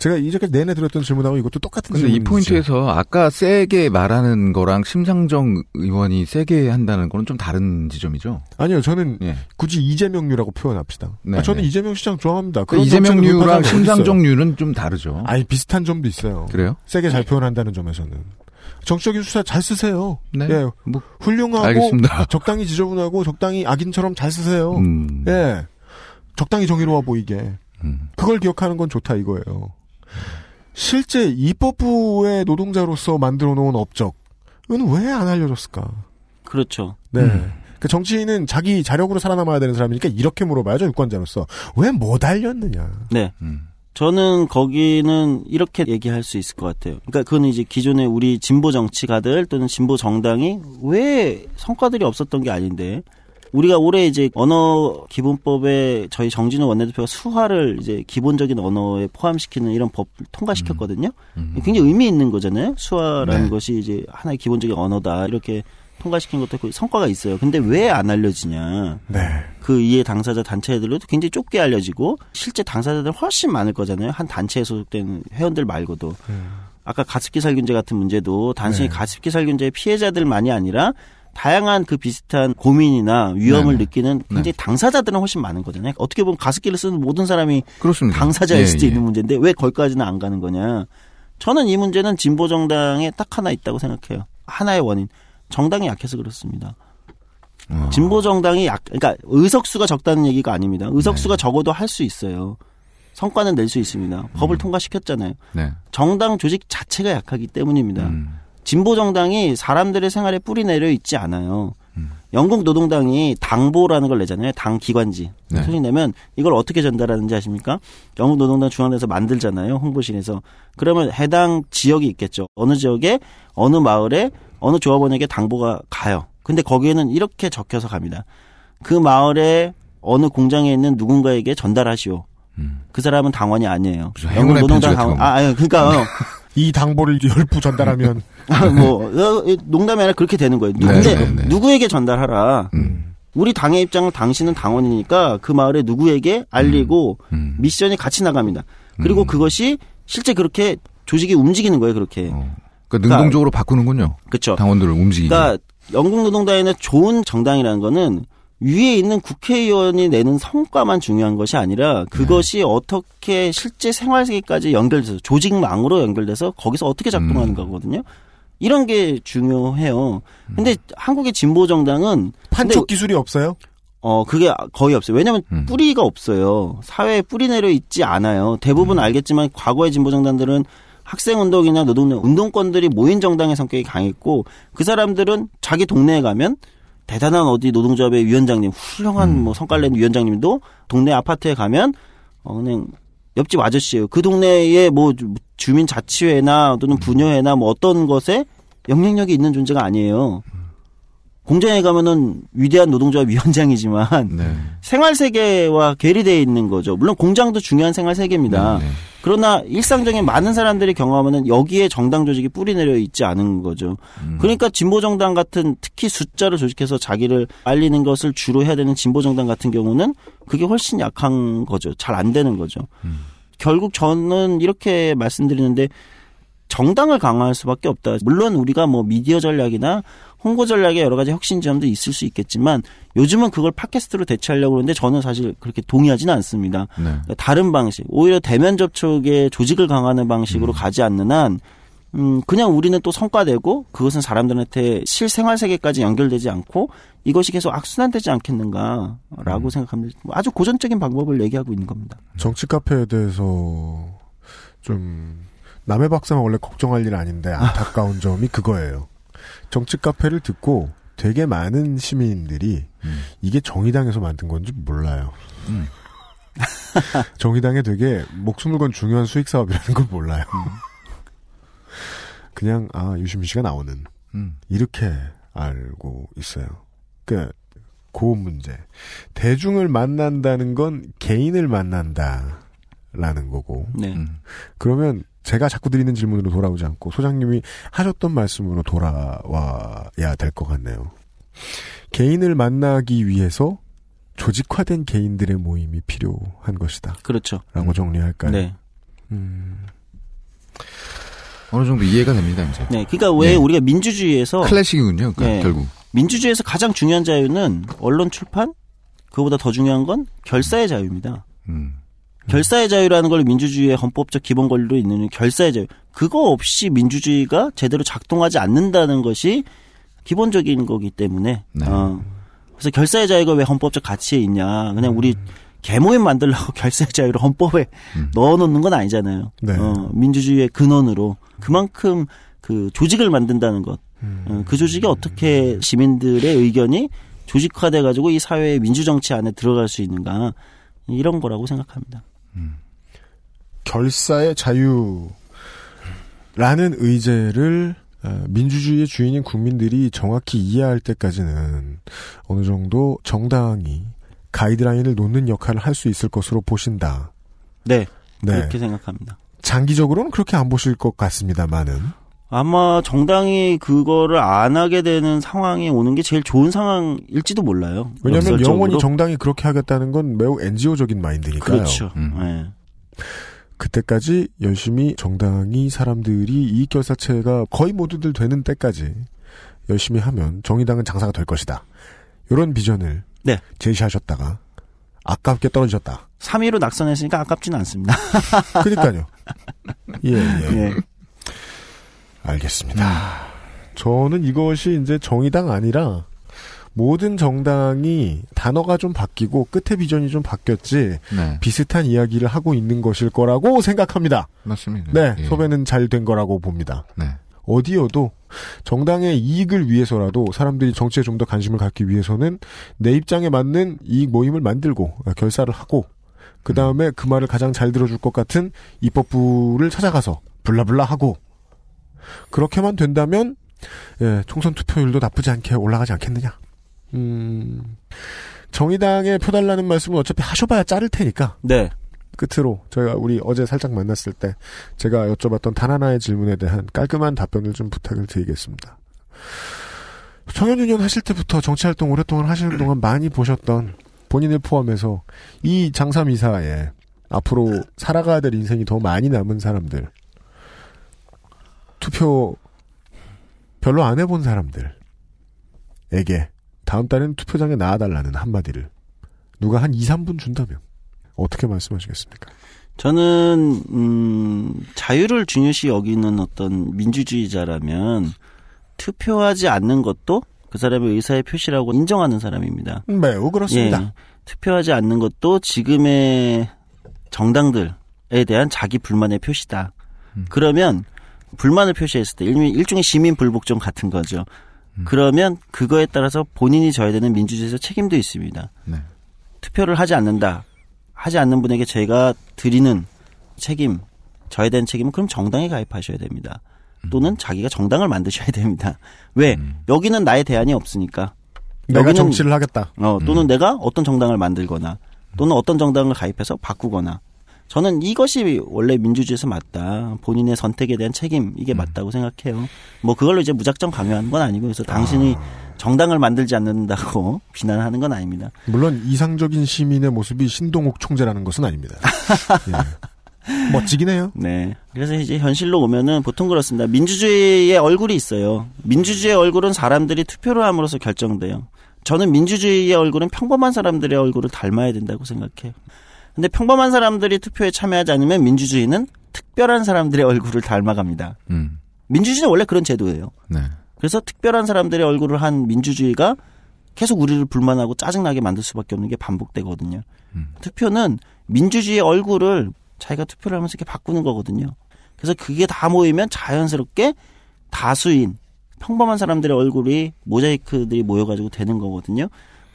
B: 제가 이제까지 내내 들었던 질문하고 이것도 똑같은
D: 근데 이
B: 질문이죠.
D: 포인트에서 아까 세게 말하는 거랑 심상정 의원이 세게 한다는 거는 좀 다른 지점이죠.
B: 아니요, 저는
D: 예.
B: 굳이 이재명류라고 표현합시다.
D: 네,
B: 아, 저는
D: 네.
B: 이재명 시장 좋아합니다.
D: 그 이재명류랑? 심상정류는 좀 다르죠.
B: 아니 비슷한 점도 있어요.
D: 그래요?
B: 세게 잘 표현한다는 점에서는 정치적인 수사 잘 쓰세요.
D: 네.
B: 예,
D: 뭐
B: 훌륭하고
D: 알겠습니다.
B: 적당히 지저분하고 적당히 악인처럼 잘 쓰세요.
D: 음.
B: 예, 적당히 정의로워 보이게
D: 음.
B: 그걸 기억하는 건 좋다 이거예요. 실제 입법부의 노동자로서 만들어 놓은 업적은 왜 안 알려졌을까?
J: 그렇죠.
B: 네.
D: 음.
B: 그 정치인은 자기 자력으로 살아남아야 되는 사람이니까 이렇게 물어봐야죠 유권자로서 왜 못 알렸느냐?
J: 네.
D: 음.
J: 저는 거기는 이렇게 얘기할 수 있을 것 같아요. 그러니까 그건 이제 기존의 우리 진보 정치가들 또는 진보 정당이 왜 성과들이 없었던 게 아닌데 우리가 올해 이제 언어 기본법에 저희 정진우 원내대표가 수화를 이제 기본적인 언어에 포함시키는 이런 법 통과시켰거든요. 굉장히 의미 있는 거잖아요. 수화라는
D: 네.
J: 것이 이제 하나의 기본적인 언어다 이렇게 통과시킨 것도 그 성과가 있어요. 근데 왜 안 알려지냐?
B: 네.
J: 그 이해 당사자 단체들도 굉장히 좁게 알려지고 실제 당사자들 훨씬 많을 거잖아요. 한 단체에 소속된 회원들 말고도. 아까 가습기 살균제 같은 문제도 단순히
B: 네.
J: 가습기 살균제의 피해자들만이 아니라 다양한 그 비슷한 고민이나 위험을
D: 네네.
J: 느끼는 굉장히 당사자들은 훨씬 많은 거잖아요. 어떻게 보면 가습기를 쓰는 모든 사람이
D: 그렇습니다.
J: 당사자일
D: 예,
J: 수도
D: 예.
J: 있는 문제인데 왜 거기까지는 안 가는 거냐. 저는 이 문제는 진보 정당에 딱 하나 있다고 생각해요. 하나의 원인. 정당이 약해서 그렇습니다.
D: 어.
J: 진보 정당이 약, 그러니까 의석수가 적다는 얘기가 아닙니다.
D: 네.
J: 의석수가 적어도 할 수 있어요. 성과는 낼 수 있습니다. 법을 통과시켰잖아요.
D: 네.
J: 정당 조직 자체가 약하기 때문입니다.
D: 음.
J: 진보 정당이 사람들의 생활에 뿌리 내려 있지 않아요.
D: 음.
J: 영국 노동당이 당보라는 걸 내잖아요. 당 기관지.
D: 네.
J: 소리 내면 이걸 어떻게 전달하는지 아십니까? 영국 노동당 중앙에서 만들잖아요. 홍보실에서. 그러면 해당 지역이 있겠죠. 어느 지역에 어느 마을에 어느 조합원에게 당보가 가요. 근데 거기에는 이렇게 적혀서 갑니다. 그 마을에 어느 공장에 있는 누군가에게 전달하시오.
D: 음.
J: 그 사람은 당원이 아니에요.
D: 편지 같은
J: 당원.
D: 거.
J: 아, 아니, 그러니까
B: 이 당보를 열부 전달하면
J: 아, 뭐 어, 농담이 아니라 그렇게 되는 거예요.
D: 네,
J: 근데
D: 네, 네.
J: 누구에게 전달하라.
D: 음.
J: 우리 당의 입장은 당신은 당원이니까 그 마을에 누구에게 알리고
D: 음.
J: 미션이 같이 나갑니다. 그리고
D: 음.
J: 그것이 실제 그렇게 조직이 움직이는 거예요. 그렇게.
D: 어. 그러니까 능동적으로 바꾸는군요.
J: 그렇죠.
D: 당원들을 움직이게.
J: 그러니까 영국 노동당에는 좋은 정당이라는 거는 위에 있는 국회의원이 내는 성과만 중요한 것이 아니라 그것이
D: 네.
J: 어떻게 실제 생활 세계까지 연결돼서 조직망으로 연결돼서 거기서 어떻게 작동하는
D: 음.
J: 거거든요. 이런 게 중요해요. 근데
D: 음.
J: 한국의 진보 정당은
B: 판촉 기술이 없어요?
J: 어 그게 거의 없어요. 왜냐하면
D: 음.
J: 뿌리가 없어요. 사회에 뿌리 내려 있지 않아요. 대부분
D: 음.
J: 알겠지만 과거의 진보 정당들은 학생 운동이나 노동 운동권들이 모인 정당의 성격이 강했고 그 사람들은 자기 동네에 가면 대단한 어디 노동조합의 위원장님 훌륭한
D: 음.
J: 뭐 성과를 낸 위원장님도 동네 아파트에 가면 어 그냥 옆집 아저씨예요. 그 동네에 뭐 주- 주민 자치회나 또는 분여회나 뭐 어떤 것에 영향력이 있는 존재가 아니에요. 공장에 가면은 위대한 노동조합 위원장이지만
D: 네.
J: 생활 세계와 괴리되어 있는 거죠. 물론 공장도 중요한 생활 세계입니다.
D: 네, 네.
J: 그러나 일상적인 많은 사람들이 경험하는 여기에 정당 조직이 뿌리 내려 있지 않은 거죠.
D: 음.
J: 그러니까 진보 정당 같은 특히 숫자를 조직해서 자기를 알리는 것을 주로 해야 되는 진보 정당 같은 경우는 그게 훨씬 약한 거죠. 잘 안 되는 거죠.
D: 음.
J: 결국 저는 이렇게 말씀드리는데 정당을 강화할 수밖에 없다. 물론 우리가 뭐 미디어 전략이나 홍보 전략에 여러 가지 혁신점도 있을 수 있겠지만 요즘은 그걸 팟캐스트로 대체하려고 그러는데 저는 사실 그렇게 동의하지는 않습니다.
D: 네.
J: 다른 방식, 오히려 대면 접촉의 조직을 강화하는 방식으로 가지 않는 한, 음, 그냥 우리는 또 성과 내고 그것은 사람들한테 실생활 세계까지 연결되지 않고 이것이 계속 악순환되지 않겠는가라고 생각합니다. 뭐 아주 고전적인 방법을 얘기하고 있는 겁니다.
B: 정치 카페에 대해서 좀 남의 박사는 원래 걱정할 일 아닌데 안타까운 점이 그거예요. 정치 카페를 듣고 되게 많은 시민들이
D: 음.
B: 이게 정의당에서 만든 건지 몰라요.
D: 음.
B: 정의당에 되게 목숨을 건 중요한 수익 사업이라는 걸 몰라요. 그냥 아 유시민 씨가 나오는
D: 음.
B: 이렇게 알고 있어요. 그, 그 문제. 대중을 만난다는 건 개인을 만난다라는 거고.
J: 네.
D: 음.
B: 그러면 제가 자꾸 드리는 질문으로 돌아오지 않고 소장님이 하셨던 말씀으로 돌아와야 될 것 같네요. 개인을 만나기 위해서 조직화된 개인들의 모임이 필요한 것이다.
J: 그렇죠.
B: 라고 정리할까요?
J: 네.
B: 음,
D: 어느 정도 이해가 됩니다, 이제.
J: 네. 그러니까 왜
D: 네.
J: 우리가 민주주의에서
D: 클래식이군요, 그러니까
J: 네.
D: 결국.
J: 민주주의에서 가장 중요한 자유는 언론 출판 그거보다 더 중요한 건 결사의 자유입니다.
D: 음.
J: 결사의 자유라는 걸 민주주의의 헌법적 기본 권리로 있는 결사의 자유. 그거 없이 민주주의가 제대로 작동하지 않는다는 것이 기본적인 거기 때문에.
D: 네.
J: 어. 그래서 결사의 자유가 왜 헌법적 가치에 있냐. 그냥 우리 개모임 만들려고 결사의 자유를 헌법에
D: 음.
J: 넣어놓는 건 아니잖아요.
B: 네.
J: 어, 민주주의의 근원으로 그만큼 그 조직을 만든다는 것. 어, 그 조직이 어떻게 시민들의 의견이 조직화돼 가지고 이 사회의 민주정치 안에 들어갈 수 있는가 이런 거라고 생각합니다.
B: 결사의 자유라는 의제를 어, 민주주의의 주인인 국민들이 정확히 이해할 때까지는 어느 정도 정당이 가이드라인을 놓는 역할을 할 수 있을 것으로 보신다.
J: 네.
B: 네.
J: 그렇게 생각합니다.
B: 장기적으로는 그렇게 안 보실 것 같습니다만은.
J: 아마 정당이 그거를 안 하게 되는 상황이 오는 게 제일 좋은 상황일지도 몰라요.
B: 왜냐하면
J: 역설적으로.
B: 영원히 정당이 그렇게 하겠다는 건 매우 NGO적인 마인드니까요.
J: 그렇죠. 네.
B: 그때까지 열심히 정당이 사람들이 이익결사체가 거의 모두들 되는 때까지 열심히 하면 정의당은 장사가 될 것이다. 이런 비전을
J: 네.
B: 제시하셨다가 아깝게 떨어지셨다.
J: 3위로 낙선했으니까 아깝지는 않습니다.
B: 그러니까요. 예, 예.
J: 예.
B: 알겠습니다. 저는 이것이 이제 정의당 아니라 모든 정당이 단어가 좀 바뀌고 끝에 비전이 좀 바뀌었지
D: 네.
B: 비슷한 이야기를 하고 있는 것일 거라고 생각합니다.
D: 맞습니다.
B: 네,
D: 예.
B: 소배는 잘 된 거라고 봅니다.
D: 네.
B: 어디여도 정당의 이익을 위해서라도 사람들이 정치에 좀 더 관심을 갖기 위해서는 내 입장에 맞는 이익 모임을 만들고 어, 결사를 하고 그 다음에 그 말을 가장 잘 들어줄 것 같은 입법부를 찾아가서 블라블라 하고 그렇게만 된다면 예, 총선 투표율도 나쁘지 않게 올라가지 않겠느냐. 음, 정의당에 표 달라는 말씀은 어차피 하셔봐야 자를 테니까.
J: 네.
B: 끝으로 저희가 우리 어제 살짝 만났을 때 제가 여쭤봤던 단 하나의 질문에 대한 깔끔한 답변을 좀 부탁을 드리겠습니다. 청년유년 하실 때부터 정치활동 오랫동안 하시는 동안 많이 보셨던 본인을 포함해서 이 장삼 이사에 앞으로 살아가야 될 인생이 더 많이 남은 사람들 투표 별로 안 해본 사람들에게 다음 달엔 투표장에 나와달라는 한마디를 누가 한 2, 3분 준다면 어떻게 말씀하시겠습니까?
J: 저는 음, 자유를 중요시 여기는 어떤 민주주의자라면 투표하지 않는 것도 그 사람의 의사의 표시라고 인정하는 사람입니다.
B: 매우 그렇습니다.
J: 예, 투표하지 않는 것도 지금의 정당들에 대한 자기 불만의 표시다. 그러면 불만을 표시했을 때 일종의, 시민 불복종 같은 거죠. 그러면 그거에 따라서 본인이 져야 되는 민주주의에서 책임도 있습니다.
D: 네.
J: 투표를 하지 않는다. 하지 않는 분에게 제가 드리는 책임, 져야 되는 책임은 그럼 정당에 가입하셔야 됩니다. 또는 자기가 정당을 만드셔야 됩니다. 왜? 여기는 나의 대안이 없으니까.
B: 내가
J: 여기는-
B: 정치를 하겠다.
J: 어, 또는 내가 어떤 정당을 만들거나 또는 어떤 정당을 가입해서 바꾸거나 저는 이것이 원래 민주주의에서 맞다. 본인의 선택에 대한 책임 이게 맞다고 생각해요. 뭐 그걸로 이제 무작정 강요하는 건 아니고 그래서 당신이 정당을 만들지 않는다고 비난하는 건 아닙니다.
B: 물론 이상적인 시민의 모습이 신동욱 총재라는 것은 아닙니다. 예. 멋지긴 해요.
J: 네. 그래서 이제 현실로 오면은 보통 그렇습니다. 민주주의의 얼굴이 있어요. 민주주의의 얼굴은 사람들이 투표를 함으로써 결정돼요. 저는 민주주의의 얼굴은 평범한 사람들의 얼굴을 닮아야 된다고 생각해요. 근데 평범한 사람들이 투표에 참여하지 않으면 민주주의는 특별한 사람들의 얼굴을 닮아갑니다.
D: 음.
J: 민주주의는 원래 그런 제도예요.
D: 네.
J: 그래서 특별한 사람들의 얼굴을 한 민주주의가 계속 우리를 불만하고 짜증나게 만들 수밖에 없는 게 반복되거든요. 투표는 민주주의의 얼굴을 자기가 투표를 하면서 이렇게 바꾸는 거거든요. 그래서 그게 다 모이면 자연스럽게 다수인 평범한 사람들의 얼굴이 모자이크들이 모여가지고 되는 거거든요.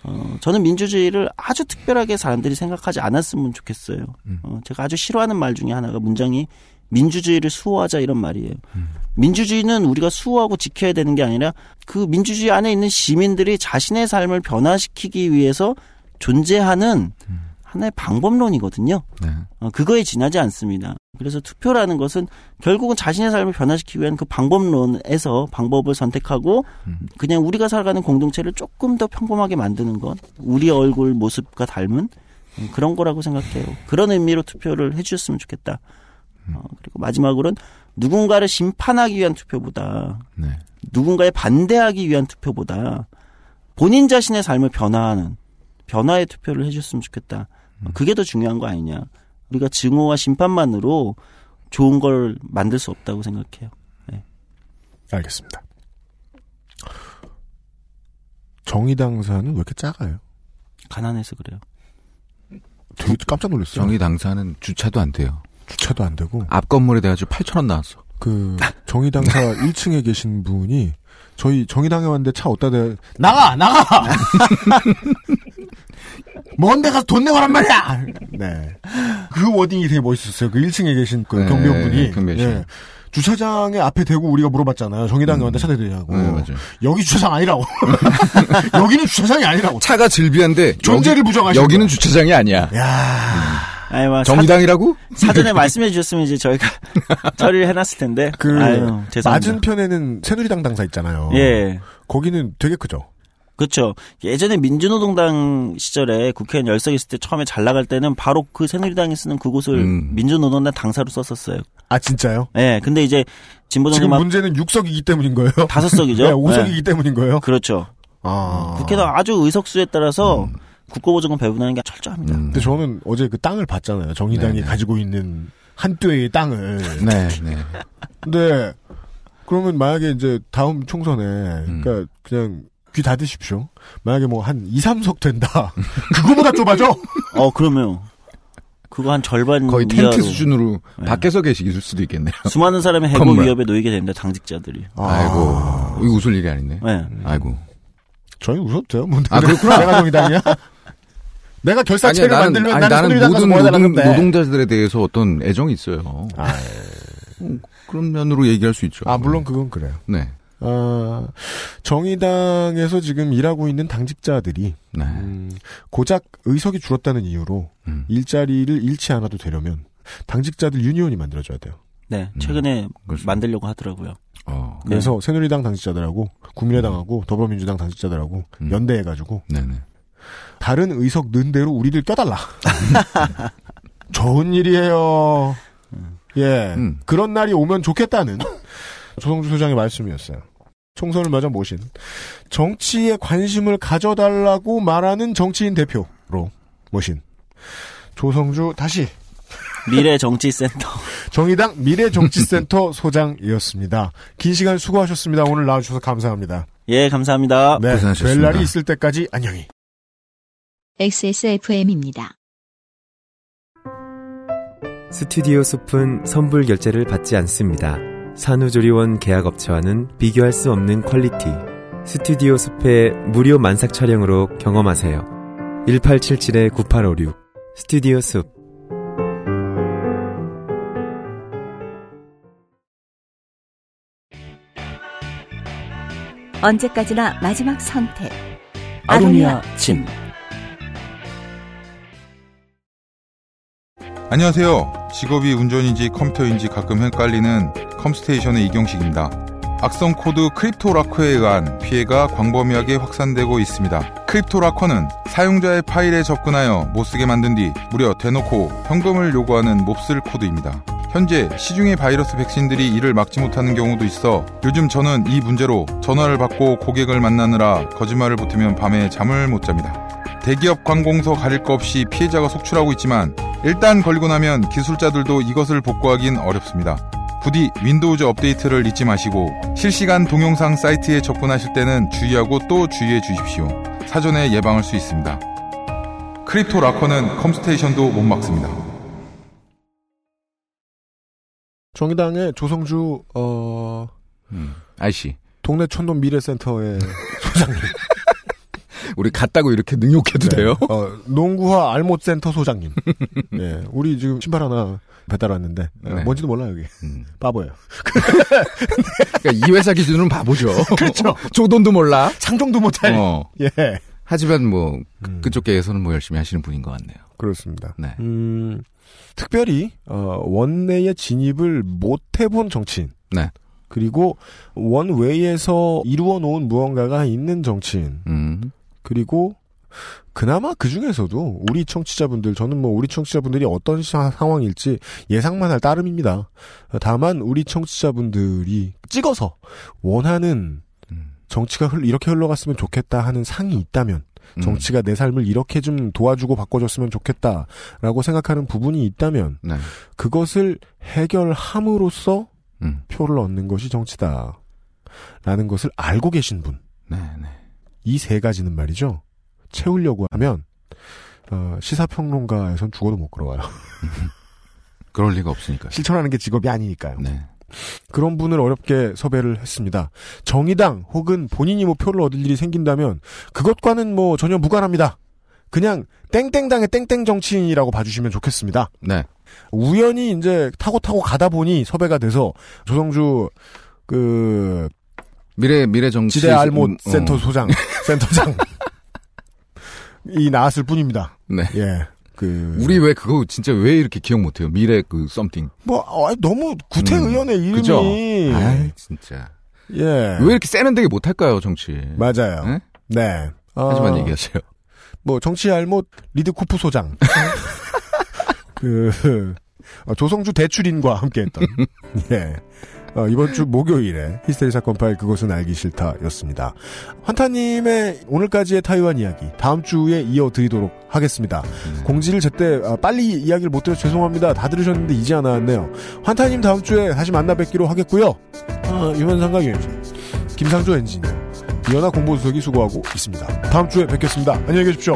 J: 어, 저는 민주주의를 아주 특별하게 사람들이 생각하지 않았으면 좋겠어요. 어, 제가 아주 싫어하는 말 중에 하나가 문장이 민주주의를 수호하자 이런 말이에요. 민주주의는 우리가 수호하고 지켜야 되는 게 아니라 그 민주주의 안에 있는 시민들이 자신의 삶을 변화시키기 위해서 존재하는 하나의 방법론이거든요.
D: 네.
J: 어, 그거에 지나지 않습니다. 그래서 투표라는 것은 결국은 자신의 삶을 변화시키기 위한 그 방법론에서 방법을 선택하고 그냥 우리가 살아가는 공동체를 조금 더 평범하게 만드는 것, 우리 얼굴 모습과 닮은 음, 그런 거라고 생각해요. 그런 의미로 투표를 해주셨으면 좋겠다. 어, 그리고 마지막으로는 누군가를 심판하기 위한 투표보다
D: 네.
J: 누군가에 반대하기 위한 투표보다 본인 자신의 삶을 변화하는 변화의 투표를 해줬으면 좋겠다. 어, 그게 더 중요한 거 아니냐. 우리가 증오와 심판만으로 좋은 걸 만들 수 없다고 생각해요. 네.
B: 알겠습니다. 정의당사는 왜 이렇게 작아요?
J: 가난해서 그래요.
B: 되게 깜짝 놀랐어요.
D: 정의 당사는 주차도 안 돼요.
B: 주차도 안 되고
D: 앞 건물에 대가지고 8천 원 나왔어.
B: 그 정의당사 1층에 계신 분이 저희 정의당에 왔는데 차 어디다 대 나가 나가! 먼데 가서 돈 내고란 말이야! 네. 그 워딩이 되게 멋있었어요. 그 1층에 계신 그
D: 네,
B: 경비원분이.
D: 경비원 씨.
B: 예. 주차장에 앞에 대고 우리가 물어봤잖아요. 정의당에 왔는데 차 대대냐고.
D: 네, 맞아요.
B: 여기 주차장 아니라고. 여기는 주차장이 아니라고.
D: 차가 질비한데
B: 존재를
D: 여기-
B: 부정하시는
D: 여기는 주차장이 아니야.
J: 아니, 뭐
D: 정의당이라고?
J: 사, 전 에 말씀해 주셨으면 이제 저희가 처리를 해놨을 텐데.
B: 그
J: 아유.
B: 맞은편에는 새누리당 당사 있잖아요
J: 예.
B: 거기는 되게 크죠
J: 그렇죠. 예전에 민주노동당 시절에 국회의원 열석 있을 때 처음에 잘 나갈 때는 바로 그 새누리당이 쓰는 그곳을
B: 음.
J: 민주노동당 당사로 썼었어요.
B: 아 진짜요?
J: 네. 근데 이제 진보
B: 지금 문제는 6석이기 때문인 거예요
J: 다섯 석이죠.
B: 네, 5석이기 때문인 거예요
J: 그렇죠.
B: 아.
J: 국회도 아주 의석수에 따라서 국고보조금 배분하는 게 철저합니다.
B: 근데 저는 어제 그 땅을 봤잖아요. 정의당이 가지고 있는 한뙤의 땅을.
D: 네, 네.
B: 근데 그러면 만약에 이제 다음 총선에 그러니까 그냥 귀 닫으십시오. 만약에 뭐 한 2, 3석 된다. 그거보다 좁아져.
J: 어, 그러면 그거 한 절반
D: 거의 텐트
J: 이하로.
D: 수준으로
J: 네.
D: 밖에서 계실 수도 있겠네요.
J: 수많은 사람의 해고
D: 건물.
J: 위협에 놓이게 됩니다. 당직자들이.
D: 아 이고, 이거 웃을 일이 아닌데.
J: 네.
D: 아이고.
B: 저희 웃어도 돼요. 뭐
D: 아, 그렇구나.
B: 내가 정의당이야? 내가 결사체를
D: 아니야, 나는,
B: 만들면
D: 아니,
B: 나는
D: 나는 모든 노동. 노동 자들에 대해서 어떤 애정이 있어요. 음, 그런 면으로 얘기할 수 있죠.
B: 아, 물론 그건 그래요.
D: 네.
B: 아, 정의당에서 지금 일하고 있는 당직자들이
D: 네.
B: 음, 고작 의석이 줄었다는 이유로
D: 음.
B: 일자리를 잃지 않아도 되려면 당직자들 유니온이 만들어져야 돼요.
J: 네.
B: 음.
J: 최근에 만들려고 하더라고요.
D: 어.
B: 그래서 새누리당 당직자들하고 국민의당하고 더불어민주당 당직자들하고 연대해가지고
D: 네네.
B: 다른 의석 는 대로 우리를 껴달라. 좋은 일이에요. 예. 그런 날이 오면 좋겠다는 조성주 소장의 말씀이었어요. 총선을 맞아 모신 정치에 관심을 가져달라고 말하는 정치인 대표로 모신 조성주 다시
J: 미래정치센터.
B: 정의당 미래정치센터 소장이었습니다. 긴 시간 수고하셨습니다. 오늘 나와주셔서 감사합니다.
J: 예, 감사합니다.
B: 네, 뵐 날이 있을 때까지 안녕히.
A: XSFM입니다.
I: 스튜디오 숲은 선불 결제를 받지 않습니다. 산후조리원 계약업체와는 비교할 수 없는 퀄리티. 스튜디오 숲의 무료 만삭 촬영으로 경험하세요. 1877-9856 스튜디오 숲
M: 언제까지나 마지막 선택.
E: 아로니아 침.
L: 안녕하세요. 직업이 운전인지 컴퓨터인지 가끔 헷갈리는 컴스테이션의 이경식입니다. 악성 코드 크립토라커에 의한 피해가 광범위하게 확산되고 있습니다. 크립토라커는 사용자의 파일에 접근하여 못쓰게 만든 뒤 무려 대놓고 현금을 요구하는 몹쓸 코드입니다. 현재 시중의 바이러스 백신들이 이를 막지 못하는 경우도 있어 요즘 저는 이 문제로 전화를 받고 고객을 만나느라 거짓말을 보태면 밤에 잠을 못 잡니다. 대기업 관공서 가릴 거 없이 피해자가 속출하고 있지만 일단 걸리고 나면 기술자들도 이것을 복구하긴 어렵습니다. 부디 윈도우즈 업데이트를 잊지 마시고 실시간 동영상 사이트에 접근하실 때는 주의하고 또 주의해 주십시오. 사전에 예방할 수 있습니다. 크립토 라커는 컴스테이션도 못 막습니다.
B: 정의당의 조성주 어
D: 아이씨.
B: 동네 촌놈 미래센터의 소장님.
D: 우리 갔다고 이렇게 능욕해도
B: 네.
D: 돼요?
B: 어, 농구화 알못센터 소장님. 예, 우리 지금 신발 하나 배달 왔는데 어,
D: 네.
B: 뭔지도 몰라요 여기. 바보예요.
D: 그러니까 이 회사 기준으로는 바보죠.
B: 그렇죠.
D: 조던도 몰라.
B: 상종도 못할.
D: 어.
B: 예.
D: 하지만 뭐 그- 그쪽에서는 뭐 열심히 하시는 분인 것 같네요.
B: 그렇습니다.
D: 네.
B: 음, 특별히 어, 원내에 진입을 못 해본 정치인.
D: 네.
B: 그리고 원외에서 이루어 놓은 무언가가 있는 정치인.
D: 음.
B: 그리고 그나마 그 중에서도 우리 청취자분들, 저는 뭐 우리 청취자분들이 어떤 사- 상황일지 예상만 할 따름입니다. 다만 우리 청취자분들이 찍어서 원하는 정치가 흘- 이렇게 흘러갔으면 좋겠다 하는 상이 있다면
D: 음.
B: 정치가 내 삶을 이렇게 좀 도와주고 바꿔줬으면 좋겠다라고 생각하는 부분이 있다면
D: 네.
B: 그것을 해결함으로써
D: 음.
B: 표를 얻는 것이 정치다. 라는 것을 알고 계신 분.
D: 네, 네.
B: 이 세 가지는 말이죠. 채우려고 하면 어, 시사평론가에선 죽어도 못 걸어와요.
D: 그럴 리가 없으니까.
B: 실천하는 게 직업이 아니니까요.
D: 네.
B: 그런 분을 어렵게 섭외를 했습니다. 정의당 혹은 본인이 뭐 표를 얻을 일이 생긴다면 그것과는 뭐 전혀 무관합니다. 그냥 땡땡당의 땡땡 정치인이라고 봐주시면 좋겠습니다.
D: 네.
B: 우연히 이제 타고 타고 가다 보니 섭외가 돼서 조성주 그
D: 미래 미래 정치
B: 지대 알못
D: 음, 어.
B: 센터 소장 센터장 이 나왔을 뿐입니다.
D: 네.
B: 예. 그
D: 우리 왜 그거 진짜 왜 이렇게 기억 못해요? 미래 그 썸띵.
B: 뭐 어, 너무 구태 의원의 이름이
D: 그죠? 아 진짜.
B: 예.
D: 왜 이렇게 세련되게 못할까요, 정치?
B: 맞아요.
D: 네?
B: 네.
D: 하지만
B: 어,
D: 얘기하세요.
B: 뭐 정치 알못 리드 쿠프 소장. 그 어, 조성주 대출인과 함께했던 예. 어, 이번 주 목요일에 히스테리 사건 파일 그것은 알기 싫다였습니다. 환타님의 오늘까지의 타이완 이야기 다음 주에 이어드리도록 하겠습니다. 공지를 제때 아, 빨리 이야기를 못 드려서 죄송합니다. 다 들으셨는데 이제 안 나왔네요. 환타님 다음 주에 다시 만나 뵙기로 하겠고요. 어, 유면상가 유엠씨, 김상조 엔지니어, 이현아 공보수석이 수고하고 있습니다. 다음 주에 뵙겠습니다. 안녕히 계십시오.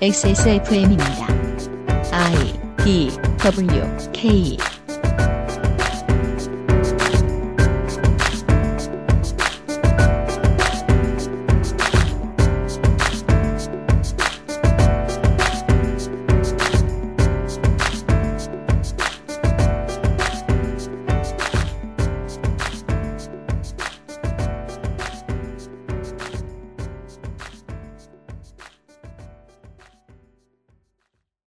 A: XSFM입니다. I D W K